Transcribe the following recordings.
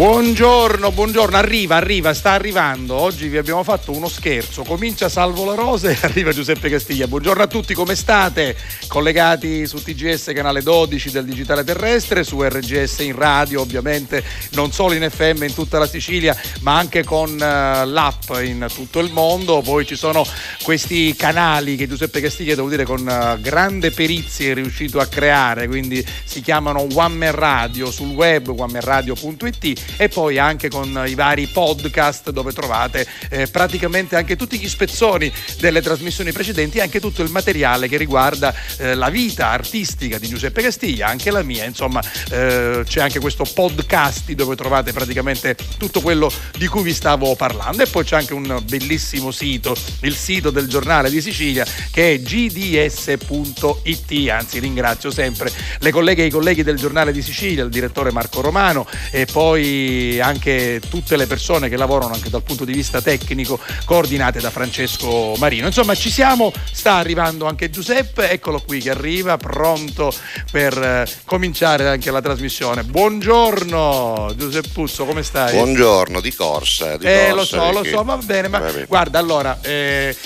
Buongiorno, buongiorno, arriva, arriva, sta arrivando. Oggi vi abbiamo fatto uno scherzo. Comincia Salvo La Rosa e arriva Giuseppe Castiglia. Buongiorno a tutti, come state? Collegati su TGS canale 12 del digitale terrestre, su RGS in radio, ovviamente non solo in FM in tutta la Sicilia, ma anche con uh, l'app in tutto il mondo. Poi ci sono questi canali che Giuseppe Castiglia, devo dire, con uh, grande perizia è riuscito a creare, quindi si chiamano One Man Radio sul web, onemanradio.it e poi anche con i vari podcast dove trovate eh, praticamente anche tutti gli spezzoni delle trasmissioni precedenti e anche tutto il materiale che riguarda eh, la vita artistica di Giuseppe Castiglia, anche la mia, insomma eh, c'è anche questo podcast dove trovate praticamente tutto quello di cui vi stavo parlando. E poi c'è anche un bellissimo sito, il sito del giornale di Sicilia che è gds.it, anzi ringrazio sempre le colleghe e i colleghi del giornale di Sicilia, il direttore Marco Romano e poi anche tutte le persone che lavorano anche dal punto di vista tecnico coordinate da Francesco Marino. Insomma ci siamo, sta arrivando anche Giuseppe, eccolo qui che arriva, pronto per eh, cominciare anche la trasmissione. Buongiorno Giuseppe Puzzo, come stai? Buongiorno, di corsa. Di eh, corsa, lo so, lo so, va bene, ma va bene. guarda, allora... Eh,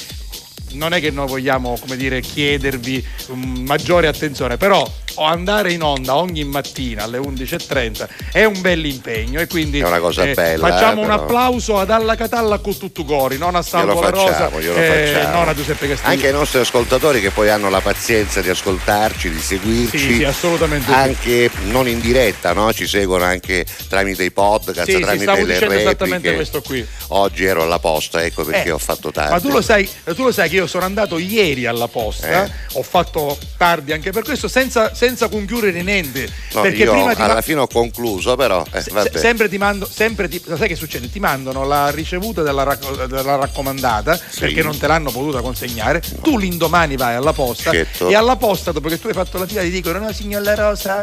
non è che noi vogliamo, come dire, chiedervi maggiore attenzione, però andare in onda ogni mattina alle 11.30 è un bel impegno e quindi è una cosa eh, bella, facciamo eh, un applauso ad Alla Catalla con tutto cori, non a Salvo La Rosa, eh, non a Giuseppe Castiglia. Anche ai nostri ascoltatori che poi hanno la pazienza di ascoltarci, di seguirci, sì, sì, assolutamente anche sì. non in diretta, no? ci seguono anche tramite i podcast, sì, tramite le repliche. esattamente questo qui. Oggi ero alla posta, ecco perché eh, ho fatto tardi. Ma tu lo sai, tu lo sai che io sono andato ieri alla posta, Eh. ho fatto tardi anche per questo, senza, senza conchiudere niente. No, perché io prima alla ma- fine ho concluso, però eh, Se- sempre ti mando, sempre ti, sai che succede? Ti mandano la ricevuta della, racco- della raccomandata perché non te l'hanno potuta consegnare. Tu l'indomani vai alla posta Certo. e alla posta, dopo che tu hai fatto la fila, ti dicono: No, signor La Rosa,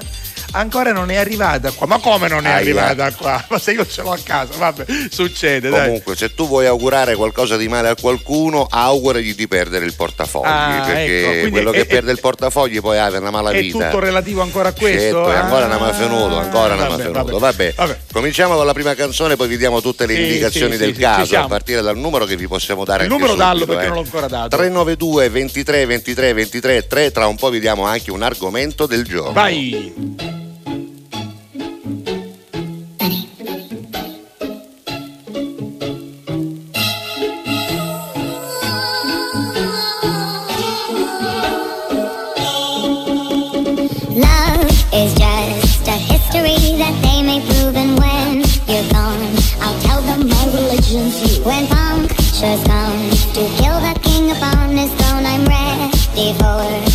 ancora non è arrivata qua. Ma come non è Aia. arrivata qua? Ma se io ce l'ho a casa, vabbè, succede, dai. Comunque, se tu vuoi augurare qualcosa di male a qualcuno, auguragli di perdere il portafogli. Ah, perché ecco, quello è- che è- perde il portafogli poi ha una mala È vita. tutto relativo ancora a questo? Certo, è ancora una Ah, mafionudo, ancora una vabbè, mafionudo. vabbè. Vabbè. Cominciamo con la prima canzone, poi vi diamo tutte le Sì, indicazioni sì, del sì, caso, a partire dal numero che vi possiamo dare Il numero dallo subito, perché eh. non l'ho ancora dato. 392 23 23 23 3, tra un po' vi diamo anche un argomento del giorno. Vai! Punctures come to kill the king upon his throne, I'm ready for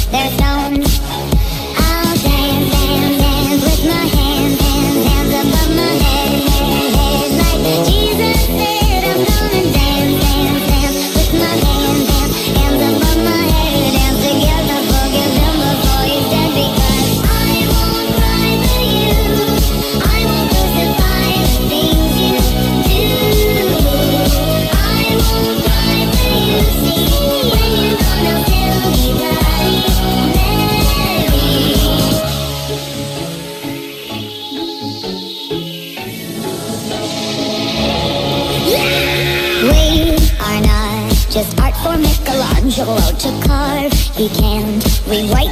We can't rewrite.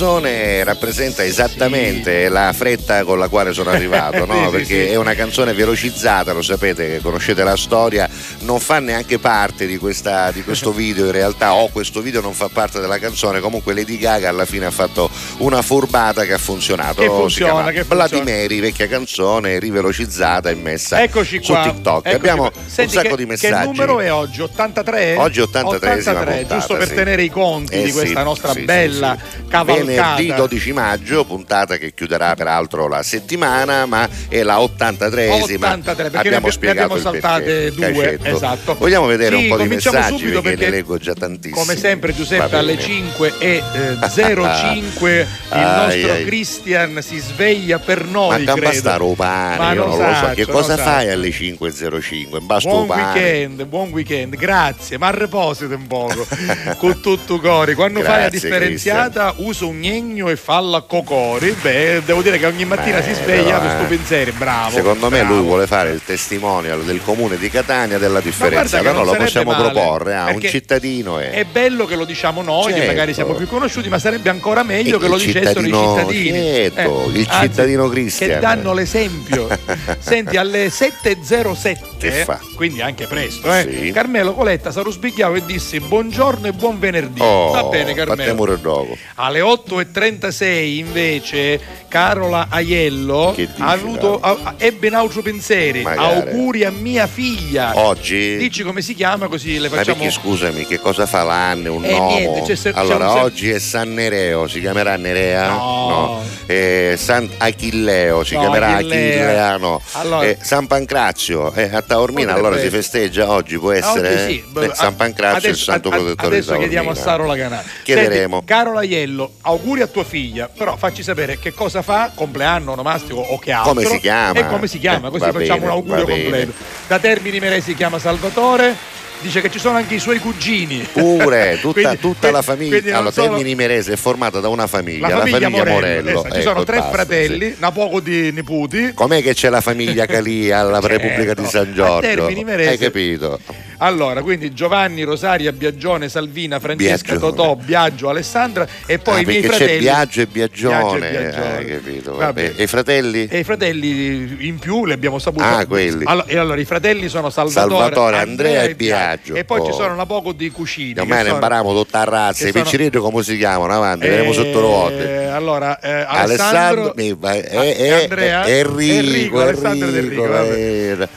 Canzone rappresenta esattamente la fretta con la quale sono arrivato, no? Sì, sì, Perché sì. è una canzone velocizzata, lo sapete, conoscete la storia, non fa neanche parte di, questa- di questo video in realtà, o questo video non fa parte della canzone, comunque Lady Gaga alla fine ha fatto una furbata che ha funzionato. Che Si funziona, chiama che funziona. Mary, vecchia canzone, rivelocizzata e messa Eccoci su qua. TikTok. eccoci Abbiamo qua. Senti, un sacco che, di messaggi. Che numero è oggi? 83? Oggi 83esima puntata, giusto per sì. tenere i conti Eh di questa sì, nostra sì, bella sì, sì. Cavalcata. Venerdì 12 maggio, puntata che chiuderà peraltro la settimana, ma è la 83esima. 83, perché abbiamo ne abbi- ne spiegato abbiamo saltate due, esatto. Vogliamo vedere Sì, un po' di messaggi subito perché, perché ne leggo già tantissimi. Come sempre Giuseppe alle bene. 5 e eh, 05 il Ai, nostro ai. Cristian si sveglia per noi. Ma credo. sta ropane, Ma io non lo so. Che cosa saccio. fai alle 5.05? Basta Buon pane. weekend, buon weekend, grazie, ma riposate un poco con tutto cori. Quando fai la Grazie, differenziata usa un gnegno e falla cocori. Beh, devo dire che ogni mattina Beh, si sveglia però, per sto eh. pensiero, bravo. Secondo me bravo. lui vuole fare il testimonial del comune di Catania della differenza. che Allora non lo possiamo male, proporre a un cittadino e È bello che lo diciamo noi, che Certo. magari siamo più conosciuti, ma sarebbe ancora meglio che lo il dicessero i cittadini. Eh, certo, il anzi, cittadino Christian. Che danno l'esempio. Senti, alle 7.07, Che fa? quindi anche presto, eh, Sì. Carmelo Coletta sarusbicchiavo e disse buongiorno e buon venerdì. Oh, Va bene Carmelo. il dopo. Alle 8.36 invece Carola Aiello dici, ha avuto, Carola? ha- ebbe un altro pensieri. Magari. Auguri a mia figlia. Oggi? Dici come si chiama così le Ma facciamo. perché scusami, che cosa fa l'anno? Un Eh, nome? niente, c'è se- c'è allora, un se- oggi è San Nereo, si chiamerà Nerea? No. Eh, San Achilleo, si No, chiamerà Achillea. Achilleano. Allora- Eh, San Pancrazio, eh, a Taormina allora si festeggia oggi, può Ah, essere? oggi sì. Eh, San Pancrazio è il Adesso- santo a- a- protettore Adesso di chiediamo a Taormina. Saro la Canale. Chiederemo. Senti, caro Laiello, auguri a tua figlia, però facci sapere che cosa fa, compleanno, onomastico o che altro. Come si chiama? E come si chiama, Eh, così facciamo bene, un augurio completo. Da Termini Meresi si chiama Salvatore. Dice che ci sono anche i suoi cugini. Pure, tutta, Quindi- tutta la famiglia. Allora, solo- Termini Merese è formata da una famiglia, La famiglia, Morello. Morello. esatto, ci ecco, sono tre basta, fratelli, sì. una poco di nipoti. Com'è che c'è la famiglia Calia alla Certo, Repubblica di San Giorgio? Termini Merese. Hai capito? Allora, quindi Giovanni, Rosaria, Biagione, Salvina, Francesca, Biagione. Totò, Biagio, Alessandra e poi Ah, i miei perché fratelli. c'è Biagio e Biagione, Biagio e Biagione. hai capito? Vabbè. E i fratelli? E i fratelli in più li abbiamo saputo. Ah, quelli. Allora, e allora i fratelli sono Salvatore, Salvatore, Andrea e Biagio. E poi Oh. ci sono una poco di cucini. Ormai che ne sono- impariamo tutta razza, i piccirelli come si chiamano? Avanti, Eh, vedremo sotto le volte. Allora, eh, Alessandro, Alessandro, eh, Ah, e eh, Andrea? eh, Enrico, Enrico, Enrico, Enrico,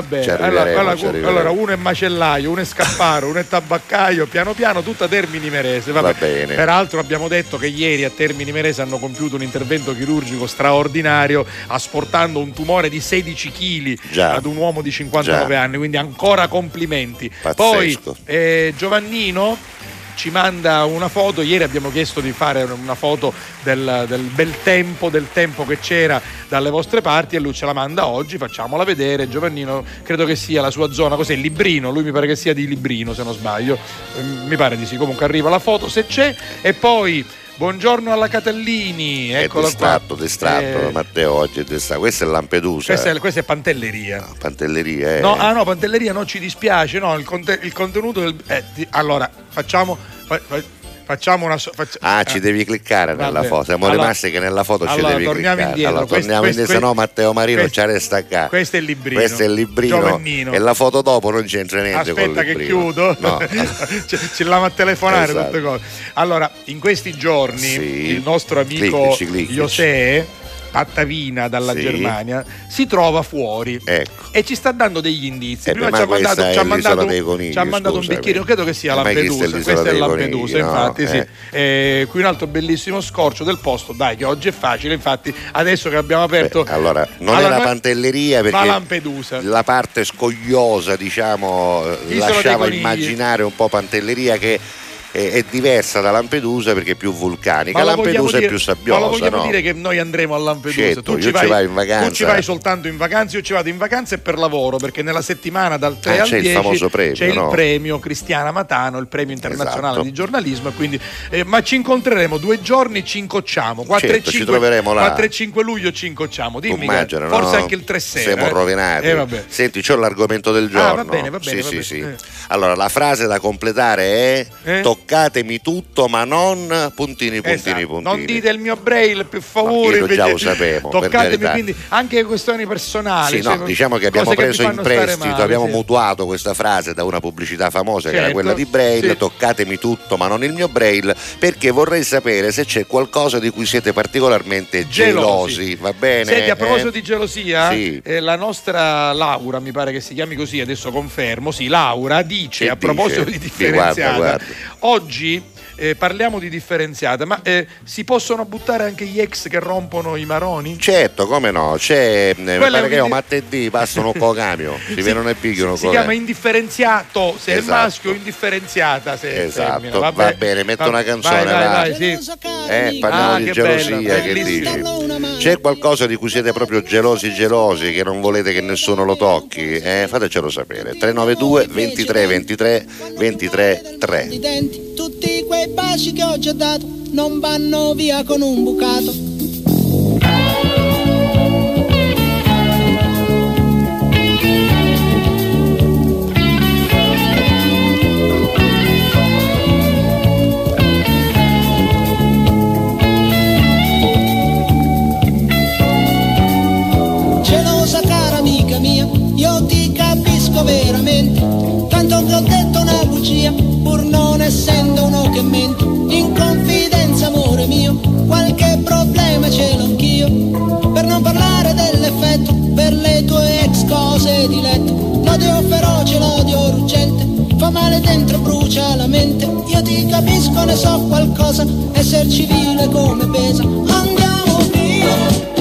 vabbè. allora, allora, allora, uno è macellaio, uno è scapparo, uno è tabaccaio, piano piano tutta Termini Merese. Vabbè. Va bene. Peraltro abbiamo detto che ieri a Termini Merese hanno compiuto un intervento chirurgico straordinario asportando un tumore di 16 kg ad un uomo di 59 Già. anni, quindi ancora complimenti. Pazzesco. Poi eh, Giovannino ci manda una foto, ieri abbiamo chiesto di fare una foto del, del bel tempo, del tempo che c'era dalle vostre parti e lui ce la manda oggi, facciamola vedere, Giovannino credo che sia la sua zona, cos'è? Librino, lui mi pare che sia di Librino se non sbaglio, Eh, mi pare di sì, comunque arriva la foto se c'è. E poi buongiorno alla Catellini, È eccola distratto, qua. distratto, Eh, Matteo oggi è distratto. Questa è Lampedusa. questa, è, questa è Pantelleria. Pantelleria, eh. No, ah no, Pantelleria non ci dispiace, no, il, conte- il contenuto del... eh, di- allora, facciamo, fa- fa- facciamo una... faccia- Ah, ci eh, devi cliccare nella vabbè. foto. Siamo Allora- rimasti che nella foto ci allora, devi torniamo cliccare. indietro. Allora, Questo- torniamo indietro, se no Matteo Marino questo- ci resta qua. Questo è il librino. Questo è il librino. Giovannino. E la foto dopo non c'entra niente Aspetta che chiudo. No. ci, ci lava a telefonare Esatto. tutte cose. Allora, in questi giorni Sì. il nostro amico Clicchici, clicchici. José Pattavina dalla Sì. Germania si trova fuori Ecco. e ci sta dando degli indizi. Eh, Prima ma ci ha questa mandato, è ci ha mandato, dei conigli, ci ha mandato un scusami. bicchierino, credo che sia Ma questa è Lampedusa. l'isola Questa è Lampedusa, no? infatti, sì. Eh. Eh, qui un altro bellissimo scorcio del posto. Dai, che oggi è facile. Infatti, adesso che abbiamo aperto. Beh, allora, non Allora, era noi- Pantelleria Ma perché Lampedusa. la parte scogliosa, diciamo, eh, Isola lasciava immaginare un po' Pantelleria che è, è diversa da Lampedusa perché è più vulcanica. Ma Lampedusa dire- è più Ma lo sabbiosa, vogliamo no? dire che noi andremo a Lampedusa? Certo, tu, ci io ci vai, vai in vacanza. tu ci vai soltanto in vacanza, io ci vado in vacanza e per lavoro, perché nella settimana dal 3 Ah, al c'è il 10 famoso premio, c'è no? il premio Cristiana Matano, il premio internazionale Esatto. di giornalismo. Quindi, eh, ma ci incontreremo due giorni, ci incocciamo. 4 Certo, e ci 5, troveremo là. 4 e 5 luglio ci incocciamo. Dimmi, immagina, che- forse no? anche il 3 sera. Siamo eh. rovinati. Eh. Senti, c'ho l'argomento del Ah, giorno. va bene, va bene, Sì, va sì, bene. sì. Eh. Allora, la frase da completare è Eh? Toccatemi tutto ma non puntini puntini Esatto. puntini. Non dite il mio braille, per No, favore. io già lo sapevo, Toccatemi quindi anche questioni personali. Sì, cioè, no, diciamo che abbiamo preso in fanno stare prestito, male, abbiamo sì. mutuato questa frase da una pubblicità famosa che era Certo, quella di Braille, sì. toccatemi tutto ma non il mio Braille, perché vorrei sapere se c'è qualcosa di cui siete particolarmente gelosi, va bene? Senti, a proposito Eh? di gelosia, Sì. eh, la nostra Laura, mi pare che si chiami così, adesso confermo, sì, Laura dice Che a proposito dice? di Sì, guarda, differenziata, guarda. Oggi eh, parliamo di differenziata, ma eh, si possono buttare anche gli ex che rompono i maroni? Certo, come no, c'è, eh, mi è pare che un- un martedì passano con camion, si vedono e picchiano Si con chiama indifferenziato se Esatto. è maschio, indifferenziata se è Esatto, femmina. va bene, metto va- una canzone, vai, vai, va. vai, sì. Eh, parliamo Ah, di che gelosia, bella, che dici? C'è qualcosa di cui siete proprio gelosi gelosi che non volete che nessuno lo tocchi? Eh, fatecelo sapere. 392 23 23 23 3. i denti, tutti quei baci che ho già dato non vanno via con un bucato. Gelosa cara amica mia, io ti capisco veramente. Tanto che ho detto una bugia, pur non essendo uno che mente. In confidenza, amore mio, qualche problema ce l'ho anch'io. Per non parlare dell'effetto, per le tue ex cose di letto. L'odio feroce, l'odio ruggente, fa male dentro, brucia la mente. Io ti capisco, ne so qualcosa, esser civile come pesa. Andiamo. Via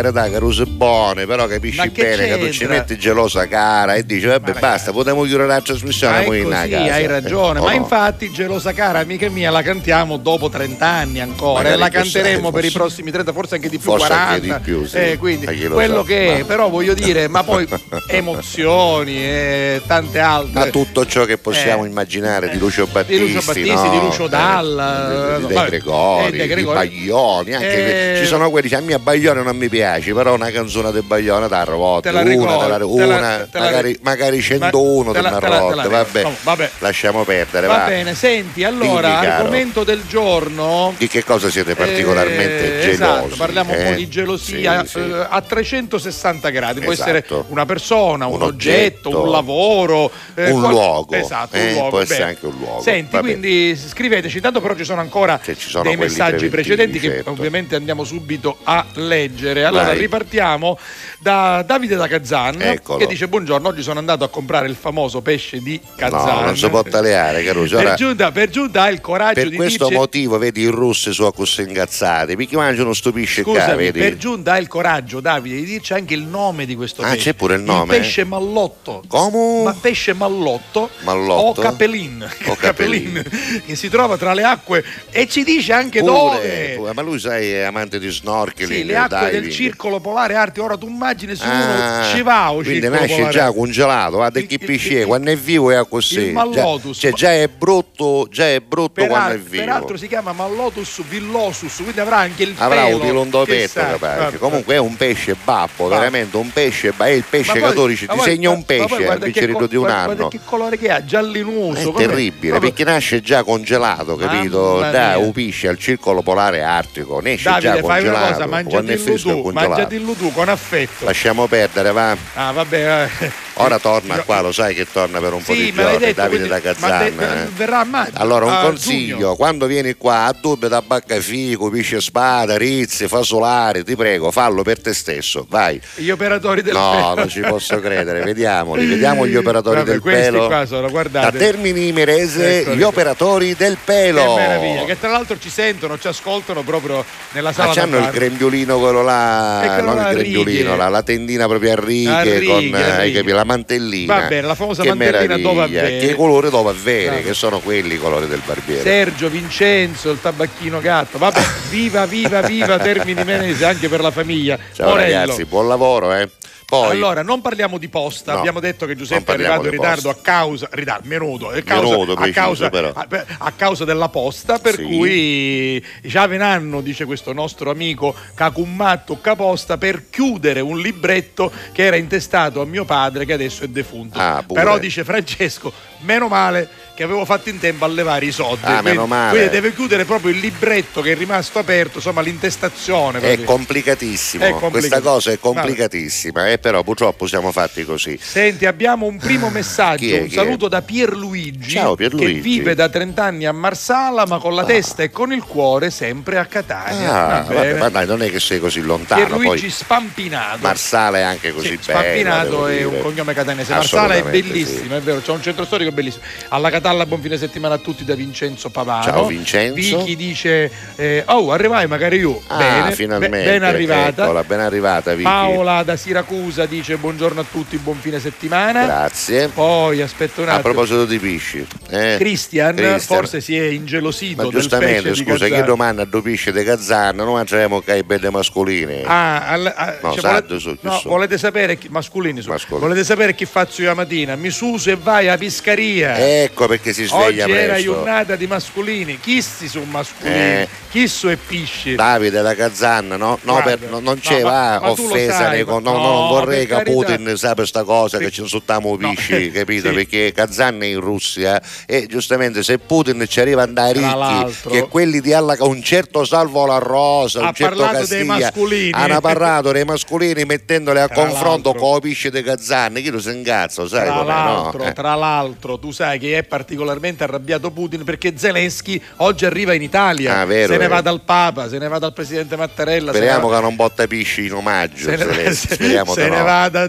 carità che ruse buone, però capisci che bene che tu ci c'entra? metti gelosa cara e dici vabbè Ma basta, potremmo chiudere la trasmissione Ma è poi in casa. hai ragione, Eh, o ma no? infatti gelosa cara amica mia la cantiamo dopo 30 anni ancora Magari e la chissà, canteremo per i forse- prossimi 30, forse anche di più, Forse 40. anche di più, sì. Eh, quindi quello sa, che è, ma- però voglio dire, ma poi emozioni e tante altre. Ma tutto ciò che possiamo Eh. immaginare di Lucio Di Battisti, Lucio Battisti, no? di Lucio Eh, Dalla, di, no, De Gregori, eh, De di. Baglioni, anche Eh, ci sono quelli, cioè, a me Baglioni non mi piace, però una canzone di rotte, Te la una, ricordo, te la- una, la- magari, magari Ma- 101 te di una rotte, ricordo. vabbè, No, vabbè. lasciamo perdere, Va va. bene, senti, allora, Dimmi, argomento del giorno. Di che cosa siete particolarmente Eh, gelosi? Esatto, parliamo un eh? po' di gelosia Sì, sì. eh, a 360 gradi. Può essere Esatto. una persona, un, Un oggetto, oggetto, un lavoro, eh, un qual- luogo, Esatto, eh, un luogo. può essere Bene. anche un luogo, Senti, va bene. quindi scriveteci. Intanto, però, ci sono ancora Che ci sono dei messaggi precedenti che certo. ovviamente andiamo subito a leggere. Allora, Vai. ripartiamo da Davide da Kazan Eccolo. che dice: Buongiorno, oggi sono andato a comprare il famoso pesce di Kazan. No, non si può tagliare, Caruso. Per Ora, giunta, per giunta ha il coraggio per di questo dirci- motivo, vedi, i russi sono così ingazzati, perché mangiano sto pesce qua, Scusami, vedi? per giunta ha il coraggio, Davide, di dirci anche il nome di questo Ah, pesce. c'è pure il nome? Pesce mallotto. Come? Ma pesce mallotto, Mallotto? o capelin, O capelin. che si trova tra le acque e ci dice anche Pure, dove. pure, ma lui sai è amante di snorkeling Sì, le acque del diving. circolo polare artico. Ora tu immagini se Ah, uno ci va o quindi nasce polare già congelato, guarda è, il- quando è vivo è così. il mallotus. Già, cioè, già è brutto, già è brutto Per quando è al- vivo. peraltro si chiama Mallotus villosus, quindi avrà anche il Avrà pelo. un pilondo petto chissà. capace. Comunque è un pesce babbo, veramente un pesce, è il pesce che poi- tu dici, ma ti poi- segna un pesce al guarda bicchierino co- di un guarda- anno. Guarda che colore che ha, giallinoso. È terribile perché nasce già congelato, capito? Mamma Da pesce al circolo polare artico, nasce già Davide, congelato. cosa, mangiatillo tu, mangiatillo tu con affetto. Lasciamo perdere, va. Ah, vabbè. eh. Ora torna qua, lo sai che torna per un po' Sì, di me l'hai giorni, detto, Davide quindi- da Kazan. de- eh. verrà a maggio, Allora, un consiglio, giugno. quando vieni qua a Dubbe da Baccafico, Pisce Spada, Rizzi, Fasolari, ti prego, fallo per te stesso, vai. Gli operatori del No, non ci posso credere, vediamoli, vediamo gli operatori Vabbè, del questi pelo. qua sono, guardate. Da Termini Imerese, Eccoli. gli operatori del pelo. Che meraviglia, che tra l'altro ci sentono, ci ascoltano proprio nella Ma sala da c'hanno il bar. grembiulino quello là, quello non là a il grembiulino, righe. la, la tendina proprio a righe, A righe, con a eh, hai righe. capito, la mantellina. Va bene, la famosa che mantellina dove avere. Che colore dove avere, che sono quelli i colori del barbiere. Sergio, Vincenzo, il tabacchino gatto. Vabbè, viva, viva, viva Termini Menese anche per la famiglia. Ciao Morello. ragazzi, buon lavoro, eh. Poi Allora, non parliamo di posta, No, abbiamo detto che Giuseppe è arrivato in ritardo posta. a causa, ritardo, menudo, a causa, Menudo, a, causa, a- a causa della posta, per Sì. cui già venanno, dice questo nostro amico Cacummatto Caposta, per chiudere un libretto che era intestato a mio padre che adesso è defunto. Ah. Però dice Francesco, meno male che avevo fatto in tempo a levare i soldi. Ah, quindi, meno male. quindi deve chiudere proprio il libretto che è rimasto aperto, insomma l'intestazione. è complicatissimo, È complicato. questa cosa è complicatissima, eh, però purtroppo siamo fatti così. Senti, abbiamo un primo messaggio, Chi è, un saluto da Pierluigi, Ciao, Pierluigi. che vive da 30 anni a Marsala, ma con la testa e con il cuore sempre a Catania. Ah, Va vabbè, ma dai, non è che sei così lontano, Pierluigi poi Spampinato. Marsala è anche così Sì, bello. Spampinato è un cognome catanese. Marsala è bellissimo, sì. è vero, c'è un centro storico bellissimo. Alla Catalla, buon fine settimana a tutti da Vincenzo Pavano. Ciao, Vincenzo. Vicky dice: eh, Oh, arrivai magari io. Ah, bene, finalmente. be- ben arrivata. Eccola, ben arrivata, Vicky. Paola da Siracusa dice buongiorno a tutti, buon fine settimana. Grazie. Poi aspetta un A attimo. proposito di pesci, eh? Christian, Christian. forse si è ingelosito Ma giustamente, scusa, che domanda a due pesci di Gazzano, noi mangeremo che belle mascoline. Ah, al- ah, No, cioè, volete, chi no, volete sapere chi, mascolini. Mascolini. volete sapere chi faccio io la mattina? Mi suso e vai a piscaria. Ecco perché si Oggi sveglia era presto. giornata di mascolini. Chi si sono mascolini? Eh. Chi so e pisci? Davide da Gazzanna, no, no, per- no, non no, c'è ma- va, ma offesa sai, nei con- no, no, no, non vorrei che carità. Putin sappia sta cosa che ci insultiamo No. pisci, capito? Sì. Perché Gazzanna è in Russia e giustamente se Putin ci arriva a andare ricchi, che quelli di alla un certo Salvo la Rosa, Ha un certo parlato dei Castiglia, hanno parlato dei mascolini mettendoli a Tra confronto con i pisci di Gazzanna, chi lo si ingazza, sai Tra l'altro, no? Eh. tra l'altro, tu sai che è particolarmente arrabbiato Putin perché Zelensky oggi arriva in Italia. Ah, vero, se ne va dal Papa, se ne va dal presidente Mattarella. Speriamo va- che non botta pisci in omaggio, se ne, Zelensky, se- se di ne va da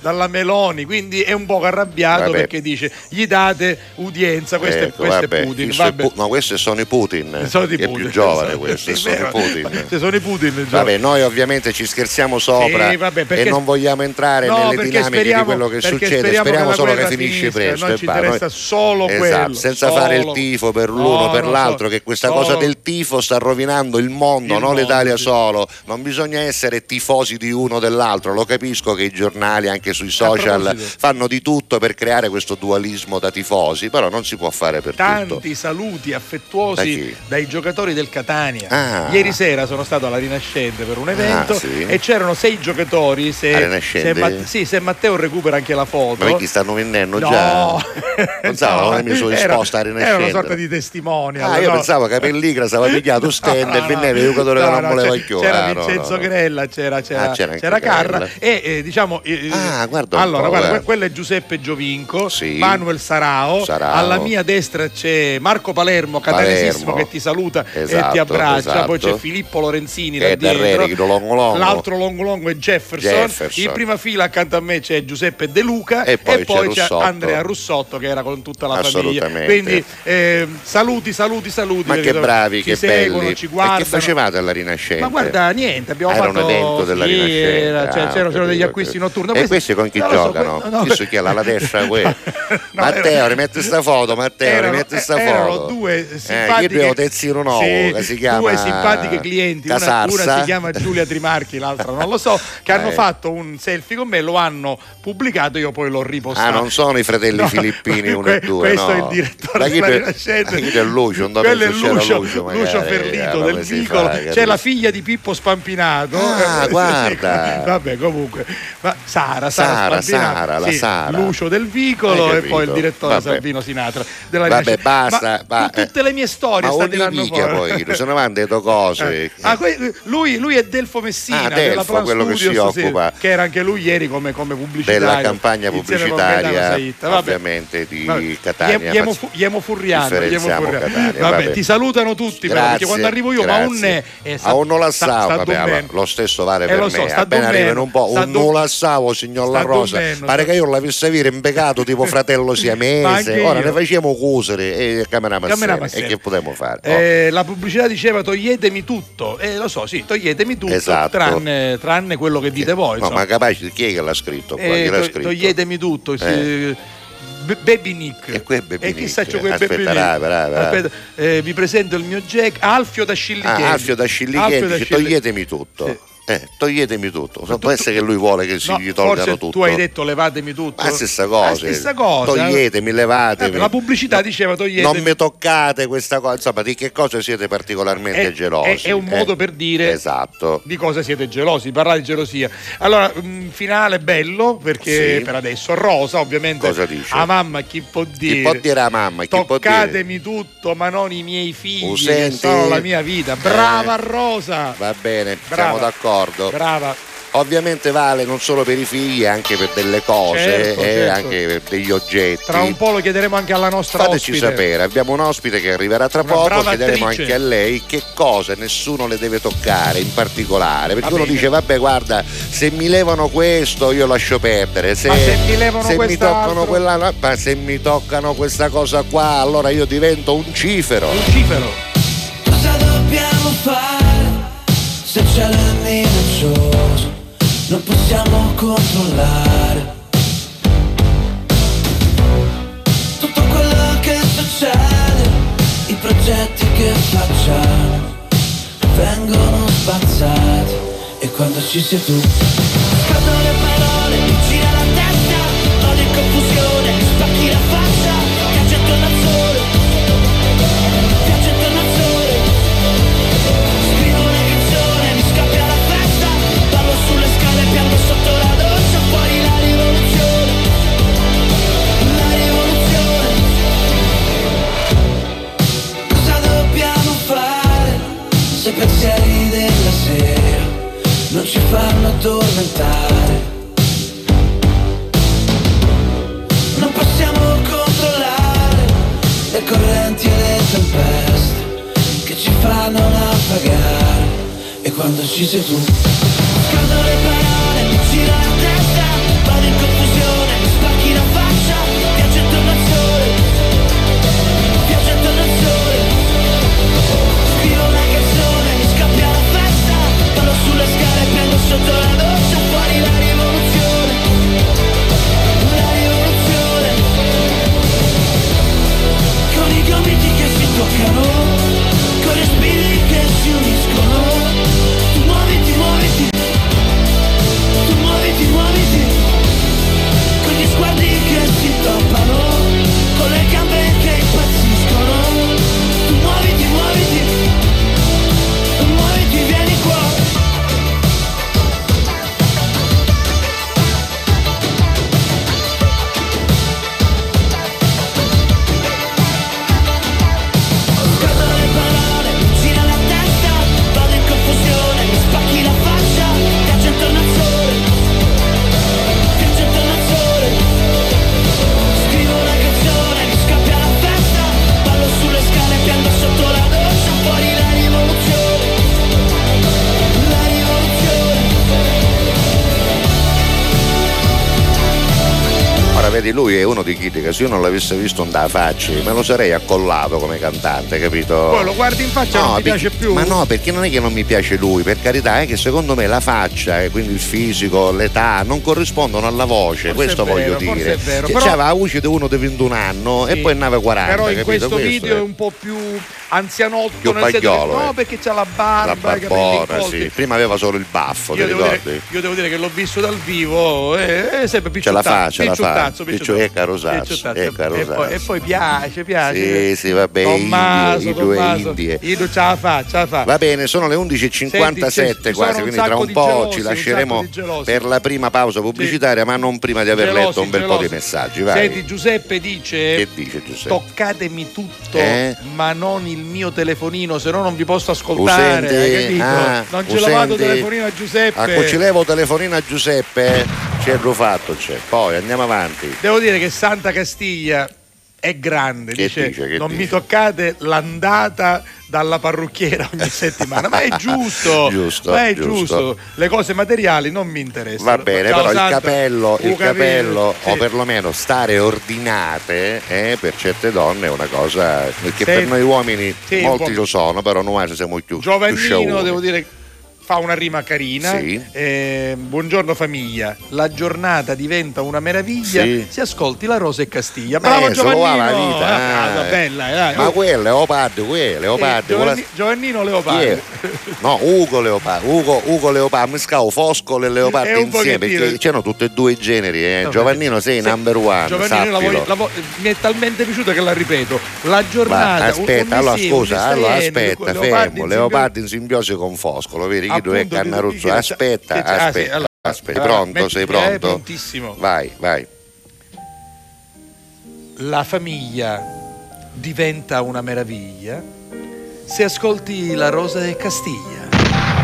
dalla Meloni, quindi è un po' arrabbiato Vabbè. perché dice gli date udienza, questo, è, Ecco, questo vabbè, è Putin. questo è vabbè. Pu- no, questi sono i Putin. Sono di che è Putin, più giovane questo, sono i. Putin. Se sono i Putin. Vabbè, noi ovviamente ci scherziamo sopra Sì, vabbè, perché- e non vogliamo entrare No, nelle dinamiche di speriamo- quello che succede. speriamo Speriamo che solo che finisce presto. noi ci va. interessa solo quello Esatto, senza solo- fare il tifo per l'uno No, per l'altro, so- che questa solo- cosa del tifo sta rovinando il mondo, Il non mondo, l'Italia sì. solo. Non bisogna essere tifosi di uno o dell'altro. Lo capisco che i giornali, anche sui social, fanno di tutto per creare questo dualismo da tifosi, però non si può fare per tutto. Tanti saluti Da affettuosi chi? dai giocatori del Catania. Ah. Ieri sera sono stato alla Rinascente per un evento Ah, sì? e c'erano sei giocatori. Se, se Ma- sì, se Matteo recupera anche la foto. Ma perché stanno venendo No, già? Pensavo No, che mi sono era- a Era una sorta di testimonial. Ah, io no? pensavo che Pelligra stava pigliato stand e venneva il giocatore che No, non no, voleva c'è- chiodo. C'era Ah, no, Vincenzo no, no. Grella, c'era, c'era, Ah, c'era c'era Carra Grella. e eh, diciamo eh, Ah, guarda allora po', guarda, guarda. quello è Giuseppe Giovinco, Sì. Manuel Sarao, Sarao. alla mia destra c'è Marco Palermo, catanesissimo che ti saluta e Esatto, ti abbraccia, poi esatto. c'è Filippo Lorenzini da dietro, Rerichi, longo longo. l'altro longo longo è Jefferson. Jefferson. in prima fila accanto a me c'è Giuseppe De Luca E poi c'è c'è Russotto. Andrea Russotto che era con tutta la famiglia. Assolutamente. Quindi eh, saluti, saluti, saluti. Ma che bravi, ci che seguono, belli. ci E guardano. che facevate alla Rinascente? Ma guarda, niente, abbiamo era fatto un evento della sì, Rinascente. era- cioè, Ah, c'erano, degli acquisti notturni. E questi con chi so, giocano? no, Chi su chi è alla destra? No, Matteo, rimetti sta foto, Matteo, rimetti sta foto. erano due Eh, simpatiche io bevo tezzino nuovo, sì, che si chiama due simpatiche clienti una, una si chiama Giulia Trimarchi l'altra non lo so che hanno Eh. fatto un selfie con me lo hanno pubblicato io poi l'ho ripostato Ah, non sono i fratelli No, filippini uno que- e due, questo no. è il direttore della per- Rinascente chi è Lucio? Quello è Lucio, Lucio, magari, Lucio eh, Ferlito del vicolo fa, c'è la figlia di Pippo Spampinato Ah, Eh, guarda. vabbè comunque ma Sara Sara, Sara, Sara, la sì, Sara. Lucio del vicolo e poi il direttore Vabbè. Salvino Sinatra della Vabbè, basta, ma va- tu- tutte le mie storie Ma sta ogni tirando minchia fuori poi, se ne vanno detto cose. eh. Ah, que- lui, lui è Delfo Messina Ah, Delfo, quello che si Studios, sì, occupa che era anche lui ieri come, come pubblicitario della campagna pubblicitaria ovviamente di Vabbè. Catania Iemo- Iemo, Iemo Furriano. Catania, vabbè, vabbè. ti salutano tutti però, Grazie, perché quando arrivo io ma un grazie. eh, a un la sta- vabbè, dormendo. allora, lo stesso vale Eh, per me so, sta appena arrivano un po' un do- non la savo signor La Rosa pare che io l'avessi avere impiegato tipo fratello Ma siamese ora ne facciamo cusere e camera Camera massera e che potremmo fare. Eh, la pubblicità diceva toglietemi tutto, eh, lo so, sì, toglietemi tutto, Esatto. tranne, tranne quello che dite voi. no insomma. ma capace chi è che l'ha scritto qua? Eh, Chi l'ha to- scritto? toglietemi tutto. Eh. Baby Nick. E que è Baby E chissà Nick? Aspetta, Baby Nick. brava, brava. Aspetta, eh, vi presento il mio Jack Alfio da Scillichenti. Ah, Alfio da Scillichenti, dice, toglietemi tutto. Sì. Eh, toglietemi tutto. tu- Può essere che lui vuole che si No, gli tolgano tutto. tu hai detto levatemi tutto. La stessa cosa. La stessa cosa. Toglietemi, levatemi. Eh, la pubblicità diceva toglietemi. Non mi toccate questa cosa. Insomma, di che cosa siete particolarmente È- gelosi? è- è un modo Eh, per dire- Esatto. di cosa siete gelosi, parlare di gelosia. Allora, un finale bello perché Sì. per adesso Rosa, ovviamente. Cosa dice? A mamma chi può dire? Chi può dire a mamma? Chi può dire? Toccatemi tutto, ma non i miei figli, Oh, che senti? sono la mia vita. Brava Eh. Rosa! Va bene, Brava. siamo d'accordo. Brava. Ovviamente vale non solo per i figli, anche per delle cose Certo, e certo. anche per degli oggetti. Tra un po' lo chiederemo anche alla nostra Fateci ospite. sapere, abbiamo un ospite che arriverà tra Una poco, chiederemo attrice. anche a lei che cose nessuno le deve toccare in particolare, perché Va uno bene. dice vabbè guarda se mi levano questo io lascio perdere, se, Ma se mi levano se mi toccano quella, no, ma se mi toccano questa cosa qua allora io divento un cifero. Lucifero. Cosa dobbiamo fare se c'è il minaccioso? Non possiamo controllare tutto quello che succede, i progetti che facciamo vengono spazzati e quando ci sei tu scadono le parole, pensieri della sera Non ci fanno addormentare. Non possiamo controllare Le correnti e le tempeste che ci fanno naufragare. E quando ci sei tu scadono le parole, sotto la doccia fuori la rivoluzione. Una rivoluzione. Con i gomiti che si toccano. Vedi, lui è uno di quelli che se io non l'avessi visto da faccia, me lo sarei accollato come cantante, capito? Poi lo guardi in faccia e non ti perché- piace più. Ma no, perché non è che non mi piace lui, per carità, è che secondo me la faccia e quindi il fisico, l'età non corrispondono alla voce, Forse questo vero, voglio dire. vero, Che però- c'aveva la voce di uno di 21 anni e Sì. poi nave 40. Però in capito? questo video è. è un po' più anzianotto nel senso che- no eh. perché c'ha la La barba, capelli barbona, sì. Prima aveva solo il baffo, ti Io devo, dire, io devo dire che l'ho visto dal vivo, è, è sempre Ce la fa, ce la fa. Piccio- carosazzo, E carosazzo. poi, e poi piace, piace. Sì, sì, vabbè, Tommaso, i due Tommaso. Indie. Ido ce la fa, ce la fa. Va bene, sono le 11.57 Senti, ci quasi, quindi tra un po' gelosi, ci lasceremo per la prima pausa pubblicitaria, ma non prima di aver letto un bel po' di messaggi. Vai. Senti, Giuseppe dice: Che dice Giuseppe? Toccatemi tutto, Eh? ma non il mio telefonino, se no non vi posso ascoltare. Usente? hai capito? Ah, non ce l'ho vado telefonino a Giuseppe. A ci levo telefonino a Giuseppe, c'è il fatto, c'è. Poi andiamo avanti. Devo dire che Santa Castiglia è grande, Che dice, dice, non mi dice?" toccate l'andata dalla parrucchiera ogni settimana, ma è giusto, Giusto, ma è giusto. giusto. le cose materiali non mi interessano. Va bene, Ciao, però il Santa. capello, il Uh, capito, capello sì. o perlomeno stare ordinate eh, per certe donne è una cosa che per Senti, noi uomini sì, molti lo sono, però noi siamo più, più Giovannino, sciauni. devo dire, fa una rima carina. Sì. Eh, buongiorno famiglia, la giornata diventa una meraviglia. Sì. Si ascolti la Rosa e Castiglia. Eh, Bravo se va Giovannino. la vita, Ah, eh. bella, eh, dai. Ma quello è Leopardo, quello, sì, Leopardo. Giovanni- quella- Giovannino Leopardo. è? No, Ugo Leopardo, Ugo, Ugo Leopardo, mi scavo Foscolo e È Leopardo insieme perché c'hanno tutti e due i generi. Eh. No, Giovannino sei sì. number one, Giovannino la voglio- la vo- mi è talmente piaciuta che la ripeto. La giornata. Un- aspetta, un allora un scusa, allora aspetta, fermo, in Leopardi in simbiosi con Foscolo, vedi chi due è Cannaruzzo, che- che- aspetta, che- ah, sì, aspetta, allora, aspetta, allora, pronto, metti- sei eh, pronto? prontissimo. Vai, vai. La famiglia diventa una meraviglia se ascolti la Rosa e Castiglia.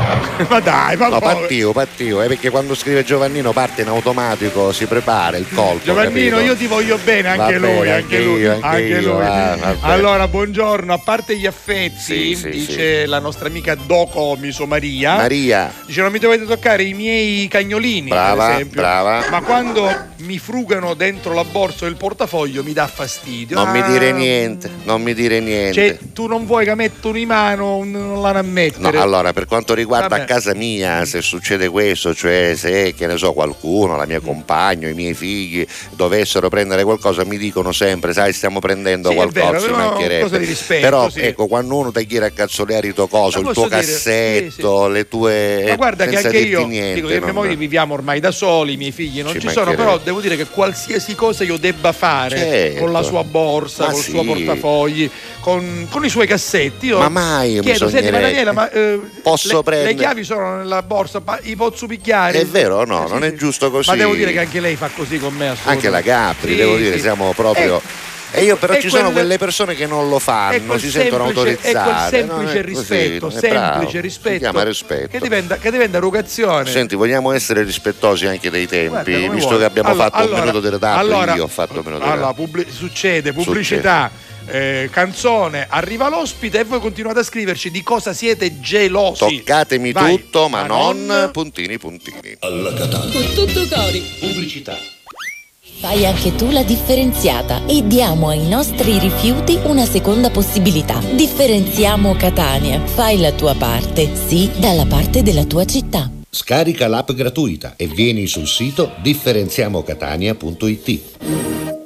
ma dai, ma No, partio, partio, eh, perché quando scrive Giovannino parte in automatico, si prepara il colpo. Giovannino, capito? io ti voglio bene, anche Va lui, bene, anche anche lui, io, anche io, lui. bene. allora, buongiorno, a parte gli affetti, Sì, sì, dice la nostra amica Docomiso Maria. Maria, Dice non mi dovete toccare i miei cagnolini, Brava, per esempio. brava. Ma quando mi frugano dentro la borsa o il portafoglio mi dà fastidio. non mi Ah, dire niente, non mi dire niente. Cioè, tu non vuoi che mettono in mano, non l'hanno a No, mettere. allora, per quanto riguarda Vabbè. a casa mia, se succede questo, cioè se, che ne so, qualcuno, la mia compagno, i miei figli dovessero prendere qualcosa, mi dicono sempre, sai, stiamo prendendo Sì, qualcosa, vero, mancherebbe. cosa di rispetto, Però sì. ecco, quando uno ti chiede a cazzoleare il tuo coso, il tuo dire, cassetto, sì, le tue... Ma guarda che anche io niente, dico che non- moglie viviamo ormai da soli, i miei figli non Ci ci, sono, però devo dire che qualsiasi cosa io debba fare Certo. con la sua borsa, Ma col suo portafogli, con, con i suoi cassetti, io Ma mai chiedo, senti ma. Daniela, ma eh, Posso le, le prendere- chiavi sono nella borsa, ma i posso picchiare? È vero o no? Eh, sì, non è sì. giusto così. Ma devo dire che anche lei fa così con me. Anche la Gabri, Sì, devo dire, siamo proprio. Eh, E io però e ci sono quel- quelle persone che non lo fanno, si sentono semplice- e quel autorizzate. semplice non è così, rispetto, è bravo, semplice Si rispetto, chiama rispetto. Che, diventa, che diventa erugazione. Senti, vogliamo essere rispettosi anche dei tempi, Guarda, visto vuoi. che abbiamo Allora- fatto un allora- minuto di ritardo, allora- io ho fatto un minuto di allora, ritardo. pubblic- succede, pubblicità, eh, canzone, arriva l'ospite e voi continuate a scriverci di cosa siete gelosi. Toccatemi Vai. tutto, ma, Ma non, non- puntini puntini. Con tutto cori. Pubblicità. Fai anche tu la differenziata e diamo ai nostri rifiuti una seconda possibilità. Differenziamo Catania. Fai la tua parte, sì, dalla parte della tua città. Scarica l'app gratuita e vieni sul sito differenziamocatania.it.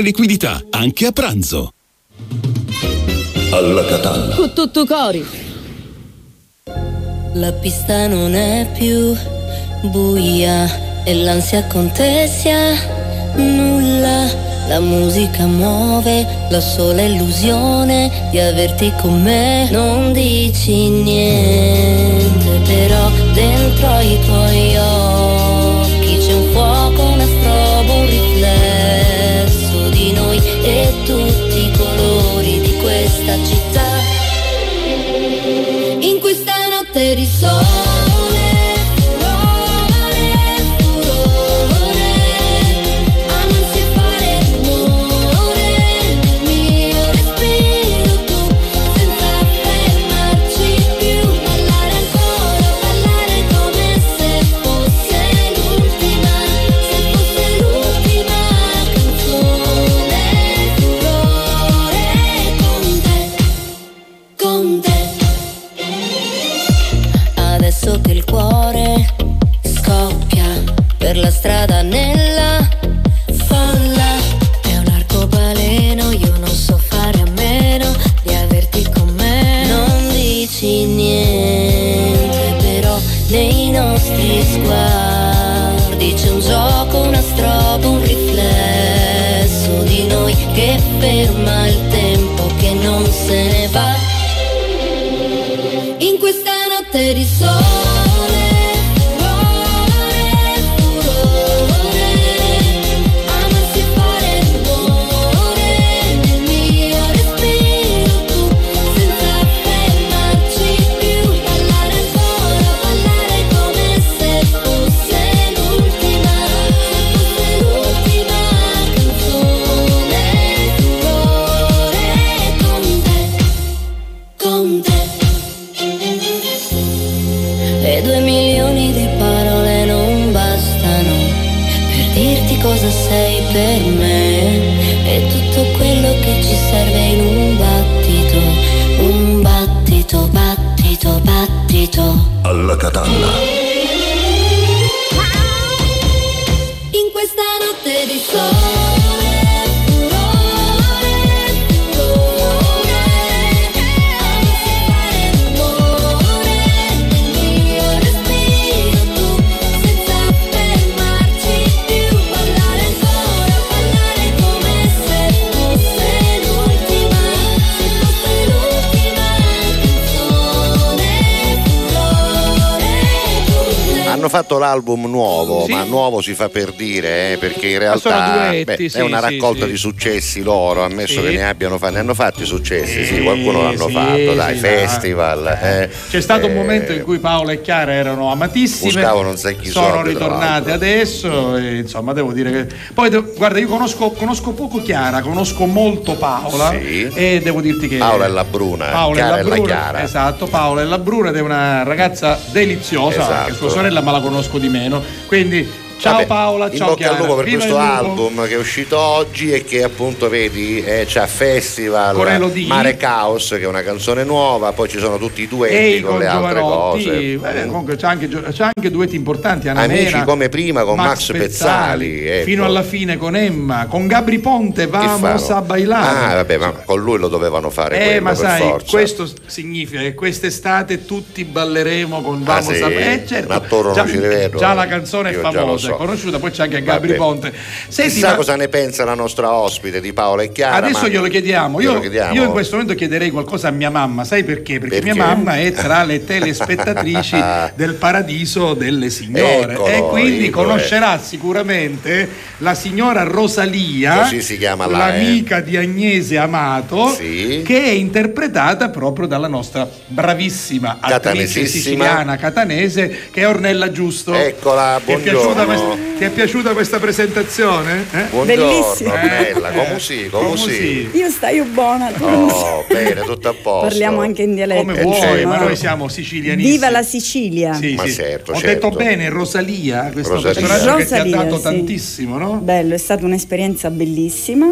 liquidità, anche a pranzo. Alla Catalla. Con tutto cori. La pista non è più buia e l'ansia contessa nulla. La musica muove la sola illusione di averti con me. Non dici niente, però dentro i tuoi occhi notte se ne va. In questa notte di sole, cosa sei per me. E tutto quello che ci serve in un battito, un battito, battito, battito. Alla catalla. Fatto l'album nuovo, Sì. ma nuovo si fa per dire, eh, perché in realtà duetti, beh, sì, è una raccolta sì. di successi loro, ammesso che ne abbiano fatti, ne hanno fatti successi, sì, qualcuno l'hanno fatto, dai, festival. eh, C'è stato un eh, momento in cui Paola e Chiara erano amatissime. Buscavano un sacco di sono soldi, ritornate adesso. E, insomma, devo dire che. Poi, guarda, io conosco, conosco poco Chiara, conosco molto Paola. E devo dirti che. Paola è la bruna, Paola Chiara è la bruna. Chiara. Esatto, Paola è la bruna ed è una ragazza deliziosa. Esatto. Anche sua sorella, ma la conosco di meno. Quindi, ciao Vabbè, Paola, in ciao bocca Chiara. al lupo per Viva questo album che è uscito oggi e che appunto vedi eh, c'ha Festival. Mare Caos che è una canzone nuova poi ci sono tutti i duetti Ehi, con con le altre Giovanotti, cose eh, comunque c'è anche, c'è anche duetti importanti Anna Amici Mena, come prima con Max Pezzali, ecco. fino alla fine con Emma con Gabri Ponte vamos a bailare ah vabbè ma con lui lo dovevano fare eh, quello, ma sai, forza. questo significa che quest'estate tutti balleremo con Vamos Ah, sì? a eh, certo, già, non ci rivedo. già la canzone è famosa, so. è conosciuta, poi c'è anche Gabri. Ponte. Senti, Chissà ma- cosa ne pensa la nostra ospite di Paola e Chiara. Adesso glielo chiediamo. Io, glielo chiediamo. io in questo momento chiederei qualcosa a mia mamma, sai perché? Perché, Perché? mia mamma è tra le telespettatrici del paradiso delle signore Eccolo, e quindi Ivo, conoscerà sicuramente la signora Rosalia, si là, l'amica di Agnese Amato, Sì. che è interpretata proprio dalla nostra bravissima attrice siciliana catanese che è Ornella Giusto. Eccola, Ti è piaciuta buongiorno. Questa, ti è piaciuta questa presentazione? Eh? Buongiorno, Bellissimo. Ornella, Eh, come sì, come sì. Io stai buona. tu. Oh, bene, tutto a posto. Parliamo anche in dialetto. Come vuoi, certo. ma noi siamo sicilianissimi. Viva la Sicilia. Sì, Ma sì. certo, Ho certo. detto bene, Rosalia, questo Rosalia. personaggio che ti ha Rosalia, dato sì. tantissimo, no? Bello, è stata un'esperienza bellissima.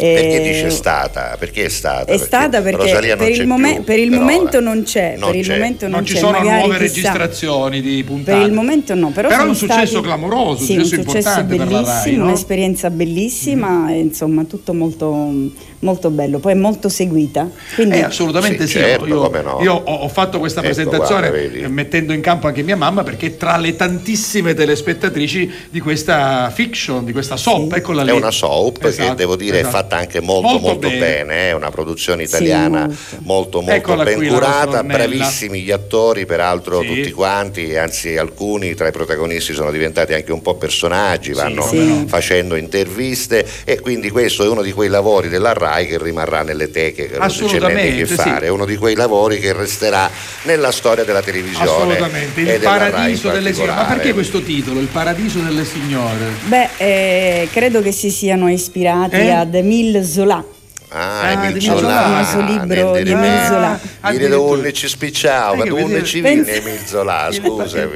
Perché Eh, dice stata? Perché è stata? È stata perché non per c'è il, momen- più, per il momento ora. non c'è, Non per il c'è. momento non, Non ci c'è, sono magari nuove registrazioni di puntate. Per il momento no, però Però è un successo stati- clamoroso, un sì, un successo successo importante per la Rai, bellissimo, no? Mm. un'esperienza bellissima e insomma tutto molto, molto bello, poi è molto seguita. Quindi Eh, assolutamente Sì, sì. certo, io no. io ho, ho fatto questa Ecco, presentazione guarda, eh, mettendo in campo anche mia mamma perché tra le tantissime telespettatrici di questa fiction, di questa soap, eccola lì. È una soap che Esatto, devo dire è esatto. fatta fatta anche molto molto, Molto bene, bene. è una produzione italiana molto molto, Eccola ben curata, bravissimi gli attori, peraltro Sì. tutti quanti, anzi alcuni tra i protagonisti sono diventati anche un po' personaggi, vanno Sì. facendo interviste e quindi questo è uno di quei lavori della RAI che rimarrà nelle teche, che non c'è niente che sì. fare, è uno di quei lavori che resterà nella storia della televisione. Assolutamente, il paradiso delle signore. Ma perché questo titolo, il paradiso delle signore? Beh, eh, credo che si siano ispirati Eh? ad Émile Zola. Ah, Ah, Zola, Zola. Il famoso libro di Zola. Ah, Dire dove ci spicciava, che dove ci viene Zola, Il- scusami.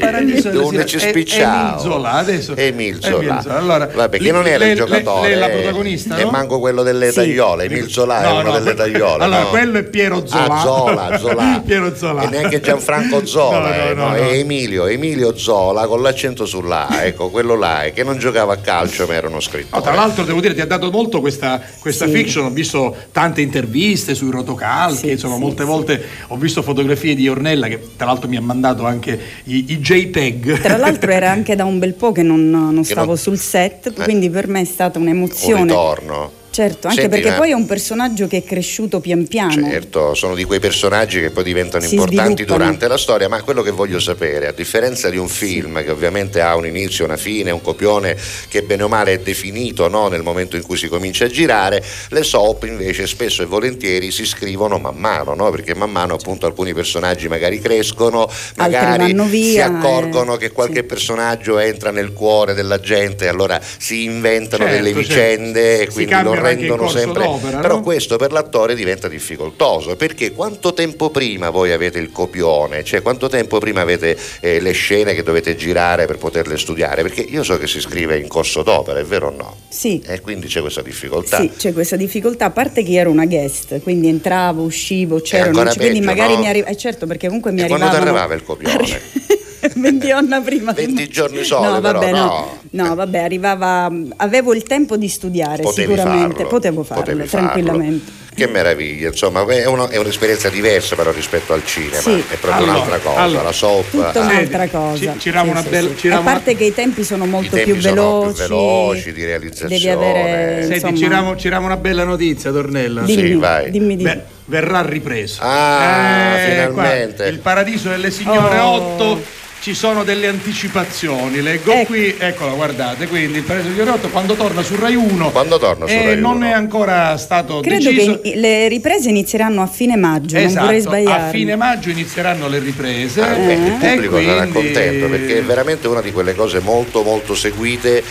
Dove ci. E- spicciava. Emil Zola, adesso. Zola. Zola. Allora, Vabbè, che non era il giocatore. lei è la protagonista, E manco quello delle tagliole. Emil Zola è No, uno no, delle tagliole. allora, quello è Piero Zola. Ah, Zola, Zola. Piero Zola. E neanche Gianfranco Zola, No, eh, no, è Emilio, Emilio Zola con l'accento sull'A, ecco, quello là, eh, che non giocava a calcio ma era uno No, scrittore. tra l'altro devo dire ti ha dato molto questa, questa Sì. fiction, ho visto tante interviste sui rotocalchi, Sì, insomma sì, molte sì. volte ho visto fotografie di Ornella che tra l'altro mi ha mandato anche i, i JTAG. Tra l'altro era anche da un bel po' che non, non Che stavo non- sul set, Eh. quindi per me è stata un un'emozione. ritorno. Certo, anche Senti, perché ma- poi è un personaggio che è cresciuto pian piano. Certo, sono di quei personaggi che poi diventano Si importanti durante la storia, ma quello che voglio sapere, a differenza di un film che ovviamente ha un inizio, una fine, un copione che bene o male è definito no, nel momento in cui si comincia a girare, le soap invece spesso e volentieri si scrivono man mano, no? perché man mano appunto alcuni personaggi magari crescono, magari vanno si via, accorgono eh, che qualche sì. personaggio entra nel cuore della gente, allora si inventano Certo, delle certo. vicende e Si quindi lo cambiano anche in rendono sempre... d'opera, Però no? questo per l'attore diventa difficoltoso perché quanto tempo prima voi avete il copione, cioè quanto tempo prima avete eh, le scene che dovete girare per poterle studiare? Perché io so che si scrive in corso d'opera, è vero o no? Sì. E quindi c'è questa difficoltà. Sì, c'è questa difficoltà, a parte che io ero una guest, quindi entravo, uscivo, c'ero, ancora non c'è- quindi magari no? mi arriva, eh certo perché comunque mi E quando ti arrivava il copione? 20 giorni prima 20 giorni soli, no, però, vabbè, no. no, vabbè, arrivava avevo il tempo di studiare Potevi sicuramente, farlo, potevo farlo potevi farlo. tranquillamente. Che meraviglia, insomma, è, uno- è un'esperienza diversa però rispetto al cinema, Sì. è proprio Allora, un'altra cosa, allora, la soap. Tutta ah, un'altra Ci- cosa. girava Sì, una sì, bella- sì. girava A parte che i tempi sono molto tempi più sono veloci. più veloci di realizzazione. Devi avere Senti, insomma, giriamo, giriamo una bella notizia, Tornella. dimmi, Sì, vai. dimmi, dimmi. Beh, verrà ripreso. Ah, Eh, finalmente. qua, il Paradiso delle Signore Oh. 8 ci sono delle anticipazioni. Leggo Ecco. qui, eccola, guardate, quindi il delle Signore 8 quando torna su Rai 1. Quando torna su eh, Rai non 1? è ancora stato Credo deciso. che le riprese inizieranno a fine maggio, non vorrei Esatto, sbagliare. a fine maggio inizieranno le riprese. Ah, beh, il e pubblico sarà quindi- contento perché è veramente una di quelle cose molto molto seguite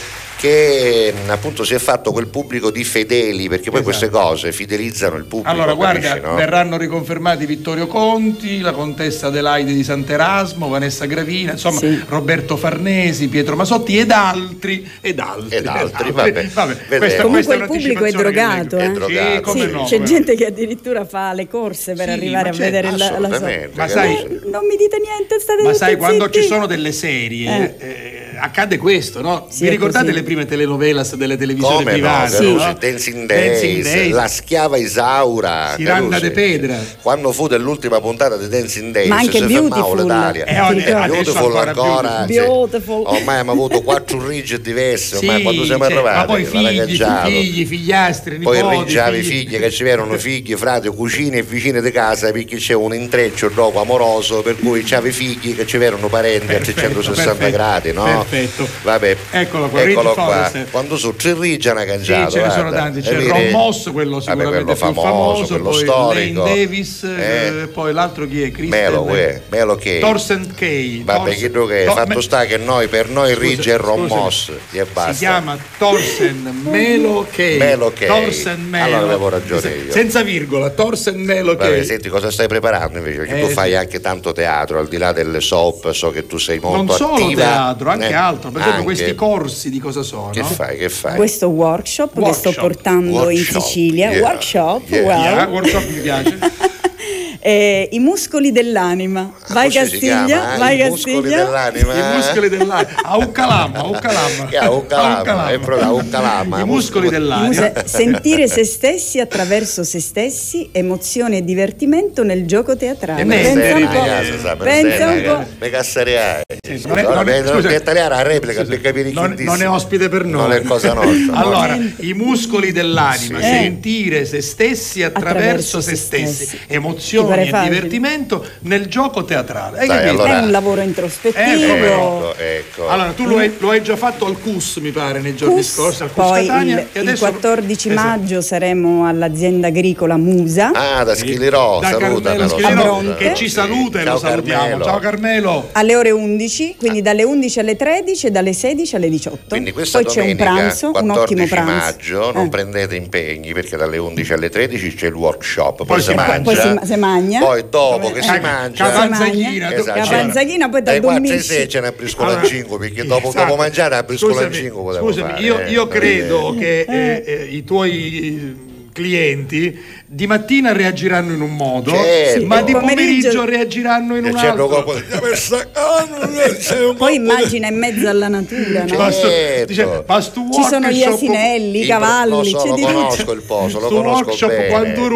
che mh, appunto si è fatto quel pubblico di fedeli perché poi Esatto. queste cose fidelizzano il pubblico Allora, guarda, capisci, no? verranno riconfermati Vittorio Conti, la contessa Adelaide di Sant'Erasmo, Vanessa Gravina, insomma, Sì. Roberto Farnesi, Pietro Masotti ed altri, ed altri. Ed altri, ed vabbè. questa- Vedremo. questa Comunque il pubblico è drogato, eh? È drogato. Sì, come Sì, no, c'è gente che addirittura fa le corse per Sì, arrivare a vedere la, la soap. assolutamente Ma sai- non Eh, non mi dite niente, state Ma sai, quando zitti. ci sono delle serie, eh, accade questo, no? Sì, Vi ricordate le prime telenovelas delle televisioni Come no, private? Sì. Carusi, Dancing Days, Dancing Days. la schiava Isaura Siranda Carusi. de Pedra. quando fu dell'ultima puntata di Dancing Days Ma anche si fermava Beautiful. l'Italia Eh, ricordi? adesso Beautiful ancora. Beautiful. ormai abbiamo avuto quattro righe diverse ormai Sì, quando siamo cioè, arrivati ma poi figli, figli, figliastri, poi nipoti, riggiavi i figli che ci erano figli, frati, cugini e vicine di casa perché c'è un intreccio dopo amoroso per cui c'avevi figli che ci erano parenti a Perfetto, 360 perfetto, gradi no? perfetto. vabbè Eccolo qua, eccolo Qua quando su tre righe hanno Sì, ce ne sono tanti, c'è vedi- Ron Moss, quello Vabbè, sicuramente quello più famoso, famoso, quello poi storico. Lane Davis, Eh. eh, poi l'altro chi è? Kristen Melo, uè, Melo che Torsen Kay. Vabbè, che tu che To- fatto sta che noi per noi Rigge e Ron. Moss e basta. Si chiama Torsen Melo Kay. Melo Kay. Torsen Melo. Allora avevo ragione io. Senza virgola, Torsen Melo Vabbè, Kay. senti cosa stai preparando invece? Perché Eh, tu sì. fai anche tanto teatro, al di là delle soap, so che tu sei molto non solo attiva. teatro, anche Eh, altro. Per esempio, questi corsi di cosa sono? Che fai? Che fai? Questo workshop, che sto Workshop. portando in Workshop, Sicilia, yeah, workshop, yeah. wow. Yeah, workshop mi piace. Eh, I muscoli dell'anima. Vai così si Castiglia, chiama, eh? vai I muscoli Castiglia. dell'anima. I muscoli dell'anima. A un calamma, a un calama, è proprio un calama. I muscoli dell'anima. Sentire se stessi attraverso se stessi, emozione e divertimento nel gioco teatrale. E Pensa un eh, po'. Pensa un eh, po'. Me cassereai. non è- italiana la replica per capire chi Non, dice. non è ospite per noi. Non è cosa nostra. Allora, i muscoli dell'anima, sentire se stessi attraverso, se stessi, stessi. Pare e facile? divertimento nel gioco teatrale. Hai Dai, capito? allora- È un lavoro introspettivo. Ecco, ecco. Allora, tu lo hai, lo hai già fatto al CUS, mi pare, nei giorni Cus, scorsi, al CUS poi Catania. il, e il adesso- 14 Esatto. maggio saremo all'azienda agricola Musa. Ah, da Schilirò, Da salutamelo. Bronte. che ci saluta e Ciao lo salutiamo. Carmelo. Ciao Carmelo. alle ore 11, quindi dalle 11 alle 13 e dalle 16 alle 18. Quindi questa Poi c'è un domenica, pranzo, un 14 ottimo pranzo. maggio, non Eh. prendete impegni perché dalle 11 alle 13 c'è il workshop, poi, Poi si mangia. poi si si magna. Poi dopo che Eh. si mangia. Cavanzaghina, tu- Esatto. Cavanzaghina, poi Dai 4 ai t'addormisci. 6 ce ne appriscola Allora, 5 perché dopo, esatto. dopo mangiare appriscola Scusami, 5 potevo Scusami, fare, io, io credo Eh. che eh, eh, i tuoi clienti di mattina reagiranno in un modo, Certo. ma di pomeriggio- pomeriggio reagiranno in E un c'è altro. Poi immagina in mezzo alla natura, no? Certo. dice, Ci sono gli asinelli, i cavalli, lo so, c'è lo di tutto. conosco il posto, lo Sto conosco workshop bene. quanto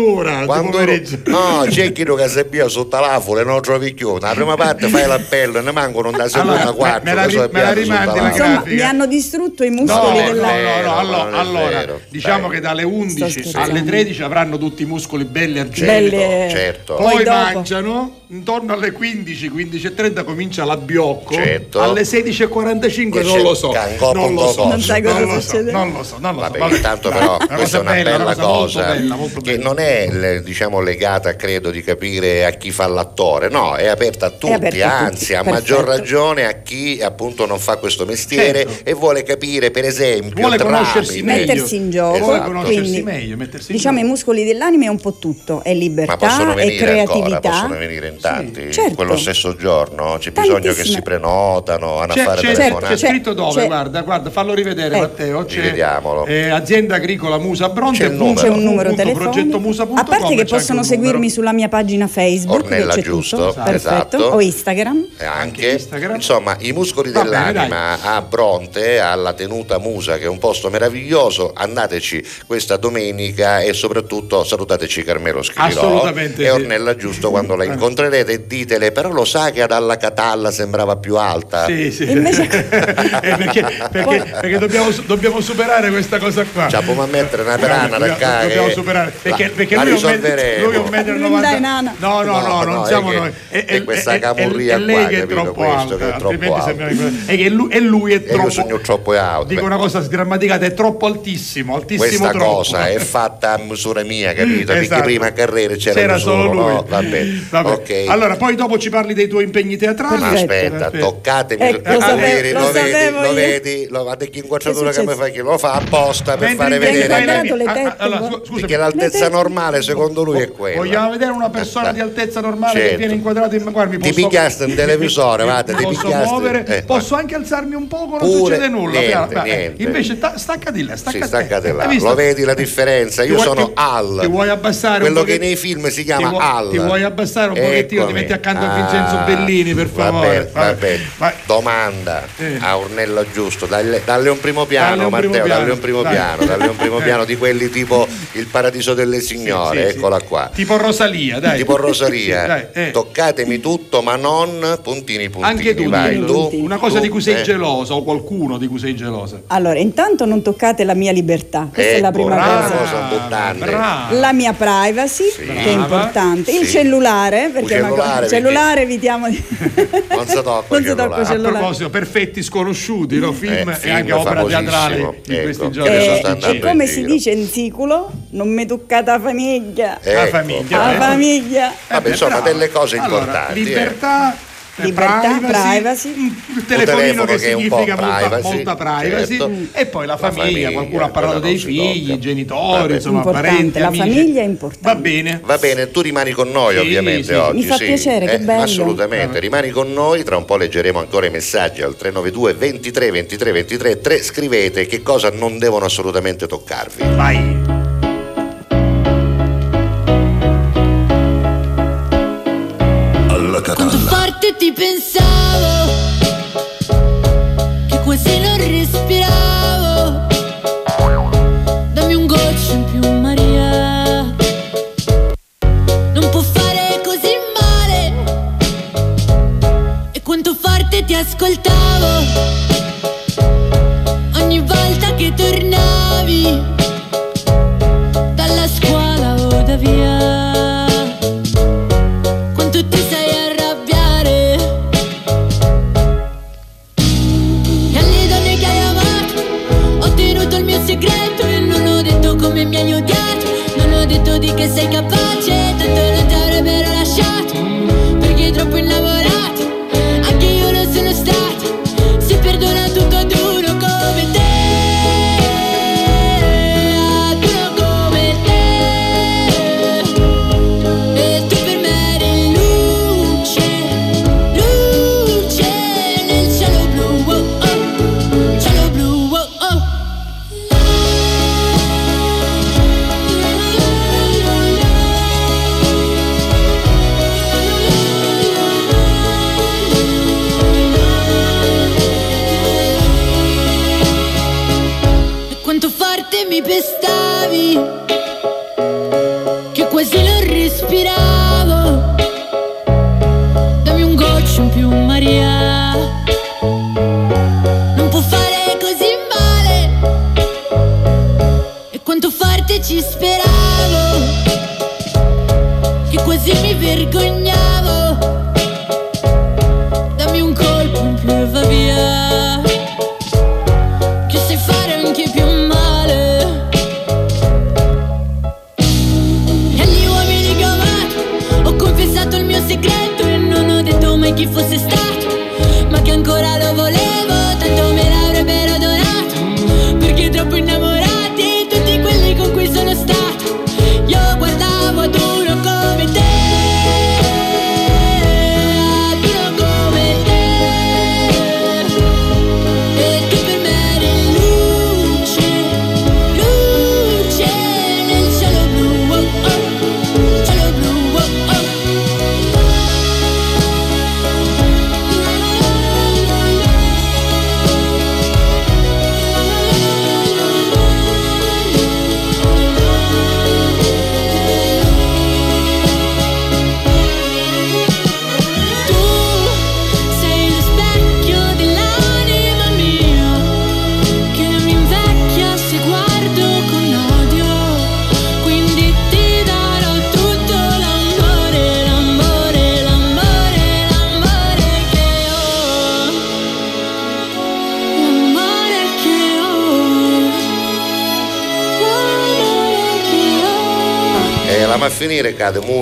Quanto pomeriggio? No, c'è chi che se via sotto l'afole non trovi più. La prima parte fai l'appello, ne mancano da seconda Allora, quattro. me la sono me la rimandi la. Insomma, mi hanno distrutto i No, muscoli no, della... no, no, non allora, allora, diciamo che dalle 11 scherzando. alle 13 avranno tutti i muscoli belli argenti. Belle- certo. Poi, Poi dopo- mangiano, intorno alle 15, 15 e 30 comincia l'abbiocco. Certo. Alle 16.45 Che non c'è lo so. Non lo so. Non sai cosa non lo so, succede? Non lo so, non lo so. Vabbè, intanto però questa è una bella, bella, molto cosa bella, molto che bella. non è diciamo legata credo di capire a chi fa l'attore no è aperta a tutti aperta a anzi tutti, a maggior ragione a chi appunto non fa questo mestiere Certo. e vuole capire per esempio Vuole conoscersi tramite- meglio. mettersi in gioco, Esatto. conoscersi quindi meglio, mettersi in diciamo i gioco. muscoli dell'anima è un po' tutto, è ma libertà, possono è venire ancora, creatività. possono venire in tanti certo. quello stesso giorno c'è bisogno che si prenotano vanno a C'è, fare c'è- telefonate c'è scritto dove? c'è- Guarda, guarda, fallo rivedere Ecco. Matteo. C'è Rivediamolo. eh, azienda agricola Musa Bronte. C'è il numero. C'è un numero telefonico. A parte che possono seguirmi sulla mia pagina Facebook, Ornella, c'è giusto, tutto. Perfetto. esatto. O Instagram. E Anche Instagram. insomma i muscoli Va bene, dell'anima a Bronte alla tenuta Musa che è un posto meraviglioso andateci questa domenica e soprattutto salutateci Carmelo Schirò Assolutamente e sì. Ornella giusto quando la incontrerete ditele però lo sa che ad alla Catalla sembrava più alta Sì, sì. Invece- Eh, perché perché- perché dobbiamo, dobbiamo superare questa cosa qua. Ci può mettere una perana da qua Dobbiamo che superare perché, la- perché la lui, è un metro- risolveremo. lui è un metro e Non 90. dai, nana. No, no, no, No, non no, siamo è che- noi. è questa camurria è qua, che è troppo Questo alta, che è troppo sembriamo- e che lui, e lui è e io troppo sogno troppo alto Dico una cosa sgrammaticata, è troppo altissimo, altissimo questa troppo. cosa è fatta a misura mia, capito? Perché Esatto. prima a carriera c'era, C'era nessuno, solo lui. no? Vabbè. Vabbè. Ok. Allora, poi dopo ci parli dei tuoi impegni teatrali. Ma aspetta, Perfetto. toccatemi Ecco, lo, vedi, lo lo vedi, lo vedi, lo guarda che inquadratura Che che mi fa chi lo fa apposta per Mentre fare vedere fai ah, ah, tette, allora, guarda. scu- scusami. perché l'altezza normale secondo lui è quella. Vogliamo vedere una persona di altezza normale che Certo. viene inquadrata in guarda, mi Ti posso- picchiaste in televisore, mi ti posso picchiaste. muovere, Eh, posso anche alzarmi un poco, non Pure, succede nulla. niente, niente. Invece ta- staccati là, staccati, Sì, là. Lo vedi la differenza? Io sono Al. Vuoi abbassare Quello un che nei film si chiama ti vuoi, Al. Ti vuoi abbassare un pochettino, ti Eccomi. metti accanto a Ah, Vincenzo Bellini, per favore. bene, va bene. Vai. Domanda Eh. a Ornella Giusto, dalle, dalle un primo piano, Dalle un primo Matteo, dalle un primo dai. piano, dalle un primo Eh. piano di quelli tipo il paradiso delle signore, Sì, sì, eccola sì. qua. Tipo Rosalia, dai. Tipo Rosaria, Sì, dai, eh. toccatemi tutto, ma non puntini puntini. Anche tu, vai, tu, una cosa tu, di cui sei eh. gelosa o qualcuno di cui sei gelosa. Allora, intanto non toccate la mia libertà, questa è la Ecco, prima brava. cosa. brava. La mia privacy, che è importante. Il Sì. cellulare, perché cosa- cellulare, il cellulare evitiamo di... Non si tocca Non il cellulare. il A cellulare. proposito, perfetti sconosciuti, no? film, Eh, e anche opera teatrale di Ecco. questi giorni. Eh, e come si giro. dice in siculo, non mi toccate la famiglia. La Ecco. famiglia. La eh. famiglia. Vabbè, Eh, insomma, delle cose Allora, importanti, eh. libertà, eh, Libertà, privacy. il telefonino telefono che che significa molta, privacy, molta privacy certo. e poi la La famiglia, famiglia, qualcuno ha parlato dei figli, i genitori, Vabbè. insomma, Importante, parenti, la amici. famiglia è importante. Va bene. Va bene, tu rimani con noi Sì, ovviamente sì. oggi. Mi fa sì. piacere, che Eh, bello. Assolutamente, rimani con noi, tra un po' leggeremo ancora i messaggi al 392 23 23 23 3. Scrivete che cosa non devono assolutamente toccarvi. Vai. Ti pensavo, che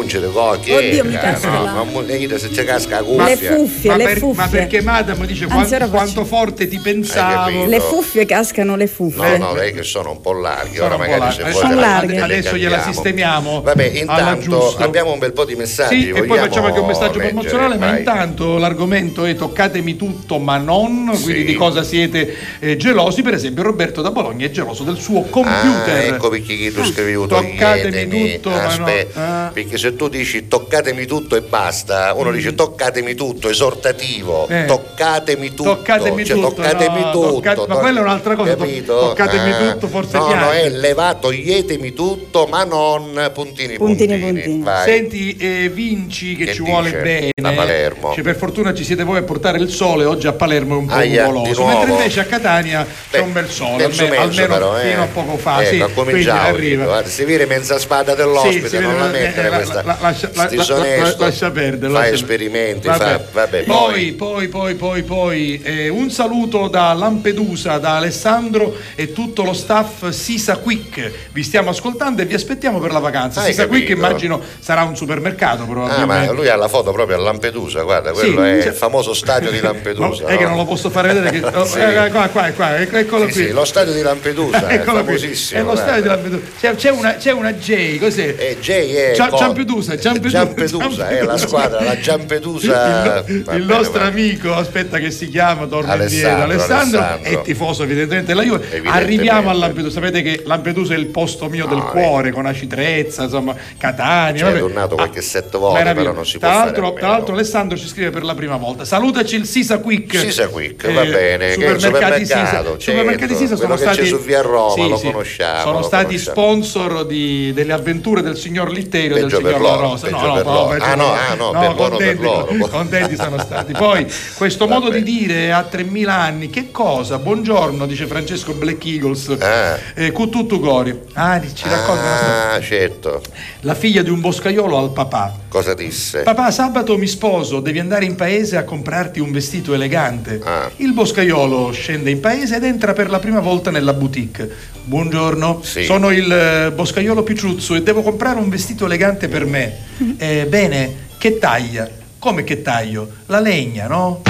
mungere cocchi. Oddio, mi eh, casca no, la- ma mu- e se ci casca la Le cuffia. cuffie, ma, le per- cuffie. ma perché Madame dice Anzi, quanto, quanto forte ti pensavo. Le cuffie cascano le cuffie. No, no, lei che sono un po' larghi, Sono ora magari larghi. se Adesso- vuoi le- larghe. le Adesso gliela sistemiamo Vabbè, intanto abbiamo un bel po' di messaggi. Sì, e poi facciamo anche un messaggio leggere? promozionale, ma Vai. intanto l'argomento è toccatemi tutto ma non, quindi Sì. di cosa siete eh, gelosi, per esempio Roberto da Bologna è geloso del suo computer. Ah, ecco perché chi tu scrivi tutto Toccatemi tutto, ma no. Perché se tu dici toccatemi tutto e basta, uno dice toccatemi tutto, esortativo, Mm. Eh. toccatemi tutto, Toccatemi cioè, tutto, toccatemi no, tutto. tocca- ma to- quella è un'altra cosa, to- capito? toccatemi Ah, tutto, forse No, no, è levato, toglietemi tutto, ma non puntini Puntini, puntini. puntini. Senti, eh, Vinci che, Che ci dice? vuole bene. Da Palermo. Cioè, per fortuna ci siete voi a portare il sole, oggi a Palermo è un po' Aia, nuvoloso. Mentre invece a Catania c'è Beh, un bel sole, terzo almeno, mezzo almeno però, eh. fino a poco fa. Ecco, sì, quindi arriva. guarda, si vede mezza spada dell'ospite, Sì, non la mettere eh, la- questa. la- lascia- la- disonesto. perdere, lascia- esperimenti, Vabbè. fa, vabbè, Poi, poi, poi, poi, poi, eh, un saluto da Lampedusa, da Alessandro e tutto lo staff Sisa Quick. Vi stiamo ascoltando e vi aspettiamo per la vacanza. Hai Sisa Quick capito? immagino sarà un supermercato Ah, probabilmente. ma lui ha la foto proprio a Lampedusa, guarda, Sì, quello è cioè- il famoso stadio di Lampedusa. No, è che no? non lo posso fare vedere. Che, oh, Sì. eh, qua, qua, qua, ecco- eccolo Sì, qui. sì, lo stadio di Lampedusa, è famosissimo. È lo stadio di. Lampedusa. C'è, c'è una, c'è una J, cos'è? È J è co- Giampedusa, Giampedusa, è la squadra, la Giampedusa. il, bene, nostro va. amico, aspetta che si chiama, torna Alessandro, indietro. Alessandro, Alessandro. è tifoso evidentemente della Juve. Arriviamo a Lampedusa, sapete che Lampedusa è il posto mio del No, cuore, con Aci Trezza, insomma, Catania. Ci è tornato qualche sette volte, però non si può tra fare l'altro, tra l'altro Alessandro ci scrive per la prima volta. Salutaci il Sisa Quick. Sisa Quick, va bene, che Supermercati Sisa. supermercato, Supermercati certo, Sisa sono che stati su via Roma, Sì, lo conosciamo, Sono stati sponsor delle avventure del signor Litterio del Peggio per loro, Rosa. peggio per loro. Ah, no, ah, no, per loro, per contenti, loro. contenti sono stati. Poi questo modo di dire a 3000 anni, che cosa? Buongiorno, dice Francesco Black Eagles. Ah. Eh, con tutto cori. Ah, ci racconta una storia. Ah, certo. La figlia di un boscaiolo al papà. Cosa disse? Papà, sabato mi sposo, devi andare in paese a comprarti un vestito elegante. Ah. Il boscaiolo scende in paese ed entra per la prima volta nella boutique. Buongiorno, Sì. sono il eh, boscaiolo Picciuzzo e devo comprare un vestito elegante per me. Eh, bene, che taglia? Come che taglio? La legna, no?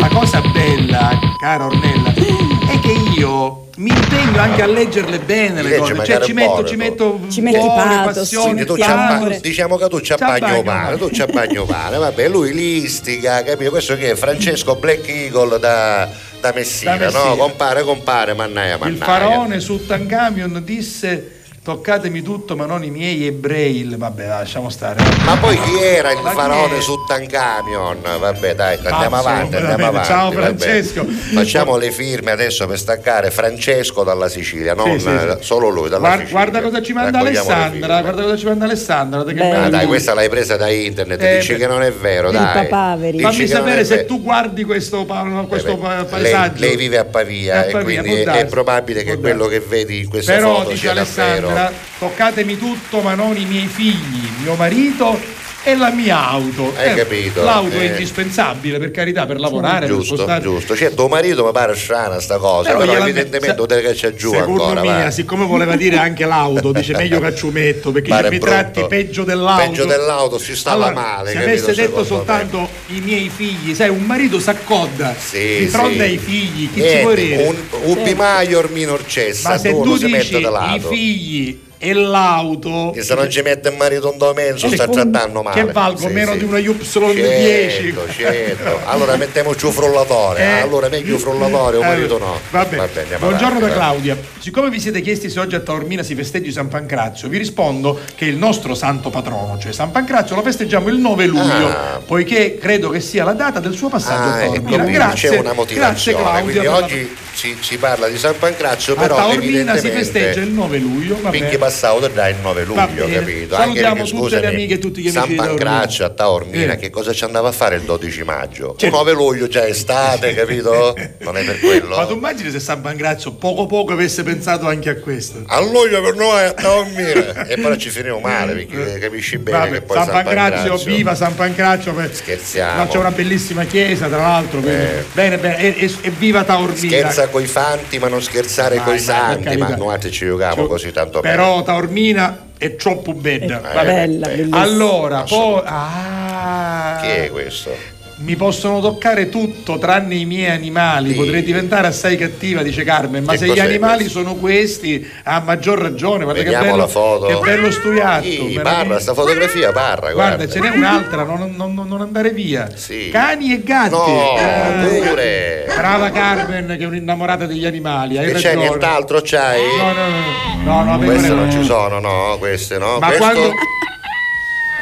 La cosa bella, cara Ornella, è che io mi impegno anche a leggerle bene le Legge cose. Cioè ci metto, ci metto Ci metti cuore, passione, tu c'ha diciamo che tu bagno pane, pane. tu c'ha bagno pane, vabbè, lui listiga, capito? Questo che è Francesco Black Eagle da, da Messina, Da Messina. no? Compare, compare, mannaia, mannaia. Il faraone su Tancamion disse toccatemi tutto ma non i miei ebrei. Vabbè, lasciamo stare. Ma poi chi era il Ma faraone su Tancamion? Vabbè, dai, andiamo Pazzo, avanti, andiamo veramente. avanti. Ciao, vabbè. Francesco. Facciamo le firme adesso per staccare Francesco dalla Sicilia, non sì, eh, sì. solo lui, dalla Guarda, Sicilia. guarda cosa ci manda Raccogliamo Alessandra. Guarda cosa ci manda Alessandra. Ah, dai, questa l'hai presa da internet, Eh, dici beh. che non è vero, Il dai. papaveri. Fammi sapere se vero. tu guardi questo, pa- questo Eh beh, pa- lei, paesaggio. lei vive a Pavia A e Pavia, quindi può è, è probabile che quello che vedi in questa Però foto dice sia Alessandra, davvero. Toccatemi tutto ma non i miei figli, mio marito e la mia auto. Hai Eh, capito? L'auto è Eh. indispensabile per carità, per lavorare, per Giusto, spostare. giusto. Cioè, tuo marito mi pare strana sta cosa, però, gliela- evidentemente se- te che c'è giù ancora. me, va. siccome voleva dire anche l'auto, dice meglio cacciumetto perché Pare mi tratti peggio dell'auto. Peggio dell'auto, si stava Allora, male, Se capito, avesse detto secondo me. soltanto i miei figli, sai, un marito s'accoda Sì, di fronte sì. ai figli, chi ci Niente, può dire? un, un bimaglior minor cessa, Ma se tu tu lo si dici mette da i figli e l'auto Che se non ci mette il marito un domenzo sta Appunto, trattando male. che valgo Sì, meno sì. di una Y10 Certo, certo. Allora mettiamoci un frullatore. Eh. Allora meglio frullatore, un Eh, marito no. Vabbè. Vabbè, andiamo Buongiorno avanti, da va. Claudia. Siccome vi siete chiesti se oggi a Taormina si festeggi San Pancrazio, vi rispondo che il nostro santo patrono, cioè San Pancrazio, lo festeggiamo il 9 luglio, Ah. poiché credo che sia la data del suo passaggio Ah, a ecco, Taormina. grazie, c'è una grazie motivazione. Claudia. quindi per la- oggi si, si parla di San Pancrazio, a però Taormina si festeggia il 9 luglio. va bene. Passato dai il 9 Va luglio, capito? Salutiamo perché, tutte le amiche e tutti gli amici San. Pancrazio a Taormina, Eh. che cosa ci andava a fare il 12 maggio? Certo. Il 9 luglio già è estate, capito? Non è per quello. Ma tu immagini se San Pancrazio poco poco avesse pensato anche a questo? A luglio per noi a Taormina e però ci finiamo male perché capisci bene Vabbè, che poi San Pancrazio, viva San Pancrazio. per- Scherziamo. Ma c'è una bellissima chiesa, tra l'altro. Eh. Bene, bene, e, e- e viva Taormina. Scherza coi fanti ma non scherzare Vai, coi santi, ma noi ci giochiamo così tanto bene. Taormina è troppo bella. È Vabbè. bella, bellissima. Allora, poi. Ah, Chi è questo? Mi possono toccare tutto tranne i miei animali. Sì. Potrei diventare assai cattiva, dice Carmen. Ma Che se gli animali questo? sono questi, ha maggior ragione. Guarda che Vediamo bello, la foto. Che bello studiato. Sì, parla, sta fotografia parla, Guarda, guarda. ce n'è un'altra, non, non- non- andare via. Sì. Cani e gatti. No, Eh, pure. Brava Carmen, che è un'innamorata degli animali. Hai E c'è ragione. nient'altro c'hai? No, no, no, no, no, Queste non ci sono, no? Queste no? Ma Questo- quando,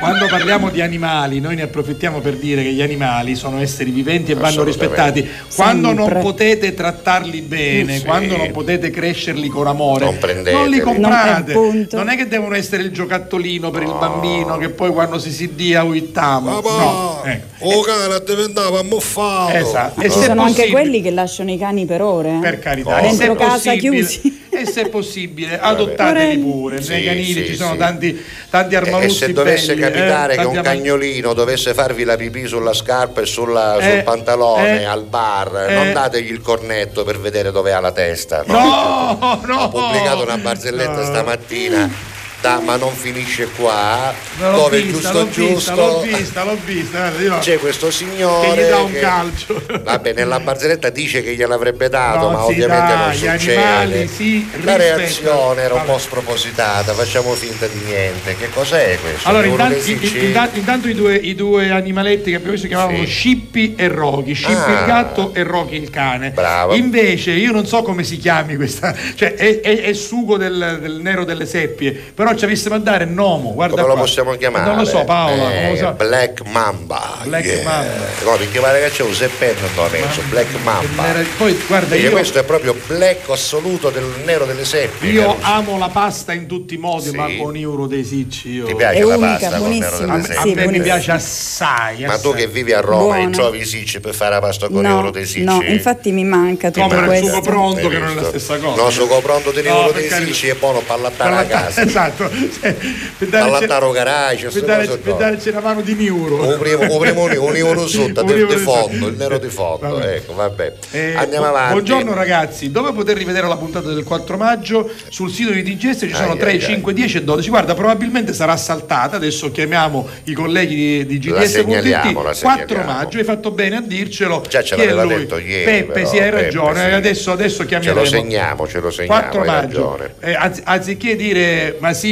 quando parliamo di animali, noi ne approfittiamo per dire che gli animali sono esseri viventi e vanno rispettati. Quando non Sempre. potete trattarli bene, Sì. quando non potete crescerli con amore, Non non li comprate. Non. Non è che devono essere il giocattolino per il bambino che poi quando si si dia uitamo. No, ecco. oh cara diventava muffato. Esatto. E Ci se sono anche possibile- quelli che lasciano i cani per ore. eh. per carità, Dentro casa chiusi. E se possibile, adottateli pure. Sì, Nei canili sì, ci sono sì. tanti, tanti E, e se dovesse belli, capitare eh, che un cagnolino dovesse farvi la pipì sulla scarpa e sulla- Eh, sul pantalone eh, al bar, eh. non dategli il cornetto per vedere dove ha la testa. No, no, Ho pubblicato una barzelletta No. stamattina punta, ma non finisce qua, No, l'ho dove vista, giusto l'ho vista, giusto l'ho vista, l'ho vista. guarda, io- c'è questo signore che gli dà un che- calcio. Vabbè, nella barzelletta dice che gliel'avrebbe dato, No, ma ovviamente dà, non succede. animali La reazione era un Vabbè. po' spropositata, facciamo finta di niente. Che cos'è questo? Allora, intanto, intanto- intanto i, due, i due animaletti che abbiamo visto si chiamavano Sì. Scippi e Rocky, Scippi Ah. il gatto e Rocky il cane. Bravo. Invece io non so come si chiami questa, cioè è, è- è sugo del, del nero delle seppie, però ci avessimo a dare Nomo, guarda Come lo qua. possiamo chiamare? Non lo so Paola, Eh, lo so. Black Mamba. Black Yeah. Mamba. No, perché pare che c'è un seppenno non messo, Black Mamba. Poi guarda io, questo è proprio black assoluto del nero delle seppie. io Caruso. amo la pasta in tutti i modi, Sì. ma con Euro dei Sicci io... Ti piace È la unica, pasta con il nero buonissima. A, delle a Sì, me mi piace assai, Ma tu assai. che vivi a Roma, in trovi i sicci per fare la pasta con No, euro dei sicci? no, infatti mi manca tutto Come il questo. sugo pronto che non è la stessa cosa. No, sugo pronto di euro dei sicci e buono pallattare a Per la- casa. Esatto, cioè, per dare- Pallattaro garage, per dare, per darci una mano di euro. Un primo, un primo un euro sotto, Un euro di fondo, il nero di fondo. Vabbè. Ecco, vabbè. Eh, Andiamo avanti. Buongiorno ragazzi, dove poter rivedere la puntata del 4 maggio? Sul sito di DGS ci sono Ai, 3, ai, 5, 10 e 12. Guarda, probabilmente sarà saltata. Adesso chiamiamo i colleghi di, di GDS.it. 4 segnaliamo. maggio, hai fatto bene a dircelo. Già ce l'aveva detto ieri, Peppe, però, sì, hai Peppe, ragione. sì. Adesso, adesso Ce lo segniamo, ce lo segniamo. 4 hai maggio. Eh, anzi- anziché dire Masino,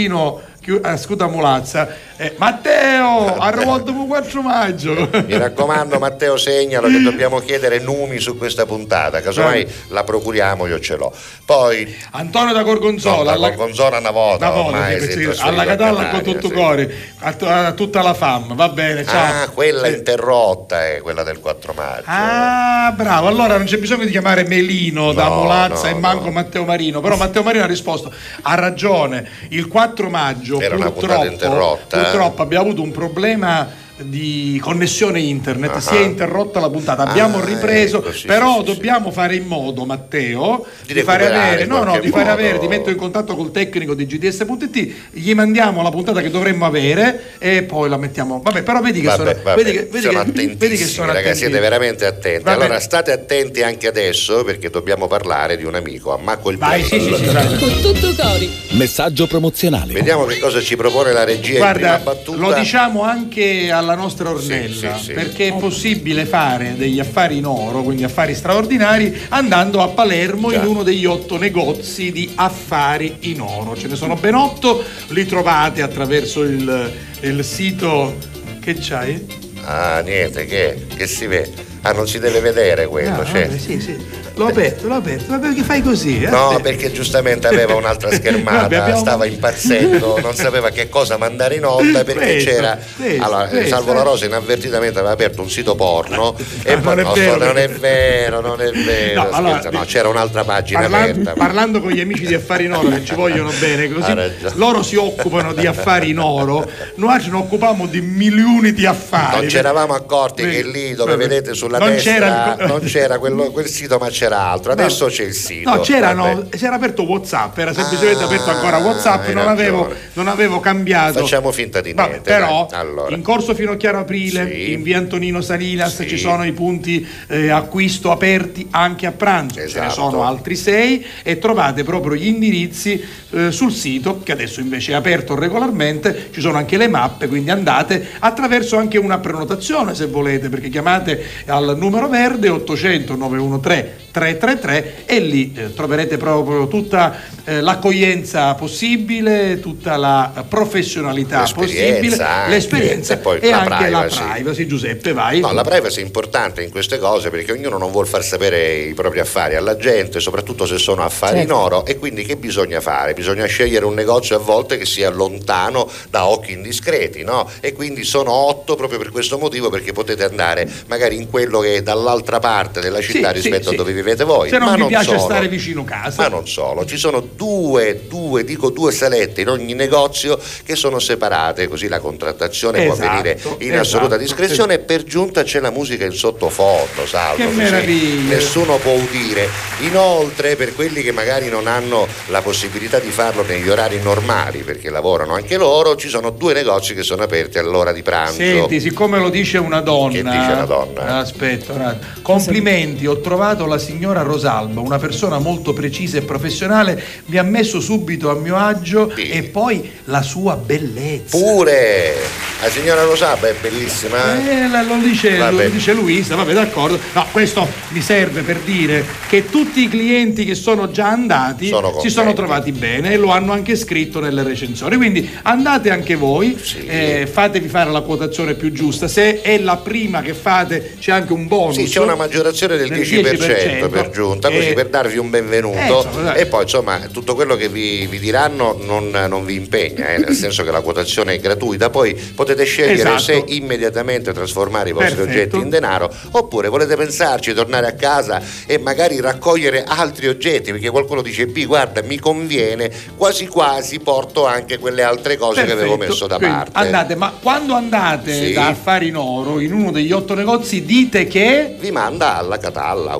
chi- eh, scusa mulazza, eh, Matteo, ha rivolto 4 maggio. Mi raccomando Matteo segnalo che dobbiamo chiedere numi su questa puntata, casomai la procuriamo io ce l'ho. Poi Antonio da no, Gorgonzola, da alla- Gorgonzola una volta, Una volta, ormai sì, alla Catalla con tutto sì. cuore, a, a tutta la fam, va bene, ciao. Ah, quella Eh, interrotta è quella del 4 maggio. Ah, bravo, allora non c'è bisogno di chiamare Melino da No, Molazza no, e manco no. Matteo Marino, però Matteo Marino ha risposto, ha ragione, il 4 maggio Era una puntata interrotta, eh? Purtroppo abbiamo avuto un problema di connessione internet, Ah. si è interrotta la puntata, abbiamo Ah, ripreso, ecco, sì, però sì, sì, dobbiamo fare in modo, Matteo, Di di, fare avere, no, no, di fare modo. avere, ti metto in contatto col tecnico di GDS.it, gli mandiamo la puntata che dovremmo avere e poi la mettiamo. Vabbè, però vedi che Vabbè, sono, vabbè, vedi che, vedi sono che- vedi che sono ragazzi, attenti. siete veramente attenti. Va allora state attenti anche adesso perché dobbiamo parlare di un amico, Ammacco il Vai, sì, sì, sì. Con tutto cori. Messaggio promozionale. Vediamo che cosa ci propone la regia in Guarda, prima battuta. lo diciamo anche alla nostra Ornella, Sì, sì, perché è possibile fare degli affari in oro, quindi affari straordinari, andando a Palermo Già. in uno degli otto negozi di affari in oro. Ce ne sono ben otto, li trovate attraverso il, il sito che c'hai? Ah, niente, che, che si vede? Ah, non si deve vedere quello, Ah, cioè. vabbè, sì, sì. L'ho aperto, l'ho aperto. Ma perché fai così? eh? No, perché giustamente aveva un'altra schermata, Vabbè, abbiamo- stava impazzendo, non sapeva che cosa mandare in onda perché Questo, c'era. questo, allora, questo. Salvo la Rosa inavvertitamente aveva aperto un sito porno e Ah, poi non no, non è vero, non è vero. No, allora, no, c'era un'altra pagina Parlando, aperta. parlando con gli amici di Affari in Oro che ci vogliono bene, così loro si occupano di affari in oro, noi ce ne occupiamo di milioni di affari. Non ci eravamo accorti che lì dove Vabbè. vedete sulla Non destra c'era non c'era quello- quel sito ma c'era altro. Adesso c'è il sito. No, c'erano, vabbè. si era aperto Whatsapp, era semplicemente Ah, aperto ancora Whatsapp, non avevo, non avevo cambiato. Facciamo finta di Vabbè, niente. però dai. Allora. in corso fino a chiaro aprile, Sì. in via Antonino Salinas Sì. ci sono i punti eh, acquisto aperti anche a pranzo, ce ne Esatto. sono altri sei e trovate proprio gli indirizzi eh, sul sito che adesso invece è aperto regolarmente, ci sono anche le mappe, quindi andate attraverso anche una prenotazione se volete, perché chiamate al numero verde 800 913 333 e lì eh, troverete proprio tutta eh, l'accoglienza possibile, tutta la professionalità L'esperienza possibile, anche, l'esperienza e poi e la anche privacy. la privacy. Giuseppe, vai. No, la privacy è importante in queste cose perché ognuno non vuole far sapere i propri affari alla gente, soprattutto se sono affari Certo. in oro e quindi che bisogna fare? Bisogna scegliere un negozio a volte che sia lontano da occhi indiscreti, no? E quindi sono otto proprio per questo motivo perché potete andare magari in quello che è dall'altra parte della città Sì, rispetto sì, a sì. dove vivete voi. Se non Ma vi piace solo. stare vicino casa. Ma non solo, ci sono due, due, dico due salette in ogni negozio che sono separate, così la contrattazione può Esatto, avvenire in esatto, assoluta discrezione e per giunta c'è la musica in sottofondo, salvo. Che meraviglia. Nessuno può udire. Inoltre, per quelli che magari non hanno la possibilità di farlo negli orari normali, perché lavorano anche loro, ci sono due negozi che sono aperti all'ora di pranzo. Senti, siccome lo dice una donna, Che dice una donna? Aspetta, complimenti, ho trovato la signora Rosalba, una persona molto precisa e professionale, mi ha messo subito a mio agio e poi la sua bellezza. Pure! La signora Rosalba è bellissima. Eh, la- lo, dice, lo dice Luisa, vabbè d'accordo. No, questo mi serve per dire che tutti i clienti che sono già andati Sono si sono trovati bene e lo hanno anche scritto nelle recensioni. Quindi andate anche voi, eh, fatevi fare la quotazione più giusta. Se è la prima che fate c'è anche un bonus. Sì, c'è una maggiorazione del 10%, per giunta, così Eh, per darvi un benvenuto. Eh, insomma, e poi insomma tutto quello che vi, vi diranno non, non vi impegna, eh, nel senso che la quotazione è gratuita. Poi potete scegliere Esatto. se immediatamente trasformare i vostri Perfetto. oggetti in denaro oppure volete pensarci, tornare a casa e magari raccogliere altri oggetti, perché qualcuno dice B, guarda, mi conviene, quasi quasi porto anche quelle altre cose che avevo Perfetto. messo da Quindi, parte. Andate, ma quando andate Sì. da Affari in Oro in uno degli otto negozi dite che vi manda alla Catalla,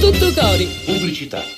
Tutto cori. Pubblicità.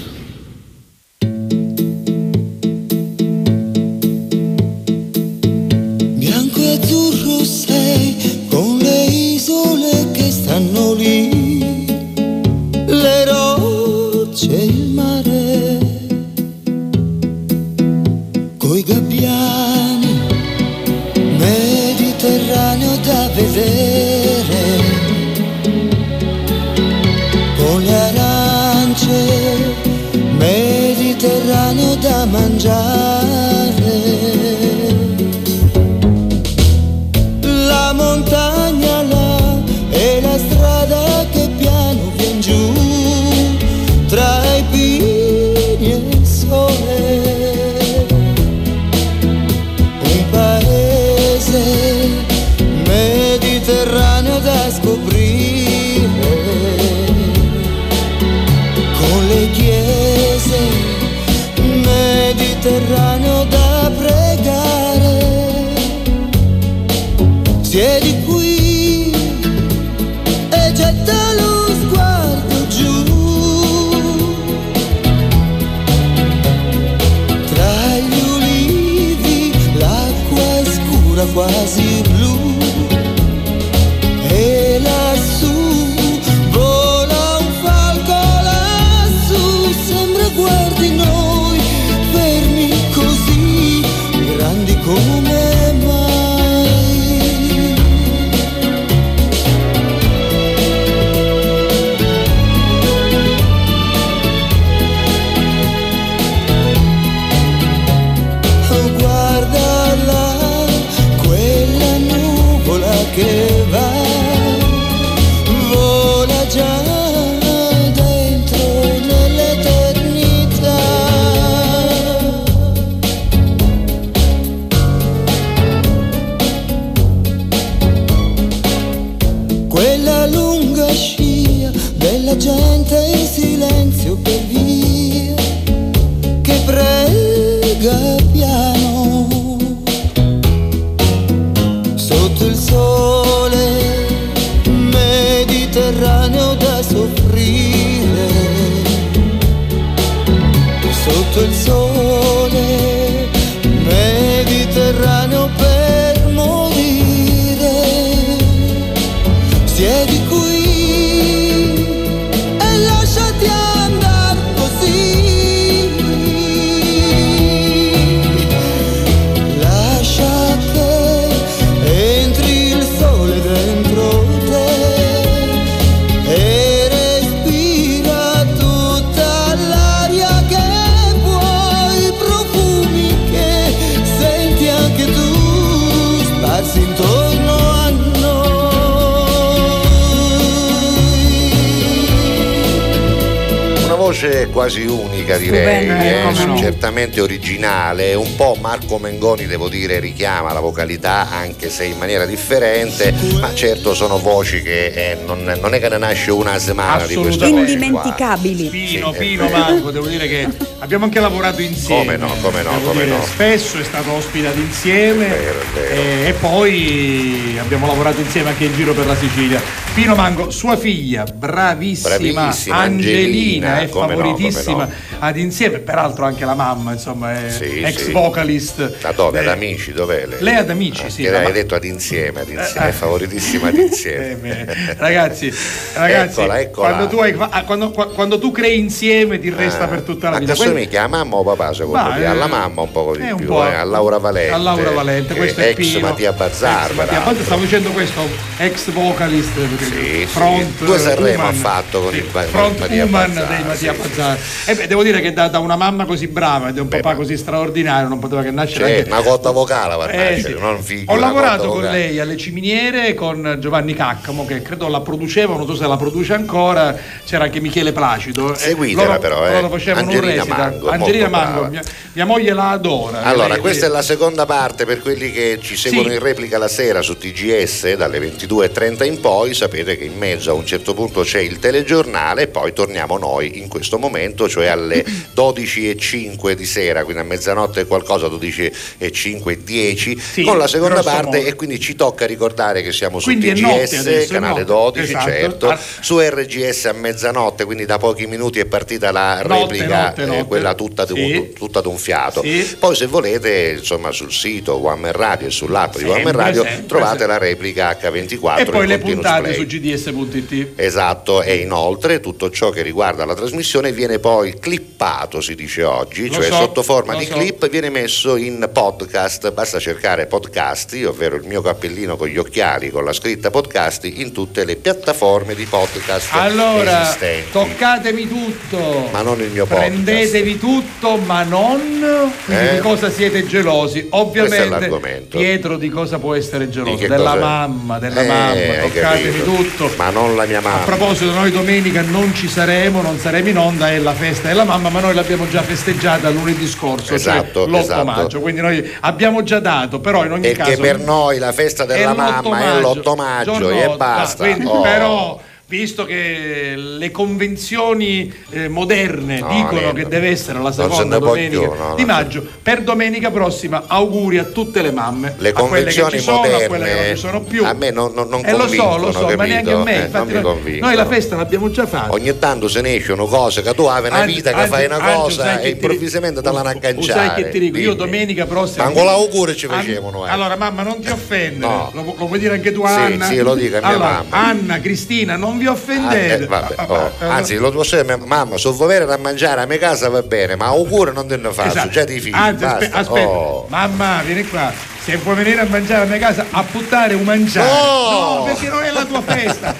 Vocalità anche se in maniera differente, ma certo sono voci che eh, non, non è che ne nasce una settimana di queste voci qua. Indimenticabili. Pino, Sì, Pino. Manco, devo dire che abbiamo anche lavorato insieme. Come no, come no, come dire, no. Spesso è stato ospitato insieme vero, vero. eh, e poi abbiamo lavorato insieme anche in giro per la Sicilia. Pino Mango, sua figlia, bravissima, Bravissima, Angelina, Angelina, è no, favoritissima come ad insieme, peraltro anche la mamma, insomma, è Sì, ex sì. vocalist. Dove? Eh, Ad amici, dov'è lei? Lei ad amici, Ah, sì. hai ma- detto ad insieme, ad insieme, Eh, è favoritissima ad insieme. Eh, ragazzi, ragazzi Eccola, eccola. Quando, tu hai- ah, quando- qua- quando tu crei insieme ti resta Ah, per tutta la vita. che Quello- somiglia a mamma o papà secondo Ma, te? eh, Alla mamma un po' di un più, po' eh, a Laura Valente. a Laura Valente, questo è ex Pino. Mattia Bazzar, Ex Mattia. Bazzar, stavo dicendo questo, ex vocalist Sì, front sì. Due Sanremo ha fatto con Sì, il front Mattia woman dei Mattia sì, Bazzar. E beh, devo dire che da, da una mamma così brava e da un Beh, papà ma- così straordinario non poteva che nascere anche una cotta vocale va Eh, nascere, sì. non figlio. Ho lavorato con vocale. lei alle ciminiere con Giovanni Caccamo che credo la produceva, non so se la produce ancora, c'era anche Michele Placido. eh, Seguitela loro- però, eh. facevano un Angelina recital. Mango, è Angelina Mango, mia, mia moglie la adora. Allora, Lei- questa è la seconda parte per quelli che ci seguono Sì. in replica la sera su TGS dalle 22.30 in poi. Sapete che in mezzo a un certo punto c'è il telegiornale e poi torniamo noi in questo momento, cioè alle 12.05 di sera, quindi a mezzanotte qualcosa, 12.05 e 10, Sì, con la seconda parte modo. e quindi ci tocca ricordare che siamo su Quindi TGS, adesso, canale notte. 12, Esatto. certo, Ah. su RGS a mezzanotte, quindi da pochi minuti è partita la Notte, replica, notte, eh, notte. quella tutta, Sì. tutta d'un fiato. Sì. Poi se volete, insomma, sul sito One Man Radio e sull'app di One Man Radio sempre, trovate la replica H24 E poi le puntate play. su gds.it. Esatto, e inoltre tutto ciò che riguarda la trasmissione viene poi clippato, si dice oggi, Lo cioè so, sotto forma di so. clip viene messo in podcast, basta cercare podcasti, ovvero il mio cappellino con gli occhiali con la scritta podcasti in tutte le piattaforme di podcast Allora, esistenti. toccatemi tutto. Ma non il mio podcast. Prendetevi tutto, ma non Eh? di cosa siete gelosi. Ovviamente. Pietro di cosa può essere geloso? Della cosa- mamma, della Eh, mamma, hai toccatemi tutto. Ma non la mia A mamma. proposito, noi domenica non ci saremo, non saremo in onda, è la festa della mamma, ma noi l'abbiamo già festeggiata lunedì scorso, Esatto, cioè l'8 esatto. maggio, quindi noi abbiamo già dato, però in ogni Perché caso... per noi la festa della è l'8 mamma è l'8 maggio e otto, basta. quindi, Oh. Però, visto che le convenzioni eh, moderne No, dicono niente. che deve essere la seconda domenica più, no, di maggio, per domenica prossima auguri a tutte le mamme, le a quelle che convenzioni ci sono, a quelle che non moderne ci sono più. a me non, non, non Eh, lo so, lo so, ma capito? neanche a me. Eh, non Infatti, noi, noi la festa l'abbiamo già fatta. Ogni tanto se ne escono cose che tu hai una Anzi, vita che anzi, fai una anzi, cosa e improvvisamente te la agganciare. sai che ti dico? Io domenica prossima. Ma con l'auguro ci An- facevano, eh. Allora, mamma, non ti offendere. Lo, vuoi dire anche tu, a Sì, Anna? sì, lo dico a mia mamma. Anna, Cristina, non vi Ah, offendete. eh, Ah, oh. ah, ah, Anzi, lo dire, mia mamma, se vuoi venire a mangiare a mia casa va bene, ma auguro non te ne faccio, esatto. già ti figli. Anzi, aspe- aspetta, Oh. mamma, vieni qua. Se vuoi venire a mangiare a mia casa, a puttare un mangiare. No! No, perché non è la tua festa.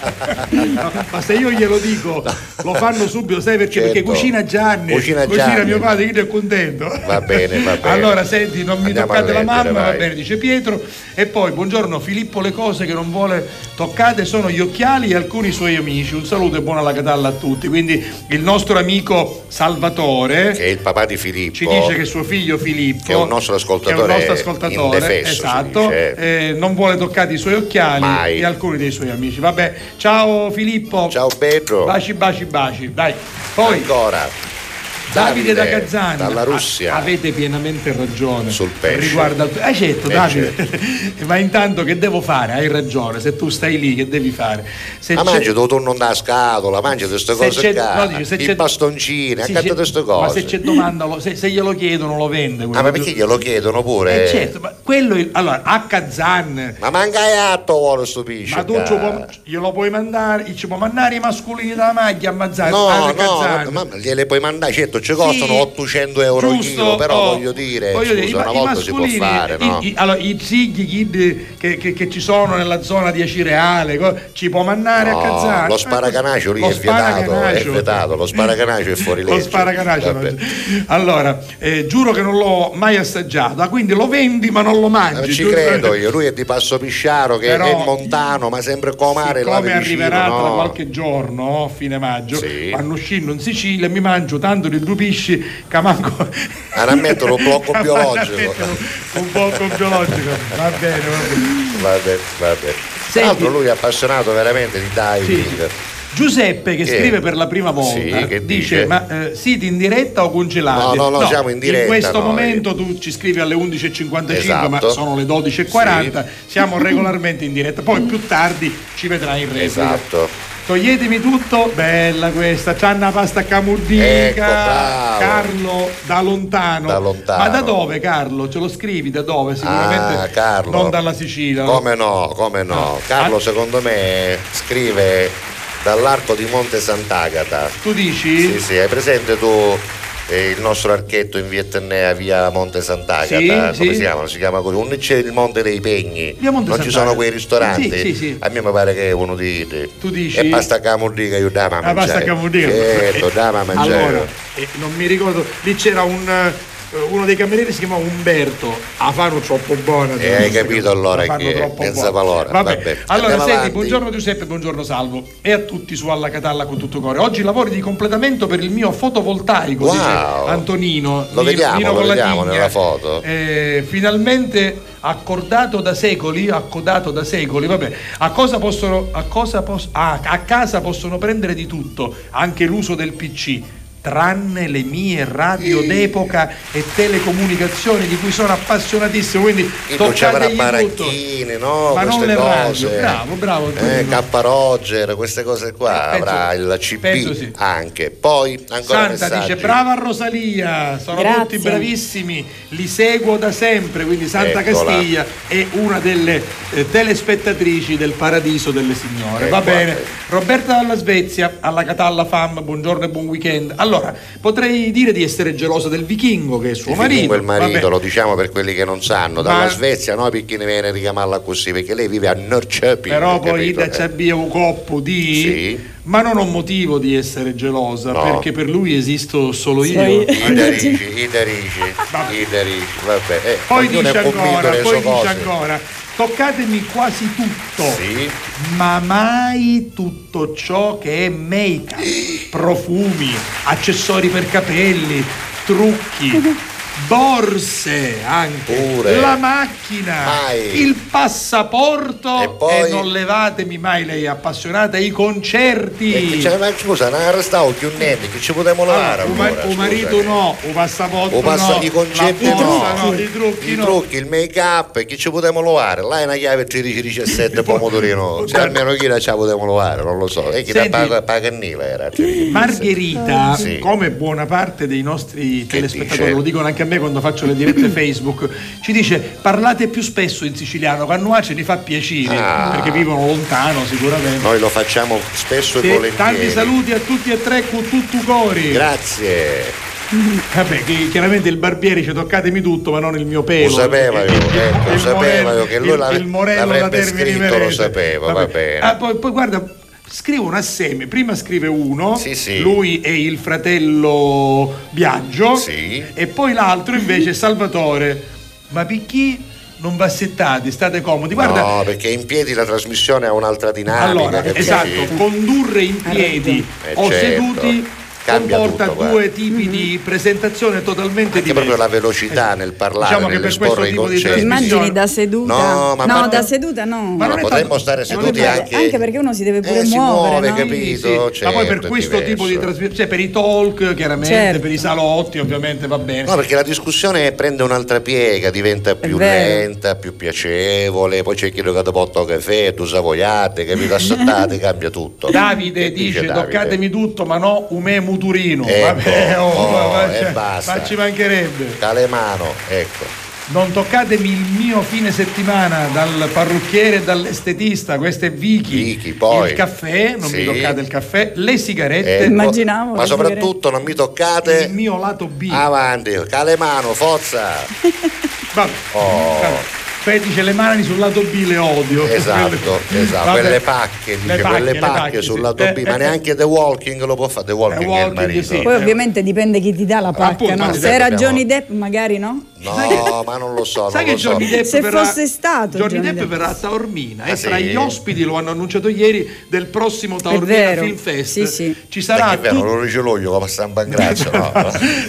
No, ma se io glielo dico, lo fanno subito, sai perché? Perché Certo. cucina Gianni. Cucina Gianni. mio padre, quindi è contento. Va bene, va bene. Allora, senti, non mi Andiamo toccate a la mamma, va vai. bene, dice Pietro. E poi, buongiorno Filippo, le cose che non vuole toccate sono gli occhiali e alcuni suoi amici. Un saluto e buona la catalla a tutti. Quindi il nostro amico Salvatore Che è il papà di Filippo. ci dice che suo figlio Filippo, Che è un nostro ascoltatore che è un nostro ascoltatore, si esatto, eh, non vuole toccare i suoi occhiali Mai. e alcuni dei suoi amici. Vabbè, ciao Filippo. Ciao Pedro. Baci, baci, baci. Dai. Poi Ancora. Davide da Kazan. Dalla Russia. A- avete pienamente ragione. Sul pesce. Riguardo al... Ah, certo, Eh, Davide. Ma intanto che devo fare? Hai ragione. Se tu stai lì, che devi fare? Se Ma mangi tu non da scatola, mangi queste se cose qua, no, dice, se i c'è- bastoncini, sì, accanto queste Ma cose. se c'è domanda, lo- se, se glielo chiedono, lo vende. Ah, ma perché glielo chiedono pure? Eh, certo, ma quello è- allora a Kazan Ma manca atto vuole sto pesce. ma tu ci può- glielo puoi mandare ci può mandare i masculini della maglia a Mazzara No, no, Kazan. ma gliele puoi mandare, certo, ci costano Sì, 800 euro giusto, chilo, però oh, voglio dire, voglio dire, scusa, i, una i volta si può fare, i- no? i- allora, i psigli kid che, che- che ci sono nella zona di Acireale ci può mandare a No, Kazan lo sparacanaccio lì Lo è vietato, è vietato, lo sparacanaccio è fuori legge. Lo sparacanaccio. Vabbè. Allora, eh, giuro che non l'ho mai assaggiato, quindi lo vendi ma non lo mangi. Non ci giusto? credo io, lui è di Passo Pisciaro che Però- è montano, ma sempre comare là Come vicino, arriverà tra no? qualche giorno, fine maggio, Sì. vanno uscendo in Sicilia mi mangio tanto di due pisci che manco mettono un blocco biologico. un blocco biologico. Va bene, va bene. Vabbè, vabbè. Senti- Tra l'altro lui è appassionato veramente di diving. Giuseppe che Che- scrive per la prima volta Sì, dice, dice? ma eh, siete in diretta o congelati? No, no, no, siamo in diretta, questo noi. momento tu ci scrivi alle 11.55 ma Esatto. sono le 12.40 siamo regolarmente in diretta poi più tardi ci vedrai in replica Esatto. Toglietemi tutto bella questa c'ha una pasta camurdica Ecco. Carlo da lontano. Da lontano. ma da dove Carlo? ce lo scrivi da dove? sicuramente Ah, Carlo. non dalla Sicilia no? Come no, come no. Carlo Ah. secondo me scrive dall'arco di Monte Sant'Agata. tu dici? Sì, sì, hai presente tu il nostro archetto in via Tennea, via Monte Sant'Agata? Sì, Come sì. si chiama? Si chiama così. Non c'è il Monte dei Pegni. Non ci Sant'Agata. sono quei ristoranti. Sì. A me mi pare che uno di. Tu dici? E pasta camurdica io dama a La pasta mangiare. camurdica. Certo, dama a mangiare. Allora, eh, non mi ricordo, lì c'era un, eh, uno dei camerieri si chiamava Umberto, la fanno troppo buona. E hai capito allora che buona. valora. Vabbè. Vabbè, Allora, andiamo senti, avanti. buongiorno Giuseppe, buongiorno Salvo e a tutti su Alla Catalla con tutto cuore. Oggi lavori di completamento per il mio fotovoltaico, Wow. dice Antonino. Lo vediamo, Nino lo vediamo nella foto. Eh, finalmente accordato da secoli, accodato da secoli, vabbè, a cosa possono, a cosa pos- ah, a casa possono prendere di tutto, anche l'uso del PC. Tranne le mie radio d'epoca e telecomunicazioni di cui sono appassionatissimo, quindi non tutto. baracchine, no? Ma non queste le radio, cose. bravo, bravo, Eh. K Roger, queste cose qua, Eh, penso- avrà il CP sì. anche. Poi ancora Santa messaggi. dice brava Rosalia, sono Grazie. tutti bravissimi, li seguo da sempre, quindi Santa Eccola. Castiglia è una delle eh, telespettatrici del Paradiso delle Signore. Va Ecco, bene. Roberta dalla Svezia, alla Catalla Fam, buongiorno e buon weekend. Allora, potrei dire di essere gelosa del vichingo che è suo Il marito. il marito, vabbè. lo diciamo per quelli che non sanno, dalla Ma- Svezia noi perché ne viene a richiamarla così, perché lei vive a Norrköping. Però poi capito? Ida ci abbia un coppo di... Sì. Ma non ho motivo di essere gelosa, No. perché per lui esisto solo io. I derici, i derici, i derici, vabbè. Eh, Poi dice ancora, poi dice cose. ancora, toccatemi quasi tutto, Sì. ma mai tutto ciò che è make-up, profumi, accessori per capelli, trucchi, borse anche, Pure. la macchina, Mai. il passaporto E poi- non levatemi mai lei appassionata ai concerti. E che c'è- ma scusa, non arrestavo più niente, che ci potremmo lavare Allora, ma- un marito che- no, un passaporto O passa no, i concerti la no, borsa no, i trucchi i no. trucchi, il make up, che ci potremmo lavare? Là è una chiave 13-17 pomodorino, se almeno chi la ci potremmo lavare, non lo so. E chi da Senti. paga, Pagannila era. 13-17. Margherita, Sì. come buona parte dei nostri telespettatori, dice? lo dicono anche a me quando faccio le dirette Facebook, ci dice parlate più spesso in siciliano, Cannuà ce ne fa piacere, Ah. perché vivono lontano sicuramente. Noi lo facciamo spesso e Sì, volentieri. tanti saluti a tutti e tre con tutto cori. Grazie. Vabbè, chiaramente il barbiere ci toccatemi tutto, ma non il mio pelo. Lo sapevo io, ecco, lo morello- io che lui il- l'ave- il morello da l'avrebbe scritto, lo Imerese. sapevo, va bene. Ah, poi, poi guarda, scrivono assieme. Prima scrive uno, Sì, sì. lui è il fratello Biagio, Sì. e poi l'altro invece è Salvatore. Ma perché non bassettate, state comodi? Guarda, no, perché in piedi la trasmissione ha un'altra dinamica. allora, esatto, condurre in piedi Eh, o certo. seduti Cambia comporta tutto, due guarda. tipi di presentazione totalmente Anche diversi. proprio la velocità nel parlare, Diciamo che per nell'esporre questo i tipo di concetti. Immagini da seduta? No, ma- ma- da seduta no. Ma non Ma potremmo tanto- stare seduti anche. Anche perché uno si deve pure Eh, si muovere, muove, no? capito? Sì, ma poi per Certo, questo tipo di trasmissione, cioè per i talk chiaramente, Certo. per i salotti ovviamente va bene. No, perché la discussione prende un'altra piega, diventa più lenta, più piacevole, poi c'è chi lo che porta caffè, tu savoiate, capito? Assattate, cambia tutto. Davide Che dice, Davide? toccatemi tutto ma no umè muturino. Ecco, Vabbè, oh, oh, ma, e cioè, basta. ma ci mancherebbe. Calemano, ecco. Non toccatemi il mio fine settimana dal parrucchiere e dall'estetista, questo è Vicky. Vicky, poi. Il caffè, non Sì. mi toccate il caffè, le sigarette, ecco. Immaginavo, Ma soprattutto non mi toccate il mio lato B. avanti, Calemano, forza. Vabbè. Oh. Vabbè. Fetice le mani sul lato B le odio. Esatto, Quelle- esatto, Vabbè. quelle pacche, dice, Le pacche, quelle le pacche, pacche, sul sì. lato Eh, B, ma eh, neanche The Walking lo può fare, The Walking, è il Walking, marito. sì. Poi ovviamente dipende chi ti dà la pacca, Appunto, no? Se era dobbiamo- Johnny Depp magari no? No, ma non lo so, Sai che so. Johnny Depp Se verrà, fosse stato Johnny, Johnny Depp, Depp. verrà a Taormina e Ah, tra sì? gli ospiti lo hanno annunciato ieri del prossimo Taormina Film Fest sì, sì. ci sarà è vero, lo dice luglio come stampa in grazia, no?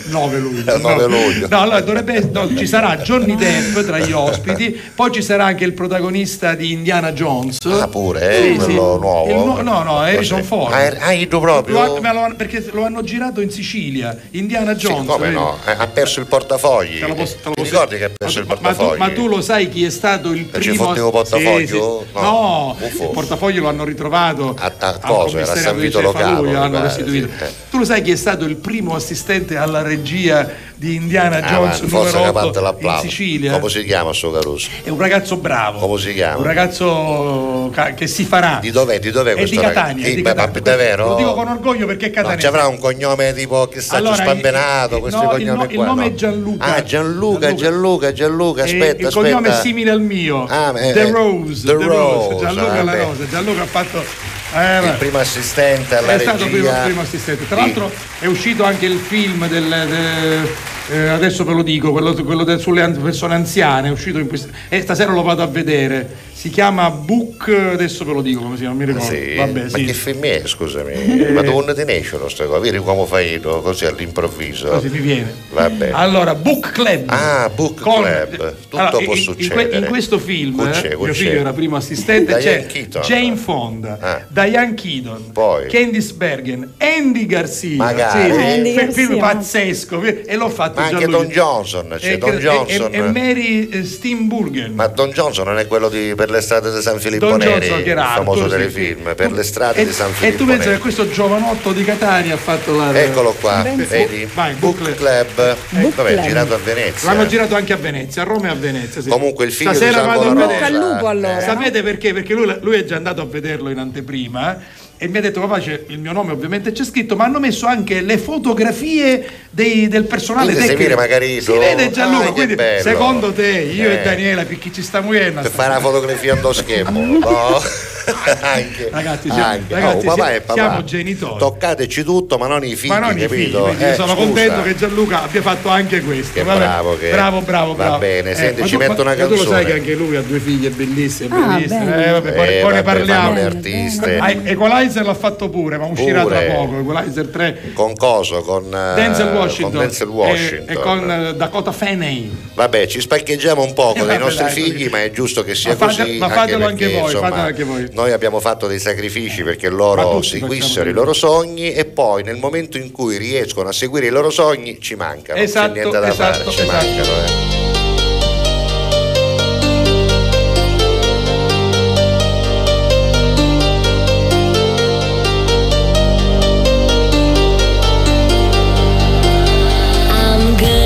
9 luglio. Il 9 no. luglio. No, allora dovrebbe ci sarà Johnny Depp tra gli ospiti, poi ci sarà anche il protagonista di Indiana Jones. Ah, pure, eh, Sì, quello sì. nuovo. Il no, no, Harrison? Ford. Ah, ah, Ido proprio? Lo ma lo perché lo hanno girato in Sicilia, Indiana Sì, Jones. come vedi? no? Eh, Ha perso il portafogli. Te lo posso- te lo Ti posso- ricordi che ha perso il Ma tu, portafogli? ma tu lo sai chi è stato il ci primo fottevo portafoglio? Sì, sì. No, No, il portafoglio lo hanno ritrovato A- a cosa? Era San Vito Lo Cefalù, Capo, mi l'hanno pare, restituito. sì, eh. Tu lo sai chi è stato il primo assistente alla regia di Indiana Ah, Jones ma forse numero che 8 parte in. Sicilia? Come si chiama sto Caruso? È un ragazzo bravo. Come si chiama? Un ragazzo ca- che si farà. Di dov'è? Di dov'è È questo di Catania, Sì, di ma- Catania. ma davvero? Lo dico con orgoglio perché è catanese. ci avrà un cognome tipo che sta Allora, spampenato, il- questi no, il cognomi no- il qua. nome no? è Gianluca. Ah, Gianluca, Gianluca, Gianluca, E aspetta, il cognome aspetta. è simile al mio. Ah, eh, The eh, Rose. The Rose, Gianluca ah, La. Rosa. Gianluca ha fatto. eh, Il primo assistente alla è stato primo, regia. primo assistente. Tra l'altro è uscito anche il film del. de- eh, adesso ve lo dico, quello, quello sulle persone anziane, è uscito in questo. E stasera lo vado a vedere. Si chiama Book, adesso ve lo dico come si chiama, non mi ricordo. Sì, Vabbè, ma sì. che film è, scusami? Ma dove ti nasce queste cose? Vedi come fai tu, così all'improvviso? Così mi viene. Vabbè. Allora, Book Club. Ah, Book Con- Club. Tutto Allora, può in- succedere. in questo film, c'è, eh, con mio figlio era primo assistente, Diane c'è Keaton. Jane Fonda, Ah. Diane Keaton, Poi. Candice Bergen, Andy Garcia. Magari. Sì, sì, Andy Garcia. film pazzesco. E l'ho fatto Ma anche. Don Johnson, c'è E- Don e- Johnson. E, e Mary eh, Steenburgen. Ma Don Johnson non è quello di Per le strade di San Filippo Don Neri, Johnson che era il famoso Arthur, telefilm, sì. Per le strade e, di San E Filippo tu pensi Neri. che questo giovanotto di Catania ha fatto la. Eccolo qua, vedi? Vai, Book Book Club. Book Vabbè, Club. girato a Venezia. L'hanno girato anche a Venezia, a Roma e a Venezia. Sì. Comunque il figlio Stasera di vado a vedere. Bocca al lupo, Rosa, allora. eh, Sapete perché? Perché lui, lui è già andato a vederlo in anteprima eh, e mi ha detto papà c'è il mio nome ovviamente c'è scritto ma hanno messo anche le fotografie dei- del personale Quindi tecnico magari si vede Gianluca Ah, che quindi secondo te io Eh. e Daniela per chi ci sta muovendo per fare una fotografia allo schermo, no? anche, Ragazzi, siamo- anche. ragazzi, Oh, papà siamo- e papà. siamo genitori. Toccateci tutto, ma non i figli, ma non i figli, capito? Eh, sono scusa. contento che Gianluca abbia fatto anche questo. Che bravo che è. bravo, bravo, Va bravo. bene, senti, ma ci tu- metto una ma Tu lo sai canzone. che anche lui ha due figlie bellissime, Ah, bellissime. Eh, vabbè, poi, Eh, poi ne vabbè, parliamo. le Bene, artiste. Ah, Equalizer l'ha fatto pure, ma uscirà Pure. tra poco. Equalizer 3. Con coso? Con eh, Denzel Washington, Con Denzel e- Washington. E, con eh, Dakota Fanning. Vabbè, ci spaccheggiamo un poco Eh, dai vabbè, nostri figli, ma è giusto che sia così. ma fatelo anche perché, voi, insomma, fatelo anche voi. Noi abbiamo fatto dei sacrifici perché loro seguissero i loro sogni e poi nel momento in cui riescono a seguire i loro sogni ci mancano. Esatto, C'è niente da esatto, fare, ci esatto. mancano. eh. I'm good,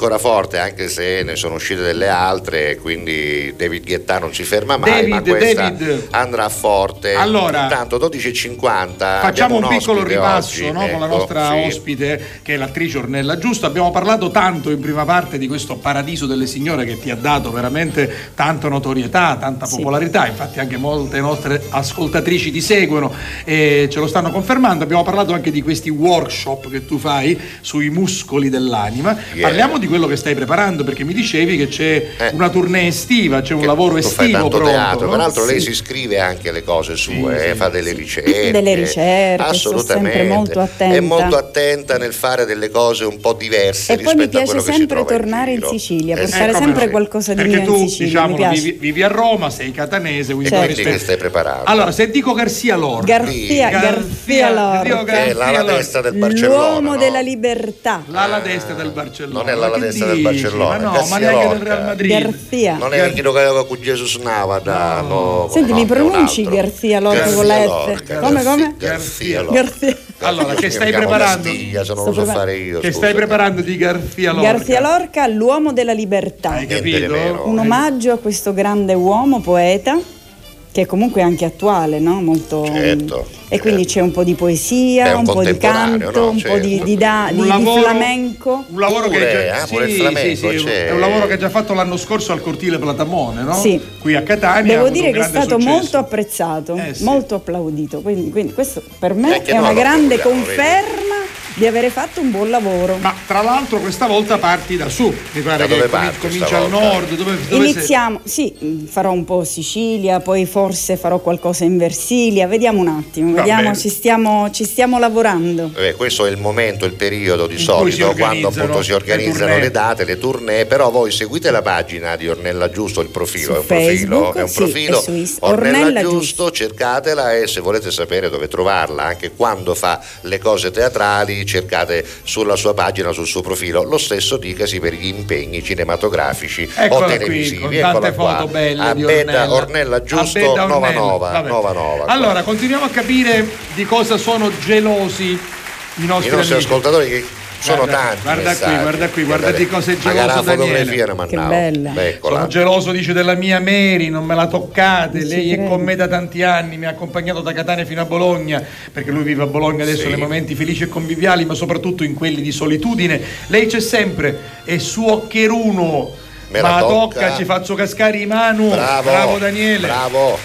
ancora forte, anche se ne sono uscite delle altre, quindi David Guetta non si ferma mai, ma David, questa David. andrà forte. Allora, Intanto 12.50. Facciamo un abbiamo piccolo ripasso oggi, no, con la ecco, nostra sì. ospite che è l'attrice Ornella Giusto. Abbiamo parlato tanto in prima parte di questo paradiso delle signore che ti ha dato veramente tanta notorietà, tanta popolarità. Infatti anche molte nostre ascoltatrici ti seguono e ce lo stanno confermando. Abbiamo parlato anche di questi workshop che tu fai sui muscoli dell'anima. Yeah. Parliamo di quello che stai preparando perché mi dicevi che c'è Eh. una tournée estiva, c'è un lavoro estivo tanto pronto. teatro, no? peraltro lei Sì. si scrive anche le cose sue, Sì, eh, sì, fa delle ricerche. Delle ricerche, assolutamente. sempre molto attenta. È molto attenta nel fare delle cose un po' diverse E poi rispetto mi a piace quello che si sempre in tornare in, giro. Sicilia, Eh sì. portare Eh, sempre qualcosa di Perché mio tu, in Sicilia, mi diciamo, piace. vivi, vivi a Roma, sei catanese, quindi Quindi dovresti- che stai preparando? Allora, se dico Garcia Lorca, Garcia, Gar- Garcia Lorca. Dio Che è l'ala destra del Barcellona. L'uomo no? della libertà. l'ala destra del Barcellona. Non è l'ala destra del? Barcellona, Ma no, Garcia ma neanche del Lorca. Real Madrid. Garcia. Non è chi lo aveva con Gesù Navada, no. Senti, no, mi pronunci. Garcia Lorca con la? Lorca, Come, come? Garcia Lorca. Garcia. Allora, che stai preparando? Castiglia, se non lo so fare io. Che scusa. stai preparando di Garcia Lorca? Garcia Lorca, l'uomo della libertà. Hai capito? Un omaggio a questo grande uomo, poeta, che è comunque anche attuale, no? Molto... Certo, E quindi c'è un po' di poesia, un, un po' di canto, no? un po' di, Certo. di, da- Un di- di lavoro- flamenco. Un lavoro Pure, che già, ah, il sì, flamenco sì, sì, c'è. è un lavoro che ha già fatto l'anno scorso al cortile Platamone, no? Sì. Qui a Catania. Devo dire che è stato successo. molto apprezzato, Eh, sì. molto applaudito. Quindi, quindi questo per me è una grande conferma di avere fatto un buon lavoro. Ma tra l'altro questa volta parti da su, mi pare Da che parti comincia al nord, dove, dove sei? Iniziamo, sì, mh, farò un po' Sicilia, poi forse farò qualcosa in Versilia, vediamo un attimo, Va vediamo, ci stiamo, ci stiamo lavorando. Eh, questo è il momento, il periodo di si solito quando appunto si le organizzano tournée. le, date, le tournée, però voi seguite la pagina di Ornella Giusto, il profilo, Su è un profilo, Facebook, è un sì, profilo. e su Ornella, Ornella Giusto, cercatela e se volete sapere dove trovarla, anche quando fa le cose teatrali, cercate sulla sua pagina, sul suo profilo. Lo stesso dicasi per gli impegni cinematografici Eccola o qui, televisivi. con Eccola tante qua. foto belle a di Ornella. Ornella Giusto, A Beda Nova Ornella. Nova, Vabbè. Nova Nova. Allora, continuiamo a capire di cosa sono gelosi i nostri, I nostri ascoltatori che sono Guarda- tanti. guarda qui, messaggi. guarda qui, guarda di cosa è geloso Daniele. Che bella. Eccola. Sono geloso, dice, della mia Mary, non me la toccate. Lei è con me da tanti anni, mi ha accompagnato da Catania fino a Bologna, perché lui vive a Bologna adesso Sì. nei momenti felici e conviviali, ma soprattutto in quelli di solitudine. Lei c'è sempre, è su occheruno. Me la ma tocca. tocca, ci faccio cascare i manu. Bravo, Daniele. Bravo.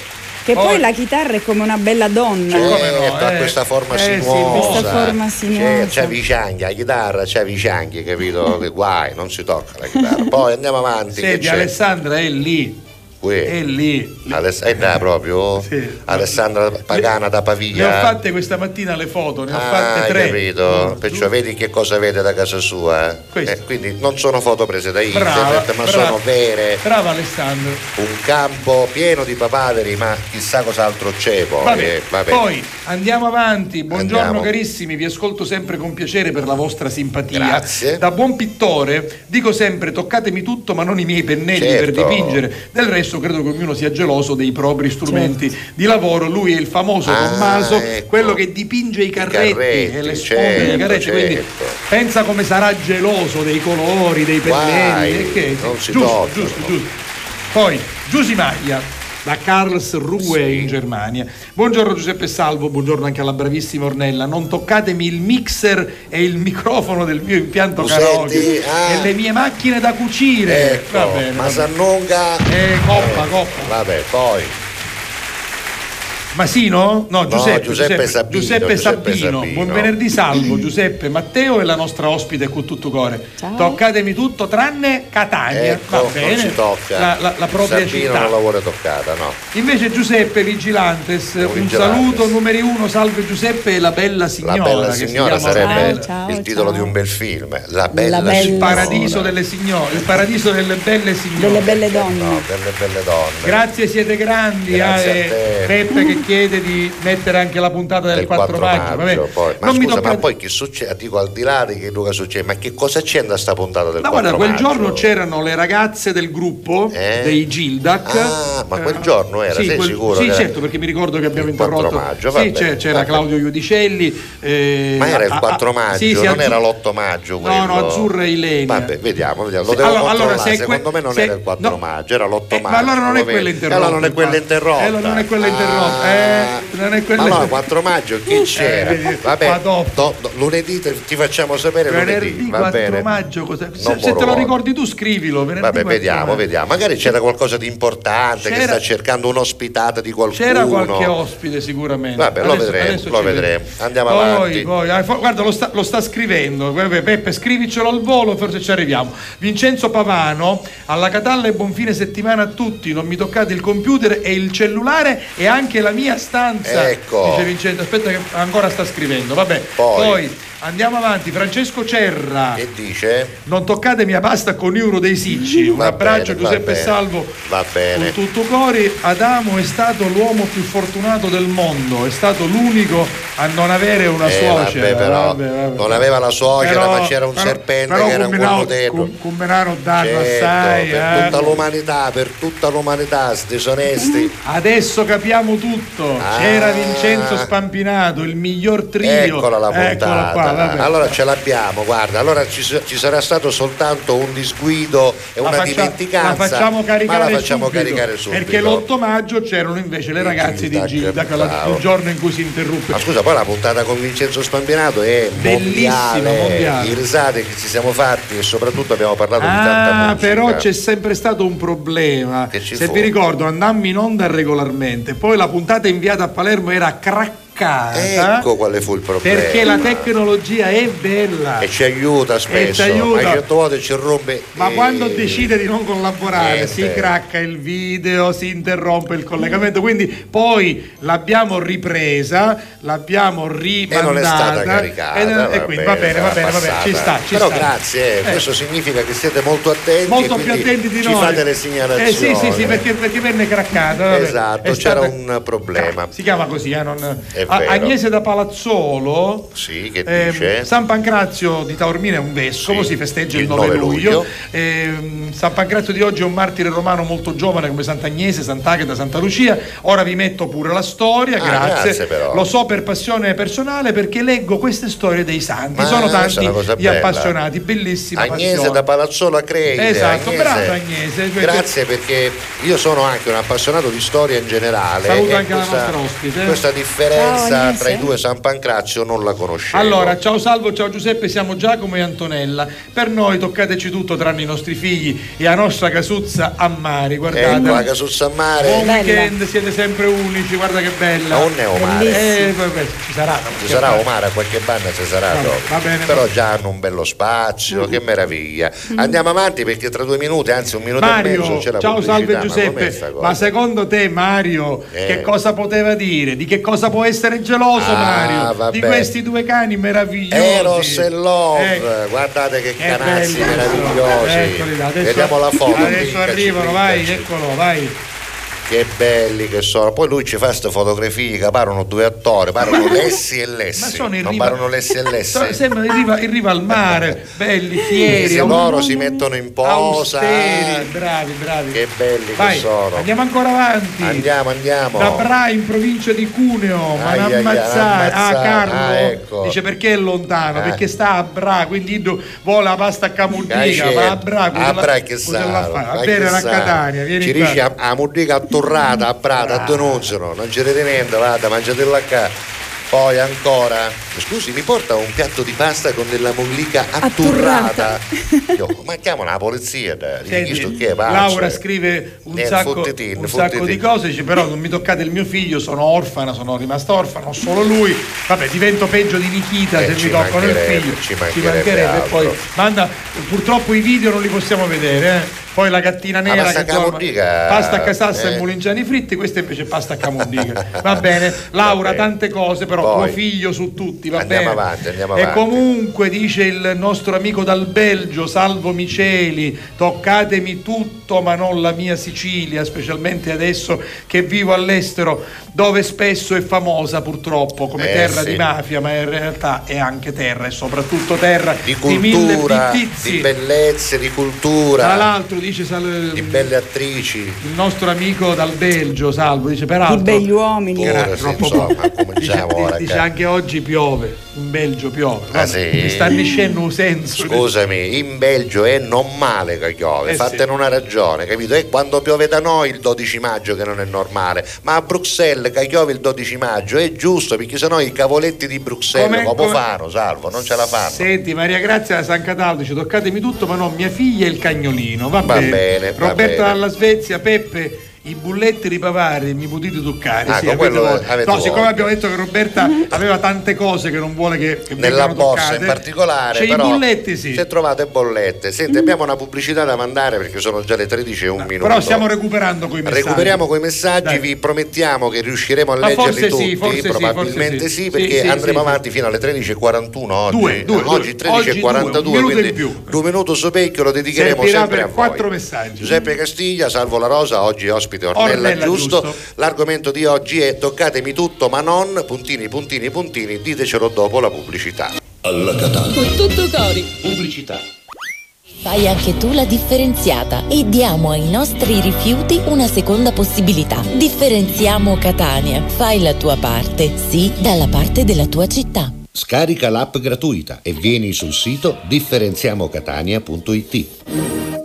Che poi Poi- la chitarra è come una bella donna. Cioè, come no, Certo, ha eh. questa forma Eh, sì, sinuosa. questa forma sinuosa. C'è, c'è Vicianghi, la chitarra c'è Vicianghi, capito? Che guai, non si tocca la chitarra. Poi andiamo avanti. che Senti, c'è? Alessandra è lì, Qui. è lì. Aless- eh, dai, proprio? Sì. Alessandra Pagana da Ne ho Pavia. fatte questa mattina le foto, ne ho Ah, fatte tre. capito. Uno, Perciò due, vedi che cosa vede da casa sua. eh? Quindi non sono foto prese da Brava, internet, ma brava. sono vere. Brava Alessandro. Un campo pieno di papaveri, ma chissà cos'altro c'è poi. Vabbè, eh, vabbè. Poi andiamo avanti. Buongiorno Andiamo. carissimi, vi ascolto sempre con piacere per la vostra simpatia. Grazie. Da buon pittore dico sempre toccatemi tutto ma non i miei pennelli per Certo. dipingere. Del resto credo che ognuno sia geloso dei propri strumenti di lavoro. Lui è il famoso Ah, Tommaso, ecco. quello che dipinge i carretti, carretti, e le sponde dei certo, carretti. Quindi certo. pensa come sarà geloso dei colori, dei pennelli. non si giusto, giusto, giusto. Poi Giusy Maglia da Karlsruhe in Germania. Buongiorno Giuseppe Salvo, buongiorno anche alla bravissima Ornella. Non toccatemi il mixer e il microfono del mio impianto Lo karaoke senti? Ah. e le mie macchine da cucire. Ecco, va bene. ma va bene. Sannunga. Eh, coppa, coppa. Vabbè, poi. Masino? No, Giuseppe, Giuseppe Sabino, Giuseppe Giuseppe Sabino. Sabino. Buon venerdì salvo, Giuseppe Matteo e la nostra ospite con tutto cuore. Toccatemi tutto tranne Catania. Ecco, Va non bene. ci tocca. La, la- la propria Sabino città. non la vuole toccata, no. Invece Giuseppe Vigilantes, un Vigilantes. saluto numeri uno, salve Giuseppe e la bella signora. La bella che si signora chiama sarebbe Ciao, il titolo di un bel film. La bella, bella Il signora. paradiso delle signore, il paradiso delle belle signore. Delle belle donne. No, delle belle donne. Grazie, siete grandi. Grazie eh, a te. Peppe che chiede di mettere anche la puntata del, del 4, maggio. vabbè. poi. Ma non mi scusa, ma poi che succede? Dico al di là di che Luca succede, ma che cosa c'entra a sta puntata del No, 4 guarda, quel maggio? giorno c'erano le ragazze del gruppo Eh? dei Gildac. Ah, ma quel giorno era, Sì, sei quel- sicuro? Sì, certo, perché mi ricordo che abbiamo Il 4 interrotto. maggio, sì, bene, c'era, Claudio Iudicelli. eh, Ma era il a- a- 4 maggio, sì, non Azzu- era l'8 maggio quello. No, no, Azzurra e Ilenia. Vabbè, vediamo, vediamo. Lo devo allora- allora, se Secondo me non se- era il 4 no. maggio, era l'8 Eh, maggio. ma allora non è quella interrotta. Allora non è quella interrotta. Eh, allora non è quella interrotta. Eh, non è quella Allora 4 maggio chi c'era? Eh, Vabbè, do- do- lunedì ti facciamo sapere Venerdì lunedì, va 4 bene. maggio, cosa- se, se te lo ricordi tu scrivilo. venerdì Vabbè, 4 vediamo, maggio. vediamo. Magari c'era qualcosa di importante che C'era- sta cercando un'ospitata di qualcuno. C'era qualche ospite sicuramente. Vabbè, lo Adesso- vedremo, adesso lo vedremo. Andiamo poi, avanti. Poi, ah, guarda, lo sta, lo sta scrivendo. Peppe, scrivicelo al volo, forse ci arriviamo. Vincenzo Pavano, alla Catalla e buon fine settimana a tutti. Non mi toccate il computer e il cellulare e anche la mia stanza. Ecco. Dice Vincenzo, aspetta che ancora sta scrivendo. Vabbè, Poi. poi andiamo avanti. Francesco Cerra. Che dice? Non toccate mia pasta con euro dei Sicci. Un Va abbraccio bene, Giuseppe bene. Salvo. Va bene. Con tutto cori, Adamo è stato l'uomo più fortunato del mondo, è stato l'unico a non avere una Eh, suocera. vabbè, però vabbè, vabbè. non aveva la suocera, Però- ma c'era un però- serpente però che era un colpo dentro. com- combinavo danno Certo, assai. per eh. tutta l'umanità, per tutta l'umanità, sti sonesti. Adesso capiamo tutto. Ah. C'era Vincenzo Spampinato, il miglior trio. Eccola la puntata. Eccola qua, vabbè. allora ce l'abbiamo, guarda, allora ci, ci sarà stato soltanto un disguido e La una faccia- dimenticanza. la facciamo caricare ma la facciamo subito, caricare subito. perché l'8 maggio c'erano invece le ragazze di Gilda bravo. il giorno in cui si interruppe Ma scusa, poi la puntata con Vincenzo Spampinato è Bellissima, mondiale, mondiale. i risate che ci siamo fatti e soprattutto abbiamo parlato di tanta Ah, musica. però c'è sempre stato un problema. Se fu? vi ricordo, andammo in onda regolarmente, poi la puntata inviata a Palermo era craccata. Ecco quale fu il problema. Perché la tecnologia è bella. e ci aiuta spesso, ci aiuta. ma certe volte ci rompe. Ma eh, quando decide di non collaborare Niente. si cracca il video, si interrompe il collegamento, quindi poi l'abbiamo ripresa, l'abbiamo rimandata E non è stata caricata. e, e quindi va bene, va bene, va bene, ci sta, ci Però sta. grazie, eh, Eh. questo significa che siete molto attenti. molto e più attenti di ci noi. fate le segnalazioni. Eh sì, sì, sì, perché, perché venne craccata. vabbè. Esatto, È c'era stata- un problema. Si chiama così, eh, non... È A-. Agnese da Palazzolo. Sì, che ehm, dice? San Pancrazio di Taormina è un vescovo, Sì, si festeggia il il 9, 9 luglio. luglio. Ehm, San Pancrazio di oggi è un martire romano molto giovane come Sant'Agnese, Sant'Agata, Santa Lucia. Ora vi metto pure la storia, Ah, grazie. grazie. Lo so per passione personale perché leggo queste storie dei santi. Ma Sono tanti gli appassionati, bellissima Agnese passione. da Palazzolo a Crede. Esatto, Agnese. brava Agnese. Grazie perché io sono anche un appassionato di storia in generale. Saluto anche la questa, nostra ospite. Questa Ciao, differenza tra i due San Pancrazio non la conoscevo. Allora, ciao Salvo, ciao Giuseppe, siamo Giacomo e Antonella. Per noi toccateci tutto tranne i nostri figli e la nostra casuzza a mare, guardate. Ecco la casuzza a mare. Buon weekend, siete sempre unici, guarda che bella. Non è Omare. Eh, vabbè, ci sarà. Ci sarà Omara, qualche banda ci sarà Vabbè, va bene, Però va- già hanno un bello spazio, che meraviglia. Andiamo avanti perché tra due minuti, anzi un minuto e mezzo Mario, c'è la ciao salve Ma Giuseppe, cosa? ma secondo te Mario Eh. che cosa poteva dire? Di che cosa può essere geloso Ah, Mario? vabbè. Di questi due cani meravigliosi. Eros e Love, Ecco. guardate che canazzi belli, meravigliosi. Eccoli adesso, Vediamo la foto. Adesso arrivano, vai, eccolo, vai. Che belli che sono. Poi lui ci fa queste fotografie che parlano due attori, parlano Lessi e Lessi. Ma sono in non riva- parlano Lessi e Lessi. Sembra in riva, in riva al mare, belli, fieri. Se loro si mettono in posa. austeri, bravi, bravi. Che belli Vai, che sono. andiamo ancora avanti. Andiamo, andiamo. Da Bra in provincia di Cuneo, ma non ai, ammazzare. Ah. Carlo Ah, ecco. dice perché è lontano? Ah. Perché sta a Bra, quindi vuole la pasta a Camudica, Dai, va a Bra, a la- Bra che sa, la? Va ma bene, che a sa. Catania, vieni Ci dici a, a Attorrata, a Prata, a denunziano, non ci rete niente, vada, mangiatela qua. Poi ancora, scusi, mi porta un piatto di pasta con della mollica atturrata. Io, ma chiamo la polizia, Senti, sto che è Laura scrive un Eh, sacco, fottetin, un sacco fottetin. di cose, dice però non mi toccate il mio figlio, sono orfana, sono rimasta orfana, ho solo lui, vabbè divento peggio di Nikita Eh, se ci mi toccano il mancherebbe, figlio, ci mancherebbe e altro. poi manda, purtroppo i video non li possiamo vedere, eh. Poi la gattina nera pasta che camondica, pasta a casassa eh. e mulinciani fritti, questa invece è pasta a camondica, va bene, Laura bene. tante cose però Poi. tuo figlio su tutti, va Andiamo bene. avanti, andiamo e avanti. comunque dice il nostro amico dal Belgio, Salvo Miceli, toccatemi tutto ma non la mia Sicilia, specialmente adesso che vivo all'estero, dove spesso è famosa purtroppo come Eh, terra sì. di mafia, ma in realtà è anche terra e soprattutto terra Di mille cultura, pittizi. di bellezze, di cultura, Tra l'altro dice Sal- di belle attrici. il nostro amico dal Belgio, Salvo, dice peraltro Di begli uomini. Era Pure, sì, troppo insomma, dice, cominciamo ora. dice che- anche oggi piove, in Belgio piove. Ah, Vabbè, sì? Mi sta nascendo un senso. Scusami, in Belgio è non male che piove, Eh, fatene una ragione, capito? È quando piove da noi il 12 maggio che non è normale, ma a Bruxelles che piove il 12 maggio è giusto perché sennò i cavoletti di Bruxelles Come- come, come- fanno, salvo, non ce la fanno. Senti, Maria Grazia da San Cataldo dice toccatemi tutto, ma no, mia figlia e il cagnolino. Va, Va bene, va Roberta bene. dalla Svezia, Peppe. I bulletti di Pavari mi potete toccare? Ah, sì, avete avete no, siccome abbiamo detto che Roberta aveva tante cose che non vuole che, che Nella borsa toccate, in particolare, Cioè, però, i bulletti sì. se trovate bollette, senti, abbiamo una pubblicità da mandare perché sono già le 13 e un minuto. Però stiamo recuperando coi messaggi. Recuperiamo quei messaggi, Dai. vi promettiamo che riusciremo a Ma leggerli tutti, sì, probabilmente sì, perché andremo avanti fino alle 13.41 oggi. Due, due, oggi due. Oggi 13.42, due, un minuto quindi più. due minuti su pecchio lo dedicheremo Servirà sempre per a voi. quattro messaggi. Giuseppe Castiglia, Salvo La Rosa, oggi ospite Ornella, Ornella Giusto. Giusto. L'argomento di oggi è toccatemi tutto ma non, puntini, puntini, puntini, ditecelo dopo la pubblicità. Alla Catalla. Con tutto cori. Pubblicità. Fai anche tu la differenziata e diamo ai nostri rifiuti una seconda possibilità. Differenziamo Catania. Fai la tua parte, sì, dalla parte della tua città. Scarica l'app gratuita e vieni sul sito differenziamocatania.it.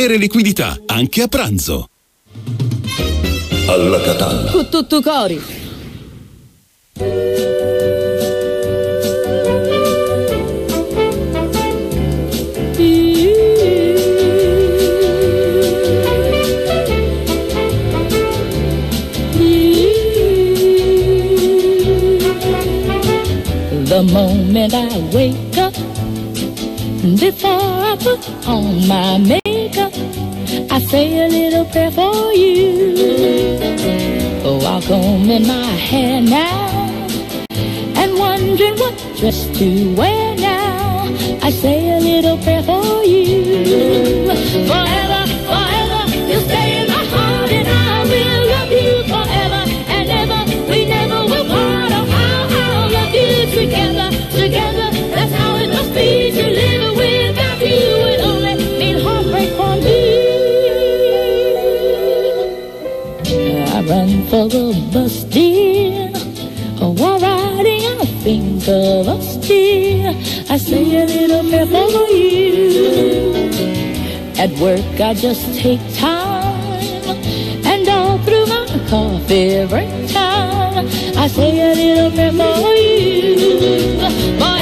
liquidità, anche a pranzo. Alla Catalla. Con tutto cori. The moment I wake up, before I put on my makeup, I say a little prayer for you. Oh, I'll comb in my hair now, and wondering what dress to wear now. I say a little prayer for you. Forever, for the bus, dear. Oh, while riding, I think of us, dear. I say a little prayer for you. At work, I just take time, and all through my coffee break time, I say a little prayer for you. Forever,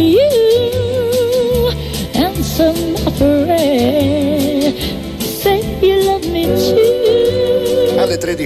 in love with you.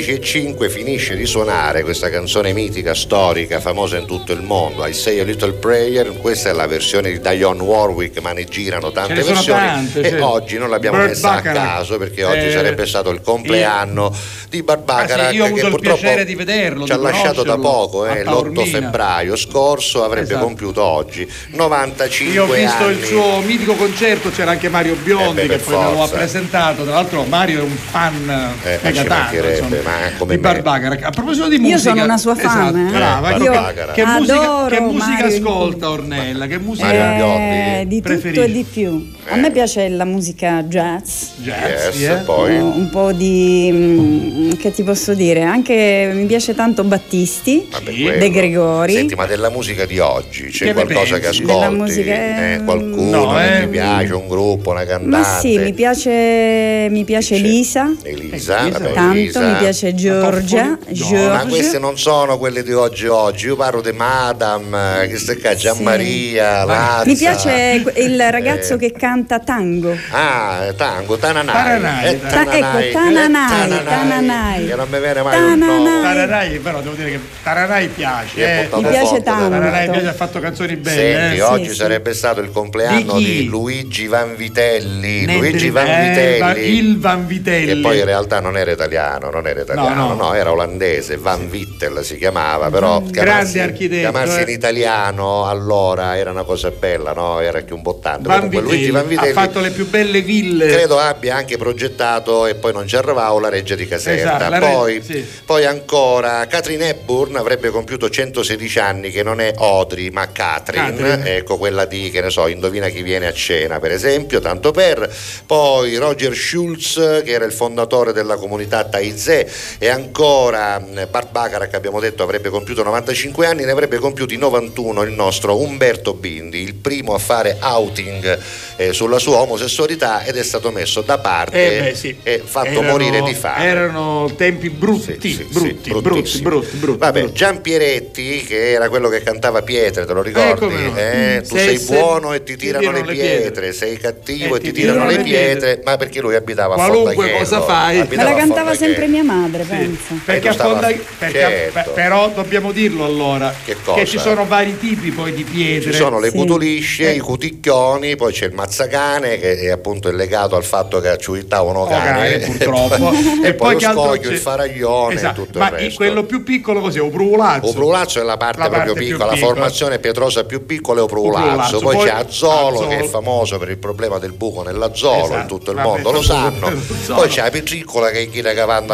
11.05 finisce di suonare questa canzone mitica, storica, famosa in tutto il mondo, I Say a Little Prayer, questa è la versione di Dionne Warwick, ma ne girano tante ne versioni tante, e sì. oggi non l'abbiamo Bert messa Baccarat. a caso perché oggi eh, sarebbe stato il compleanno io... di Barbacara. ah, sì, che purtroppo di vederlo, ci ha lasciato da poco, eh, l'8 febbraio scorso avrebbe esatto. compiuto oggi 95 anni. Io ho visto anni. il suo mitico concerto, c'era anche Mario Biondi eh beh, che poi forza. me lo ha presentato, tra l'altro Mario è un fan eh, mancherebbe, tanto, come di me. Barbara. A proposito di Io musica, sono una sua fan, esatto, eh. brava, Eh, che- che, musica, Adoro che musica Mario. ascolta Ornella? Che musica Mario Eh, di tutto preferisci? e di più. A Eh. me piace la musica jazz. Jazz, Yes, eh? poi Un po' di mm, che ti posso dire? Anche mi piace tanto Battisti, Vabbè. De Gregori. Senti, ma della musica di oggi c'è Che qualcosa che ascolti? Della musica, Eh, ehm, qualcuno no, che eh. ti piace, un gruppo, una cantante? Ma sì, mi piace, mi piace C'è Elisa, Elisa, Elisa. vabbè, tanto, Elisa. mi piace Giorgia, No, Ma Giorgia. queste non sono quelle di oggi oggi, io parlo di Madame, eh, che sta qua, Gianmaria, Lazza. Mi piace il ragazzo Eh. che canta tango. Ah, tango, Tananai. Tananai, Eh, dai. Ta- ecco, Tananai, Tananai. Che non mi viene mai un nome. Tananai. Taranai, però devo dire che Taranai piace. Eh. Mi piace tanto. Taranai piace, ha fatto canzoni belle. Senti, eh. oggi sì. sarebbe stato il compleanno Di di? Luigi Vanvitelli. Luigi eh, Vanvitelli. va- il Vanvitelli. Che poi in realtà non era italiano, non era italiano, No, no, no. era olandese, Van Vittel si chiamava, però chiamarsi, architetto, chiamarsi eh. in italiano allora era una cosa bella, no? Era più imbottante. Van Comunque Vitelli Luigi Vanvitelli ha fatto le più belle ville. credo abbia anche progettato e poi non ci arrivavo la Reggia di Caserta. Esatto, la Re- poi, sì. poi ancora Catherine Hepburn avrebbe compiuto 116 anni che non è Audrey ma Catherine, Catherine. ecco quella di che ne so, indovina chi viene a cena per esempio, tanto per. Poi Roger Schulz che era il fondatore della comunità Taizé e ancora mh, Bart Bacharach abbiamo detto avrebbe compiuto 95 anni, ne avrebbe compiuti 91 il nostro Umberto Bindi, il primo a fare outing eh, sulla sua omosessualità ed è stato messo da parte Eh beh, sì. e fatto Erano- morire di fame. Erano tempi brutti, Sì, sì, sì, brutti, brutti, brutti, brutti, Vabbè, brutti. Gian Pieretti, che era quello che cantava pietre, te lo ricordi? Eh, come no. Eh, tu Se- sei se- buono e ti tirano le pietre, sei cattivo e, ti tirano le pietre, ma perché lui abitava a Qualunque cosa fai. Me la cantava sempre mia madre, pensa. Perché a stava- Fonda- perché- certo. però dobbiamo dirlo allora Che cosa? ci sono vari tipi poi di pietre. Ci sono le Sì. cutulisce, Eh. i cuticchioni, poi c'è il mazzacane che è appunto legato al fatto che acciuittavano Oh, cane, cane, purtroppo. e, E poi, poi che lo scoglio, c'è? il faraglione Esatto, e tutto Ma il resto. quello più piccolo cos'è? Un prulazzo. O prulazzo è la parte La proprio parte più piccola, la formazione pietrosa più piccola è o Prulazzo. Poi, poi c'è Azzolo, Azzolo. che è famoso per il problema del buco nell'Azzolo, Esatto, in tutto il mondo lo sanno. Poi c'è la Petricola che è chi che va Le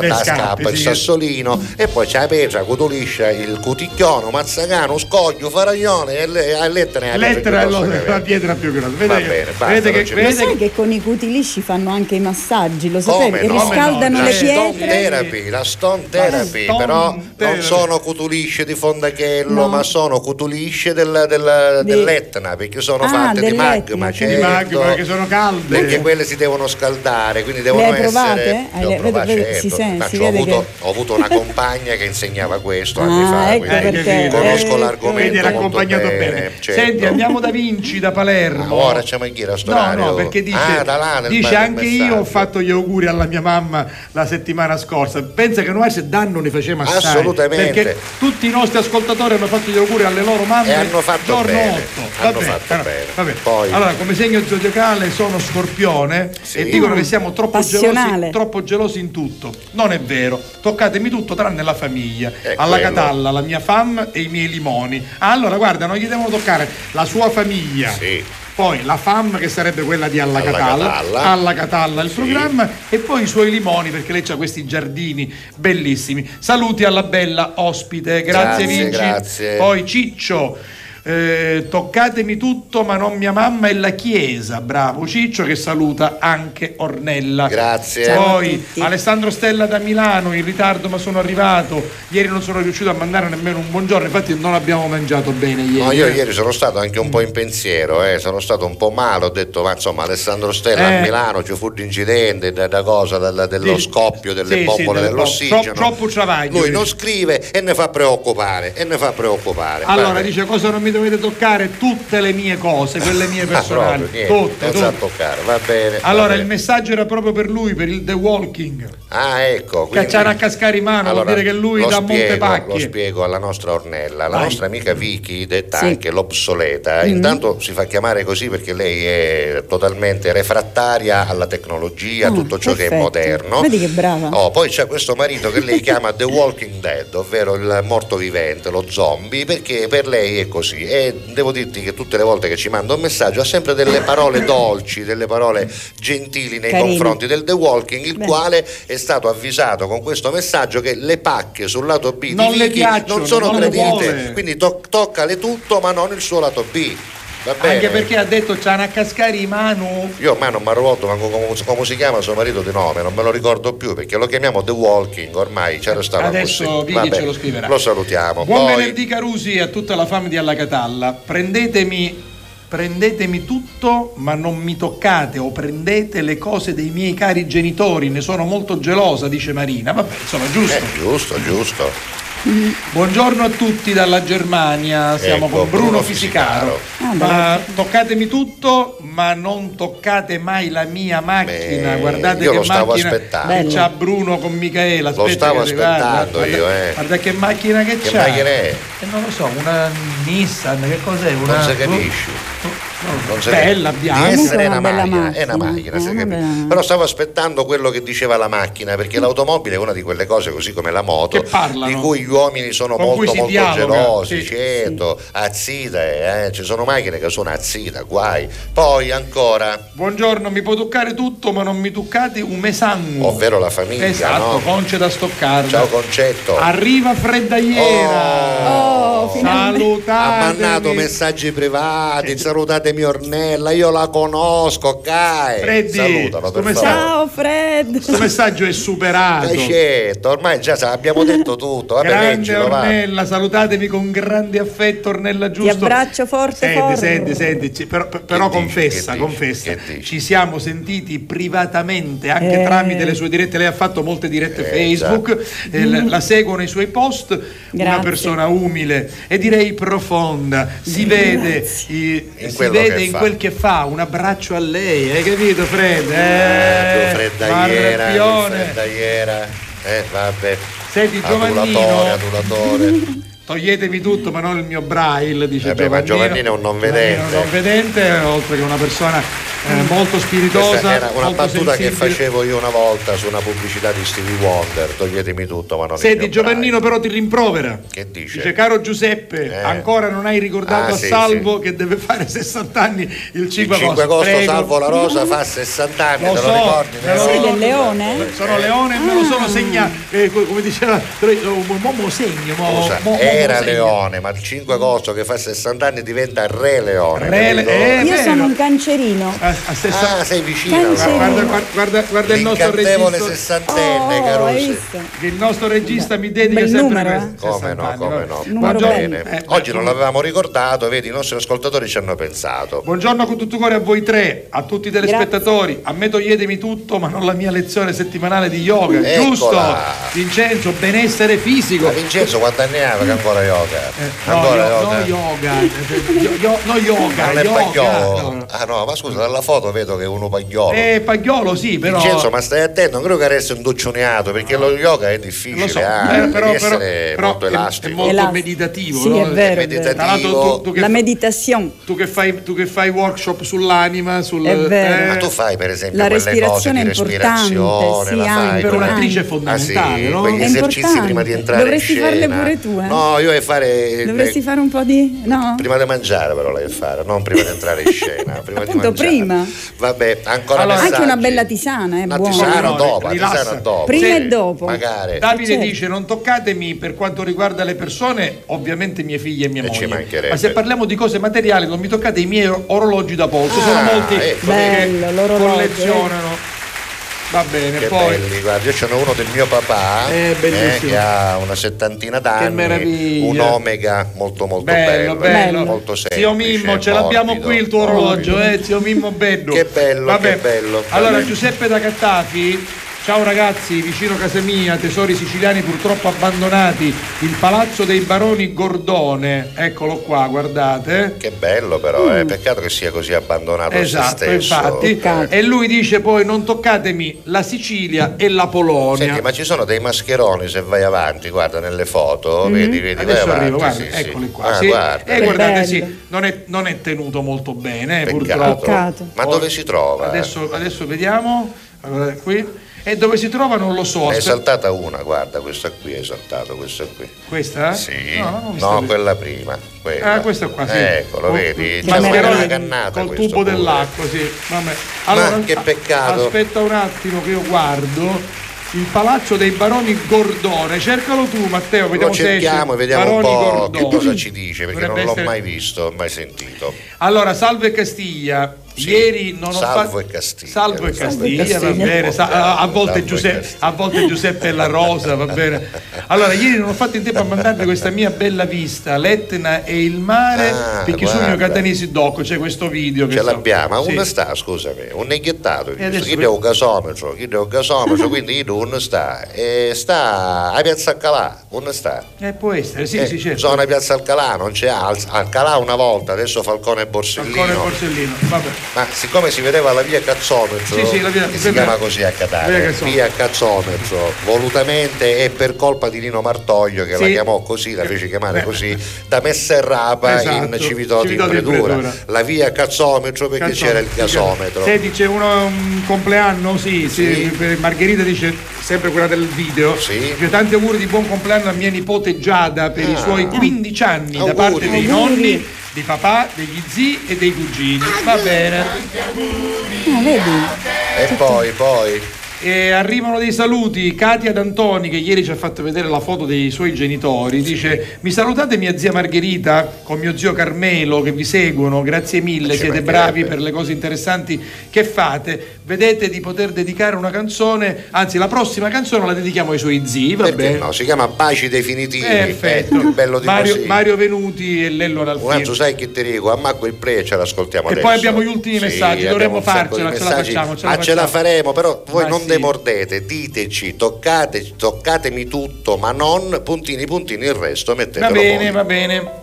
a scappa, il sassolino, e poi c'è la Petra, Cutuliscia, il cuticchione, Mazzacano, Scoglio, Faraglione e le lettere Lettera è lo- la pietra più grossa. Vedete bene, basta, vedete che, vedete sai che- che con i cutilisci fanno anche i massaggi, lo Come? Che no? riscaldano Come le no? stone pietre. therapy, la stone therapy, stone però therapy. non sono cutulisce di Fondachello, No. ma sono cutulisce del, del- Di- dell'Etna, perché sono Ah, fatte di magma, di certo. magma perché sono calde. Perché quelle si devono scaldare, quindi devono hai essere. provate? Ho le- vede- certo. si sente- si avuto, che- ho avuto una compagna che insegnava questo anni Ah, fa. ecco quindi perché. Conosco Eh, l'argomento. Molto accompagnato bene. certo. Senti, andiamo da Vinci, da Palermo. Ah, ora c'è mai chi era sto No, no, perché dice, Ah, da là, dice anche io ho fatto gli auguri alla mia mamma la settimana scorsa. Pensa che noi se danno ne facciamo assai. Assolutamente. Perché tutti i nostri ascoltatori hanno fatto gli auguri alle loro mamme. E hanno fatto giorno bene, 8. hanno Va bene, fatto allora, bene. bene. Poi- Allora, come segno zodiacale sono scorpione Sì. e dicono che siamo troppo gelosi, troppo gelosi in tutto. Non è vero. Toccatemi tutto tranne la famiglia. È alla quello. Catalla, la mia fam e i miei limoni. Ah, Allora, guarda, non gli devono toccare la sua famiglia. Sì. Poi la FAM che sarebbe quella di Alla, Alla Catalla, Catalla. Alla Catalla il Sì. programma e poi i suoi limoni perché lei ha questi giardini bellissimi. Saluti alla bella ospite, grazie, Grazie, Vinci. grazie. Poi Ciccio. Eh, toccatemi tutto, ma non mia mamma e la chiesa. Bravo Ciccio che saluta anche Ornella. Grazie. Poi. Alessandro Stella da Milano, in ritardo ma sono arrivato. Ieri non sono riuscito a mandare nemmeno un buongiorno, infatti non abbiamo mangiato bene ieri. No, io ieri sono stato anche un po' in pensiero, eh, sono stato un po' male, ho detto ma insomma Alessandro Stella Eh. a Milano ci fu l'incidente da, da cosa, da- dello Sì. scoppio delle Sì, sì, bombole del- dell'ossigeno. tro- troppo travaglio. Lui non scrive e ne fa preoccupare, e ne fa preoccupare. Allora Vabbè. dice cosa non mi dovete toccare? Tutte le mie cose, quelle mie Ah, personali. proprio, niente, tutte, non sa tutte. toccare, va bene. va Allora bene. il messaggio era proprio per lui, per il The Walking. Ah, ecco. quindi- Cacciare a cascare in mano, Allora, vuol dire che lui lo molte spiego, Lo pacche. spiego alla nostra Ornella, la Vai. nostra amica Vicky, detta Sì. anche l'obsoleta, Mhm. intanto si fa chiamare così perché lei è totalmente refrattaria alla tecnologia, a Ah, tutto ciò che è perfetto. moderno. Vedi che brava. Oh, poi c'è questo marito che lei chiama The Walking Dead, ovvero il morto vivente, lo zombie, perché per lei è così. E devo dirti che tutte le volte che ci manda un messaggio ha sempre delle parole dolci, delle parole gentili nei Carine. confronti del The Walking, il Beh. quale è stato avvisato con questo messaggio che le pacche sul lato B Non di le Vicky piacciono, non sono non vuole. quindi to- toccale tutto ma non il suo lato B. Anche perché ha detto c'hanno a cascare in mano. Io mi arruoto manco come, come si chiama suo marito di nome, non me lo ricordo più perché lo chiamiamo The Walking, ormai ce ne stava Adesso così. Vabbè, ce lo scriverà. Lo salutiamo. Buon Poi- venerdì Carusi a tutta la fame di Alla Catalla. Prendetemi, prendetemi tutto, ma non mi toccate o prendete le cose dei miei cari genitori. Ne sono molto gelosa, dice Marina. Vabbè, insomma, giusto. Eh, giusto, giusto. Buongiorno a tutti dalla Germania, siamo Ecco, con Bruno, Bruno Fisicaro. Ah, Ma toccatemi tutto, ma non toccate mai la mia macchina. Beh, Guardate io che lo stavo macchina aspettando. che c'ha Bruno con Michaela. Lo Aspetta stavo che arriva, aspettando guarda, io, eh. Guarda che macchina che, Che c'ha. macchina è? Eh, non lo so, una Nissan, che cos'è? Una... Non si capisce. Bella, bianca. Di essere una una bella macchina, è una macchina, macchina, è una bella- Però stavo aspettando quello che diceva la macchina, perché l'automobile è una di quelle cose, così come la moto, di cui gli uomini sono Con molto molto dialoga, gelosi, sì. certo, azzida, eh, ci sono macchine che sono azzida, guai. Poi ancora, Buongiorno, mi può toccare tutto, ma non mi toccate un mesango. ovvero la famiglia, Esatto, no? conce da stoccare. Ciao Concetto. Arriva freddaiera. Oh. Salutatemi. Ha mandato messaggi privati, salutatemi Ornella, io la conosco, Kai. Freddy, Salutalo per come favore. Ciao Fred. Questo messaggio è superato. Cacetto, ormai già sa- abbiamo detto tutto, vabbè Grande leggilo, va. Ornella, salutatemi con grande affetto, Ornella Ti giusto. abbraccio forte Senti, forte. senti, senti, però, però dici? confessa, dici? confessa. Dici? Ci siamo sentiti privatamente anche Eh. tramite le sue dirette. Lei ha fatto molte dirette Eh, Facebook, eh, la, la seguono i suoi post. Una Grazie. persona umile e direi profonda. Si vede, i- In si quello vede in fa. quel che fa. Un abbraccio a lei, hai capito, Fred? Eh, Eh, freddaiera, freddaiera. Eh, vabbè. Senti, Adulatore, Giovannino. adulatore. Toglietemi tutto, ma non il mio braille, dice Eh beh, ma Giovannino è un non vedente. Giovannino è un non vedente, oltre che una persona eh, molto spiritosa. Questa era una battuta che sensibile. facevo io una volta su una pubblicità di Stevie Wonder. Toglietemi tutto, ma non il Senti, Giovannino però ti rimprovera. Che dice? Dice, caro Giuseppe, Eh. ancora non hai ricordato Ah, a sì, Salvo che deve fare 60 anni il 5 Il 5 agosto. agosto Prego. Salvo la Rosa fa 60 anni, Lo te lo so, ricordi? me lo Sei del leone? Sono leone e me lo sono segnato, eh, co- come diceva, mo, mo, mo segno, mo, Scusa, mo- mo- era. Leone, ma il 5 agosto che fa 60 anni diventa Re Leone. Re Le- eh, Io sono un cancerino. A, a 60 Ah, sei vicino. Cancerino. Guarda, guarda, guarda, guarda il nostro regista. sessantenne, Oh, che il nostro regista mi dedica Bel sempre numero, questo. eh? Come 60 no, come no. Numero Va bello. bene. Eh, Oggi eh, non l'avevamo ricordato, vedi, i nostri ascoltatori ci hanno pensato. Buongiorno con tutto cuore a voi tre, a tutti i telespettatori. A me toglietemi tutto, ma non la mia lezione settimanale di yoga. Eccola. Giusto? Vincenzo, benessere fisico. Ma Vincenzo quanti anni ha che ancora yoga? Eh, no, ancora yo- yoga? no yoga, eh, yo- yo- no yoga, non è yoga. pagliolo. No. Ah no, ma scusa, dalla foto vedo che è uno pagliolo. Eh, pagliolo sì, però... Vincenzo, ma stai attento, non credo che resti un duccionato, perché lo yoga è difficile, Lo so, eh, eh, però, però- essere però molto è- elastico. È, molto Elastico. meditativo. Sì, no? è vero, è meditativo. Tu, tu che La meditazione. tu che fai, tu che fai workshop sull'anima, sul, È vero. Ma tu fai per esempio La quelle cose respirazione di respirazione, sì, la fai per un'attrice è Ah, fondamentale, sì, no? quegli È esercizi importante. prima di entrare Dovresti in scena. farle pure tu, eh? No, io e fare Dovresti fare un po' di. No? prima di mangiare però lei fare, non prima di entrare in scena, prima di Appunto, mangiare. prima. Vabbè, ancora Allora, Anche una messaggi. bella tisana, è Una buona. tisana No, dopo, la tisana dopo. Prima Sì. e dopo. Magari. Davide certo. dice non toccatemi per quanto riguarda le persone, ovviamente mie figlie e mia E ci moglie. mancherebbe. Ma se parliamo di cose materiali non mi toccate i miei orologi da polso, sono Ah, molti ecco, Bello, che l'orologio, collezionano. Va bene, Che poi belli, guarda, io ce n'ho uno del mio papà Eh, bellissimo. che ha una settantina d'anni, un Omega molto molto bello, bello, bello. molto semplice. Zio Mimmo, ce l'abbiamo qui il tuo orologio, morbido. eh, zio Mimmo bello. Che bello, Vabbè. che bello. Allora. Giuseppe da Cattafi. Ciao ragazzi, vicino casa mia, tesori siciliani purtroppo abbandonati, il palazzo dei baroni Gordone, eccolo qua, guardate. Che bello però, eh, peccato che sia così abbandonato Esatto, infatti. Peccato. E lui dice poi non toccatemi la Sicilia e la Polonia. Senti, ma ci sono dei mascheroni se vai avanti, guarda nelle foto, vedi, vedi, vai Mm-hmm. Adesso avanti. arrivo, guarda, sì, sì. eccoli qua. Ah, sì. guarda. E guardate, bello. sì, non è, non è tenuto molto bene, eh, Peccato. purtroppo. Peccato. Ma dove si trova? Adesso, adesso vediamo. Allora, qui. E dove si trova non lo so. Ne è saltata una, guarda, questa qui è saltata, questa qui. Questa? Sì, No, no, quella prima. Quella. Ah, questa qua, sì. Ecco, lo vedi? C'è una cannata col tubo pure. dell'acqua, sì. Vabbè. Ma che peccato. Aspetta un attimo che io guardo. Il palazzo dei baroni Gordone, cercalo tu Matteo, Lo vediamo se cerchiamo e vediamo un Baroni po' Gordone. che cosa ci dice, perché Dovrebbe non l'ho essere- mai visto, mai sentito. Allora, salve Castiglia. Sì, Ieri non ho Salvo fatto. e Castiglia. Salvo e Castiglia, e Castiglia. va bene. Sa- a, volte e Giuseppe, a volte Giuseppe e la Rosa, va bene. Allora, ieri non ho fatto in tempo a mandarvi questa mia bella vista, l'Etna e il mare, Ah, perché sul mio guarda. Catanesi Doc c'è questo video. che Ce so- l'abbiamo, ma sì. uno sta, scusami, un neghiettato, E adesso chi per- è un gasometro, chi è un gasometro, quindi io uno sta, e sta a Piazza Alcalà, uno sta. Eh, può essere, sì, Eh, sì, certo. Zona Piazza Alcalà, non c'è Al- Alcalà una volta, adesso Falcone e Borsellino. Ancora il Borsellino, vabbè. Ma siccome si vedeva la via Cazzometro, Sì, sì, la via- che si chiama così a via Catania, Cazzometro. via Cazzometro, volutamente e per colpa di Nino Martoglio che la Sì. chiamò così, la fece chiamare Beh. così, da Messerrapa Esatto, in in Civitoti in Predura, la via Cazzometro perché Cazzo, c'era il gasometro. Senti, c'è uno un compleanno, sì, sì, Margherita dice sempre quella del video. Sì. Dice tanti auguri di buon compleanno a mia nipote Giada per i Ah. suoi 15 anni da Auguri. parte dei Auguri. nonni, di papà, degli zii e dei cugini. Va bene. Ah, vedi? E poi, poi, E arrivano dei saluti, Katia D'Antoni che ieri ci ha fatto vedere la foto dei suoi genitori, dice mi salutate mia zia Margherita con mio zio Carmelo che vi seguono, grazie mille, Ci siete bravi per le cose interessanti che fate, vedete di poter dedicare una canzone, anzi la prossima canzone la dedichiamo ai suoi zii, va perché bene? no, si chiama Baci Definitivi, Perfetto, eh, bello di Mario, così. Mario Venuti e Lello Un altro D'Alfino. sai che ti dico, amma quel pre ce l'ascoltiamo E adesso. poi abbiamo gli ultimi messaggi, dovremmo un farcela, ce la facciamo, ce la ma ce la facciamo. faremo, però voi non. Demordete, diteci, toccate, toccatemi tutto, ma non puntini puntini il resto, mettetelo Va bene, voi. va bene.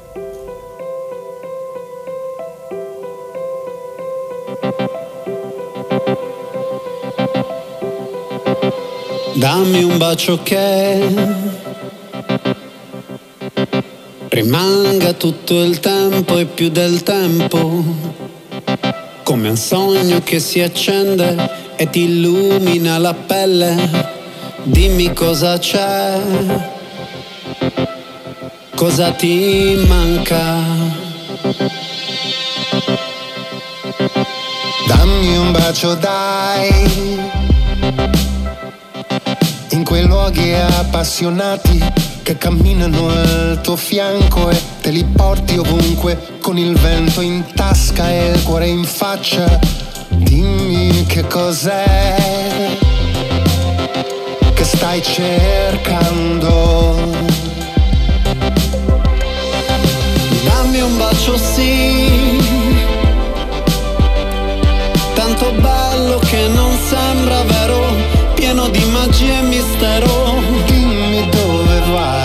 Dammi un bacio che rimanga tutto il tempo e più del tempo, come un sogno che si accende e ti illumina la pelle. Dimmi cosa c'è, cosa ti manca. Dammi un bacio dai In quei luoghi appassionati Che camminano al tuo fianco E te li porti ovunque Con il vento in tasca e il cuore in faccia che cos'è Che stai cercando? Dammi un bacio sì. Tanto bello che non sembra vero Pieno di magia e mistero. Dimmi dove vai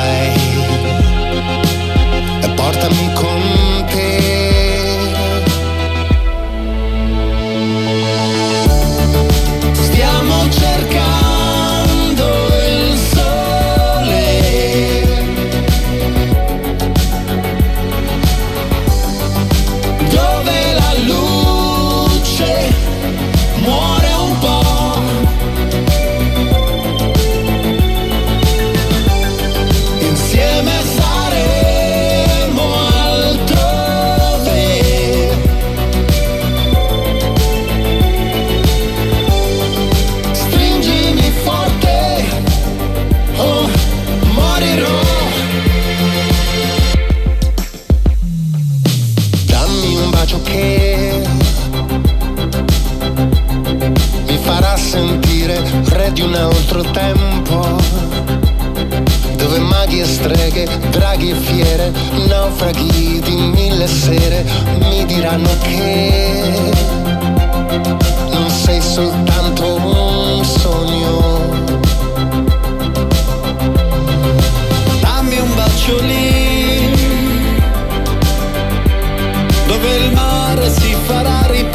naufraghi di mille sere mi diranno che non sei soltanto un sogno. Dammi un bacio lì, dove il mare si farà riparare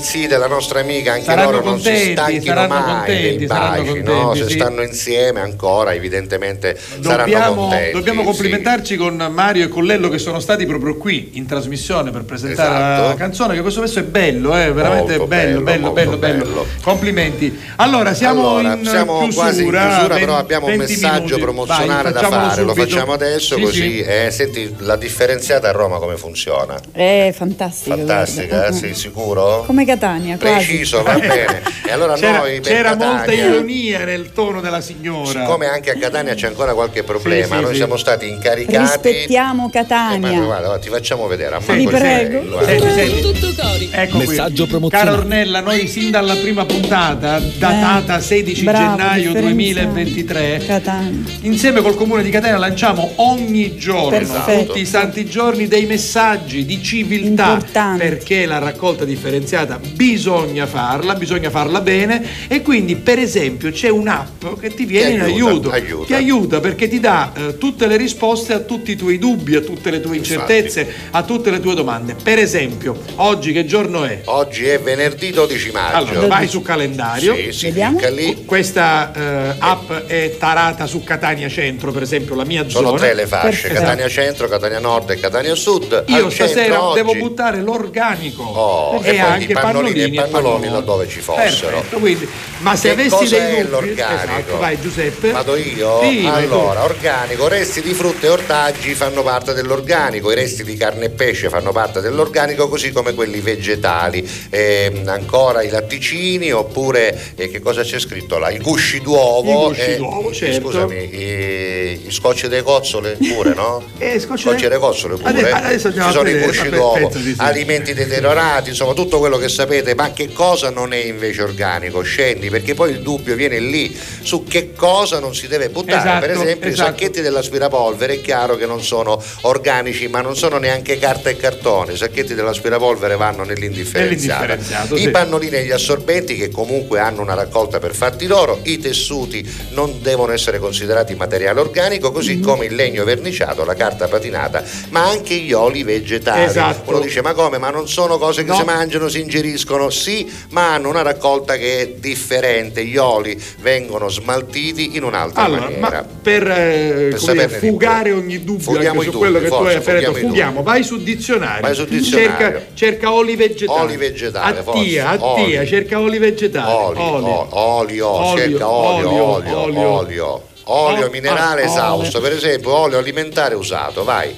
zizi della nostra amica, anche Saranno loro non si contenti, stanchino saranno mai contenti, dei saranno baci, no? contenti, Se sì. stanno insieme ancora, evidentemente saranno Dobbiamo, contenti. dobbiamo sì. complimentarci con Mario e con Lello che sono stati proprio qui in trasmissione per presentare Esatto. la canzone che questo pezzo è bello, eh, veramente Molto bello, bello, bello, bello, bello. Complimenti. Allora, siamo Allora, in siamo chiusura, quasi in chiusura, ven- però abbiamo un 20 messaggio minuti. promozionale Vai, da fare, lo subito. facciamo adesso Sì, così. sì. eh, senti, la differenziata a Roma come funziona? È fantastica. Fantastica, guarda. sei sicuro? Come Catania, quasi. Preciso, va bene. E allora C'era, noi c'era Catania- molta ironia nel tono della signora. Siccome anche a Catania c'è ancora qualche problema, Sì, sì, noi sì. siamo stati incaricati. Rispettiamo Eh, ma Catania. guarda, guarda, ti facciamo vedere. a Vi prego. Senti, senti. Tutto cori. Ecco Messaggio qui. promozionale. Cara Ornella, noi sin dalla prima puntata, datata 16 Eh, bravo, gennaio differenziato. 2023, Catania. insieme col comune di Catania lanciamo ogni giorno, Perfetto. tutti i santi giorni, dei messaggi di civiltà. Importanti. Perché la raccolta differenziata bisogna farla, bisogna farla bene. E quindi, per esempio, c'è un'app che ti viene in aiuta, aiuto. aiuta. Ti aiuta perché ti dà eh, tutte le risposte a tutti i tuoi dubbi, a tutte le tue incertezze, a tutte le tue domande. Per esempio, oggi che giorno è? Oggi è venerdì 12 maggio. Allora, vai su calendario. Sì, si Vediamo. lì. Questa eh, app è tarata su Catania Centro, per esempio, la mia Sono zona. tre le fasce, Perfetto. Catania Centro, Catania Nord e Catania Sud. Io Al stasera centro devo oggi- buttare l'organico Oh, e, e poi anche pannolini e pannoloni laddove ci fossero. Perfetto, quindi, ma se Che avessi dei dubbi, l'organico? esatto, vai Giuseppe. Vado io? Sì, allora, organico, resti di frutta e ortaggi fanno parte dell'organico, i resti di carne e pesce fanno parte dell'organico, così come quelli vegetali. Ehm, ancora i latticini, oppure eh, che cosa c'è scritto là? I gusci d'uovo. I gusci eh, d'uovo, certo. Scusami, i, i scocci delle cozzole pure, no? Eh, scocci scocci delle- cozzole pure. Adesso- adesso andiamo Ci sono i gusci vabbè, d'uovo, sì. alimenti deteriorati, insomma tutto quello che sapete, ma che cosa non è invece organico? Scendi, perché poi il dubbio viene lì su che cosa non si deve buttare. Esatto, per esempio esatto. i sacchetti dell'aspirapolvere è chiaro che non sono organici, ma non sono neanche carta e cartone. I sacchetti dell'aspirapolvere vanno. Nell'indifferenziato, I sì. pannolini e gli assorbenti che comunque hanno una raccolta per fatti loro, i tessuti non devono essere considerati materiale organico, così Mm-hmm. come il legno verniciato, la carta patinata, ma anche gli oli vegetali. Esatto. Uno dice ma come? Ma non sono cose che No. si mangiano, si ingeriscono? Sì, ma hanno una raccolta che è differente. Gli oli vengono smaltiti in un'altra Allora, maniera. ma per, eh, dire, di fugare ogni dubbio Fughiamo anche su quello dubbi, che tu forza, hai detto, fughiamo vai sul dizionario. Vai sul dizionario. Cerca, cerca oli vegetali. Oli vegetali, Attia, forza. attia, Oli. cerca oli vegetali. Oli, Oli. o- olio, Olio, cerca olio, olio, olio, olio. olio, olio, minerale esausto, olio. per esempio olio alimentare usato, vai.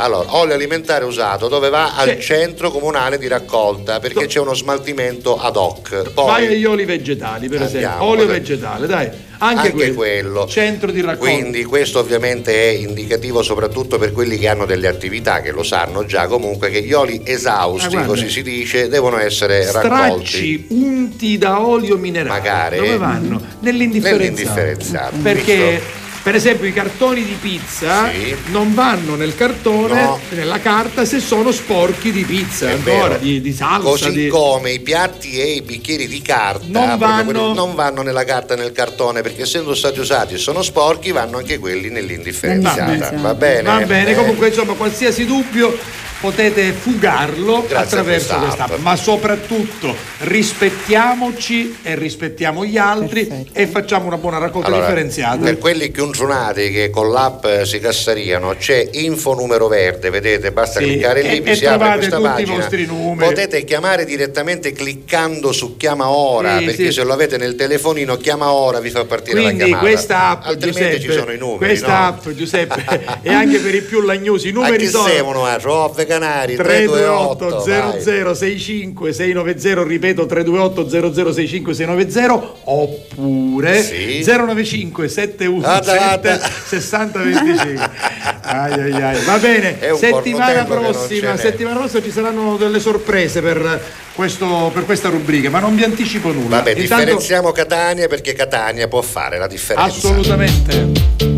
Allora, olio alimentare usato dove va al C'è- centro comunale di raccolta perché c'è uno smaltimento ad hoc. Poi Vai agli oli vegetali, per esempio. Andiamo, Olio cosa- vegetale, dai. Anche, anche quello. quello. Centro di raccolta. Quindi questo ovviamente è indicativo soprattutto per quelli che hanno delle attività che lo sanno già comunque che gli oli esausti, Ah, così si dice, devono essere raccolti. Stracci unti da olio minerale. Magari. Dove vanno? Nell'indifferenziato. Nell'indifferenziato. Perché? Per esempio i cartoni di pizza Sì. non vanno nel cartone, No. nella carta, se sono sporchi di pizza, È ancora, di, di salsa. Così di... come i piatti e i bicchieri di carta Non vanno- quelli- non vanno nella carta e nel cartone perché essendo stati usati e sono sporchi vanno anche quelli nell'indifferenziata. Va bene? Va bene, Eh, comunque insomma qualsiasi dubbio potete fugarlo Grazie attraverso questa app. ma soprattutto rispettiamoci e rispettiamo gli altri Perfetto. e facciamo una buona raccolta Allora, differenziata. per quelli chiunzunati che con l'app eh, si cassariano c'è info numero verde, vedete, basta Sì, cliccare lì, e- vi e si apre questa tutti i pagina. vostri numeri. Potete chiamare direttamente cliccando su chiama ora, Sì, perché sì. se lo avete nel telefonino chiama ora vi fa partire Quindi la chiamata. questa app, Altrimenti Giuseppe, ci sono i numeri. questa no? app, Giuseppe, e anche per i più lagnosi, i A numeri chi sono servono? Rove Canari 328 328 0065 690 ripeto 328 0065 690 oppure Sì. 095 71 Guarda, 60 25 ai, ai, ai. va bene settimana prossima settimana prossima ci saranno delle sorprese per, questo, per questa rubrica ma non vi anticipo nulla Vabbè, Intanto- differenziamo Catania perché Catania può fare la differenza. assolutamente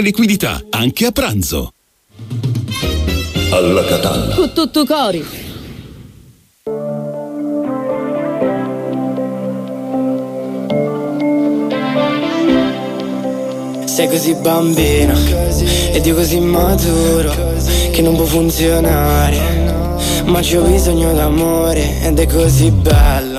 liquidità, anche a pranzo. Alla. Con tutto cori. Sei così bambino ed io così maturo che non può funzionare. Ma c'ho bisogno d'amore ed è così bello.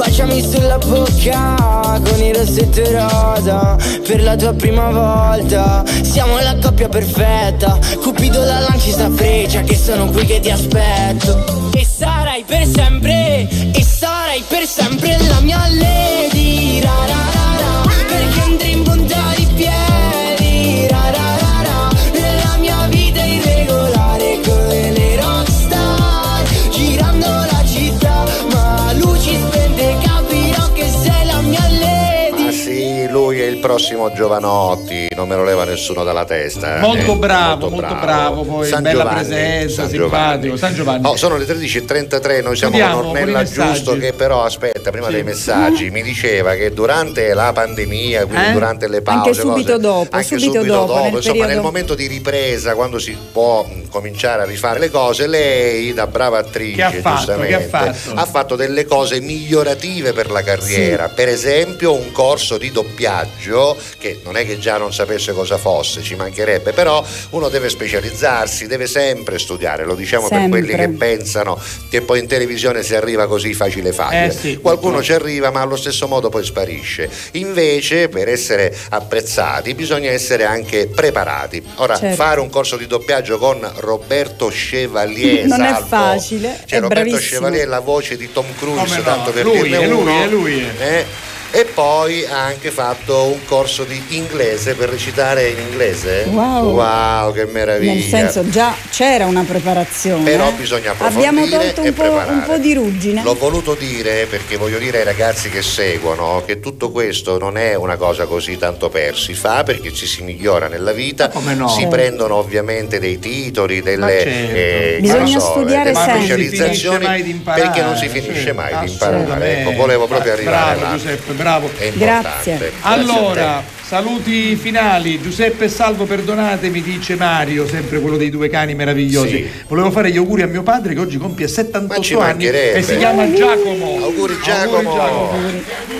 Baciami sulla bocca con il rossetto rosa Per la tua prima volta. Siamo la coppia perfetta Cupido la lanci sta freccia Che sono qui che ti aspetto. E sarai per sempre E sarai per sempre la mia lady prossimo Giovanotti, non me lo leva nessuno dalla testa. eh. Molto Eh, bravo, molto bravo, poi San bella Giovanni, presenza, San simpatico. San Giovanni. Oh, sono le 13.33, noi siamo Chiudiamo con Ornella. Giusto che però aspetta, prima dei messaggi, mi diceva che durante la pandemia, quindi Eh? durante le pause, Anche subito cose, dopo, anche subito dopo, nel insomma periodo- nel momento di ripresa, quando si può mh, cominciare a rifare le cose, lei da brava attrice Che ha fatto? giustamente, Che ha fatto? ha fatto delle cose migliorative per la carriera, per esempio un corso di doppiaggio che non è che già non sapesse cosa fosse, ci mancherebbe, però uno deve specializzarsi, deve sempre studiare, lo diciamo Sempre. per quelli che pensano che poi in televisione si arriva così facile facile. Eh sì, Qualcuno purtroppo. ci arriva ma allo stesso modo poi sparisce. Invece per essere apprezzati bisogna essere anche preparati. Ora Certo. fare un corso di doppiaggio con Roberto Chevalier, Non è salvo- facile, cioè è Roberto bravissimo. Chevalier è la voce di Tom Cruise, no, tanto per lui, dirne è lui, uno. è lui. Eh, E poi ha anche fatto un corso di inglese per recitare in inglese. Wow. Wow, che meraviglia. Nel senso già c'era una preparazione. Però eh. bisogna approfondire Abbiamo tolto e un po', preparare. un po' di ruggine. L'ho voluto dire perché voglio dire ai ragazzi che seguono che tutto questo non è una cosa così tanto per, si fa perché ci si migliora nella vita, come no? si Certo. prendono ovviamente dei titoli, delle, certo. eh, che Bisogna so, studiare delle sempre. Ma non si finisce specializzazioni mai di imparare. perché non si finisce mai di imparare. Ecco, volevo proprio arrivare Bravo là. Giuseppe, bravo. È importante. Grazie. Allora, saluti finali. Giuseppe e Salvo, perdonatemi, dice Mario, sempre quello dei due cani meravigliosi. Sì. Volevo fare gli auguri a mio padre che oggi compie Ma ci 78 anni e si chiama Giacomo. Auguri Giacomo. Giacomo.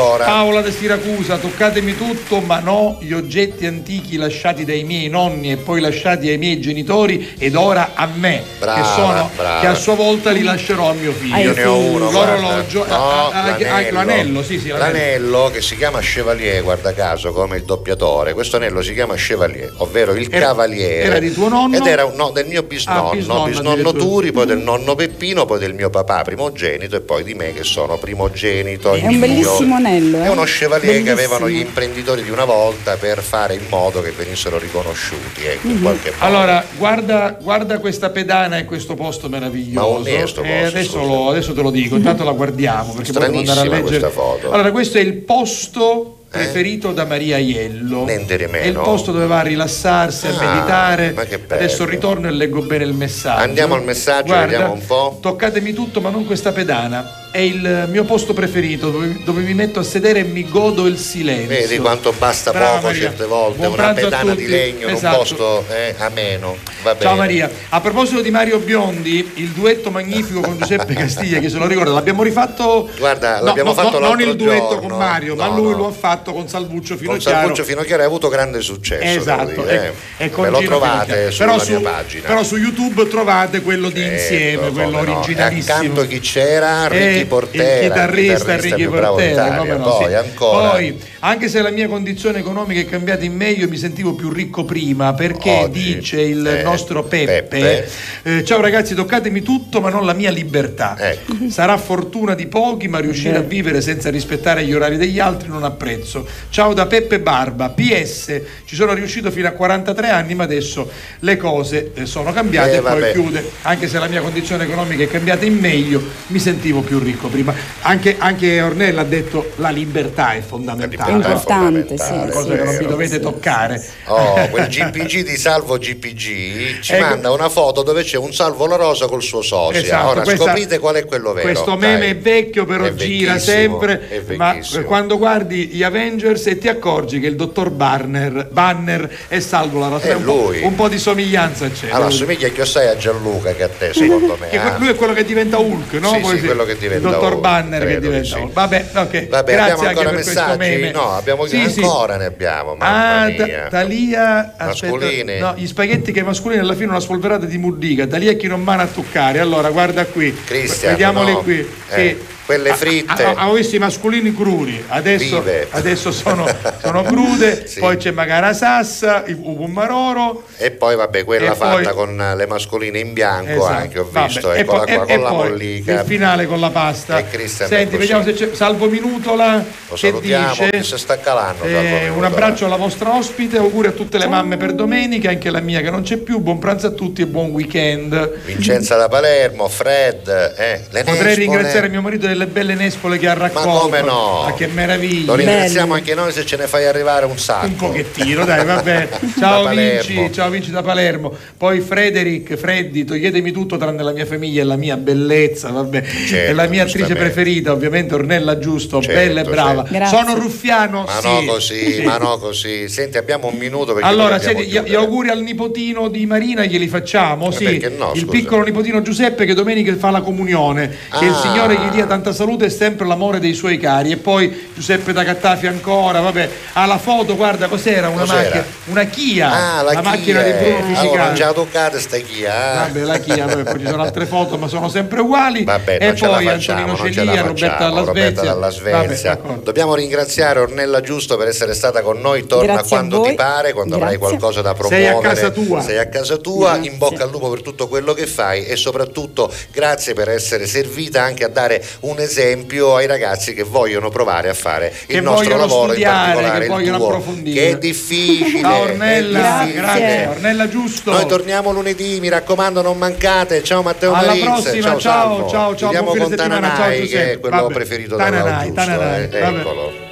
Ancora. Paola de Siracusa, toccatemi tutto, ma no, gli oggetti antichi lasciati dai miei nonni e poi lasciati ai miei genitori ed ora a me, Brava, che, sono, brava. che a sua volta li lascerò a mio figlio. Io ne ho uno. L'orologio. No, ah, ah, l'anello. l'anello, sì, sì, l'anello. L'anello che si chiama Chevalier, guarda caso, come il doppiatore. Questo anello si chiama Chevalier, ovvero il Era- cavaliere. era di tuo nonno? Ed era un- no, del mio bisnonno, Ah, bisnonno bisnonno. Turi, poi del nonno Peppino, poi del mio papà primogenito e poi di me che sono primogenito. È un bellissimo anello. È eh. uno chevalier che Bellissimo. avevano gli imprenditori di una volta per fare in modo che venissero riconosciuti, ecco, in qualche modo. Allora, guarda, guarda questa pedana e questo posto meraviglioso. Ma onde è sto Eh, posto, adesso, lo- adesso te lo dico, intanto la guardiamo perché poi devo andare a leggere. questa foto. Eh? Allora, questo è il posto preferito da Maria Iello. Niente di meno. È il posto dove va a rilassarsi, a Ah, meditare. che. Adesso ritorno e leggo bene il messaggio. Andiamo al messaggio, Guarda, vediamo un po'. Toccatemi tutto, ma non questa pedana. È il mio posto preferito dove, dove mi metto a sedere e mi godo il silenzio. Vedi quanto basta Brava poco Maria. certe volte, Buon una pedana di legno in Esatto. un posto eh, ameno. Va bene. Ciao Maria, a proposito di Mario Biondi, il duetto magnifico con Giuseppe Castiglia, che se lo ricorda, l'abbiamo rifatto. Guarda, No, l'abbiamo no, fatto no, non il duetto giorno. con Mario, ma No, lui no. lo ha fatto con Salvuccio Con Finocchiaro. Salvuccio Finocchiaro ha avuto grande successo. Esatto, dire, ecco, eh. e con Me lo Gino trovate sulla però mia su, pagina. Però su YouTube trovate quello di insieme, Certo, quello come no. E originalissimo. accanto chi c'era? Ricky Portera, il chitarrista, Ricky più bravo Portera, d'Italia. come no, Poi sì. ancora. Poi, anche se la mia condizione economica è cambiata in meglio, mi sentivo più ricco prima perché Oggi, dice il eh, nostro Peppe, Peppe. eh, ciao ragazzi, toccatemi tutto ma non la mia libertà. Ecco. Sarà fortuna di pochi, ma riuscire a vivere senza rispettare gli orari degli altri non ha prezzo. Ciao da Peppe Barba. PS, ci sono riuscito fino a 43 anni, ma adesso le cose eh, sono cambiate Eh, e poi vabbè. chiude. Anche se la mia condizione economica è cambiata in meglio, mi sentivo più ricco prima. Anche, anche Ornella ha detto la libertà è fondamentale. È importante, sì, Una cosa sì, che non sì, vi dovete sì. toccare. Oh, quel GPG di Salvo GPG ci Ecco. manda una foto dove c'è un Salvo La Rosa col suo sosia. Esatto, Ora questa- scoprite qual è quello vero. Questo dai. meme è vecchio, però È gira sempre. è Ma quando guardi gli Avengers e ti accorgi che il dottor Banner, Banner è Salvo la Rosa, È un po', lui. un po' di somiglianza c'è. Allora, assomiglia più assai a Gianluca che a te, secondo me. Che ah. lui è quello che diventa Hulk, no? Sì, Poi sì, quello che diventa Il dottor Banner che diventa di sì. Vabbè, ok. Vabbè, Grazie abbiamo anche ancora messaggi? No, abbiamo Sì, sì. ancora ne abbiamo, mamma Ah, Ta-. Talia, Mascolini? no, gli spaghetti che mascolini alla fine una spolverata di murdica, Talia chi non mana a toccare. Allora, guarda qui. Cristian, Vediamoli no? qui. Eh, Sì. quelle Ah, fritte. ah, Avevo visto i mascolini crudi, adesso, adesso sono, sono crude, Sì. poi c'è magari la sassa, il Ubumaroro. E poi vabbè, quella E fatta poi- con le mascoline in bianco Esatto. anche, ho Vabbè, visto, e eccola poi- qua, e- con e la mollica. Il finale con la pasta. E Senti, vediamo se c'è Salvo Minutola Lo che salutiamo, dice che si sta calando. eh, un abbraccio alla vostra ospite, auguri a tutte le mamme per domenica, anche la mia che non c'è più. Buon pranzo a tutti e buon weekend. Vincenza da Palermo, Fred, eh, le Potrei Nespole. ringraziare mio marito delle belle nespole che ha raccolto. come no? Ma che meraviglia. Lo ringraziamo anche noi se ce ne fai arrivare un sacco. Un pochettino, dai, va bene. Da Ciao. Vinci, ciao Vinci da Palermo. Poi Frederic, Freddy, toglietemi tutto tranne la mia famiglia e la mia bellezza, vabbè. Certo, e la mia attrice giustamente. preferita, ovviamente Ornella Giusto, Certo, bella e brava. certo. Sono ruffiano, Ma sì. no così, Sì. ma no così. Senti, abbiamo un minuto perché Allora, senti, gli, gli auguri al nipotino di Marina glieli facciamo, Eh, sì. no, il piccolo nipotino Giuseppe che domenica fa la comunione. Che il Ah. Signore gli dia tanta salute e sempre l'amore dei suoi cari. E poi Giuseppe da Cattafi ancora, vabbè. Ha la foto, guarda cos'era, una Cos'era? macchina, una Kia, Ah, la, macchina di Kia, Bruno. Fisichella. Allora, già toccata sta Kia. eh. Vabbè, la Kia, vabbè, poi ci sono altre foto, ma sono sempre uguali. Vabbè, e non ce la poi facciamo, non ce la Celia, Roberta facciamo, dalla Roberta Svezia. dalla Svezia. Vabbè. Dobbiamo ringraziare Ornella Giusto per essere stata con noi. Torna Grazie quando ti pare, quando avrai Grazie. qualcosa da Sei promuovere. a casa tua. Sei a casa tua. Grazie. In bocca al lupo per tutto quello che fai e soprattutto grazie per essere servita anche a dare un esempio ai ragazzi che vogliono provare a fare Che il nostro lavoro, in particolare che il vogliono tuo, approfondire. che è difficile. Ciao Ornella, difficile. grazie. Ornella Giusto. Noi torniamo lunedì, mi raccomando, non mancate. Ciao Matteo Alla Marizza, prossima, ciao, ciao, ciao, ciao, Chiudiamo buon fine con settimana, ciao, Tananai, Giuseppe. che è quello Vabbè. preferito Tananai, da Giusto. Tananai, eh. Eccolo.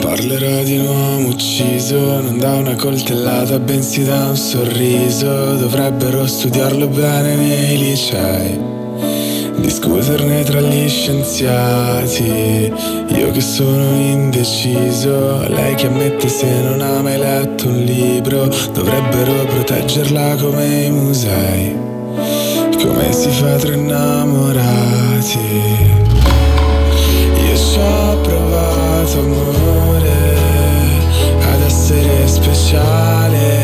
Parlerò di un uomo ucciso, non da una coltellata, bensì da un sorriso. Dovrebbero studiarlo bene nei licei. Discuterne tra gli scienziati, io che sono indeciso, lei che ammette se non ha mai letto un libro, dovrebbero proteggerla come i musei, come si fa tra innamorati. ho provato amore ad essere speciale,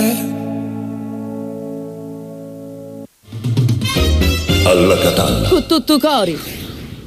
Alla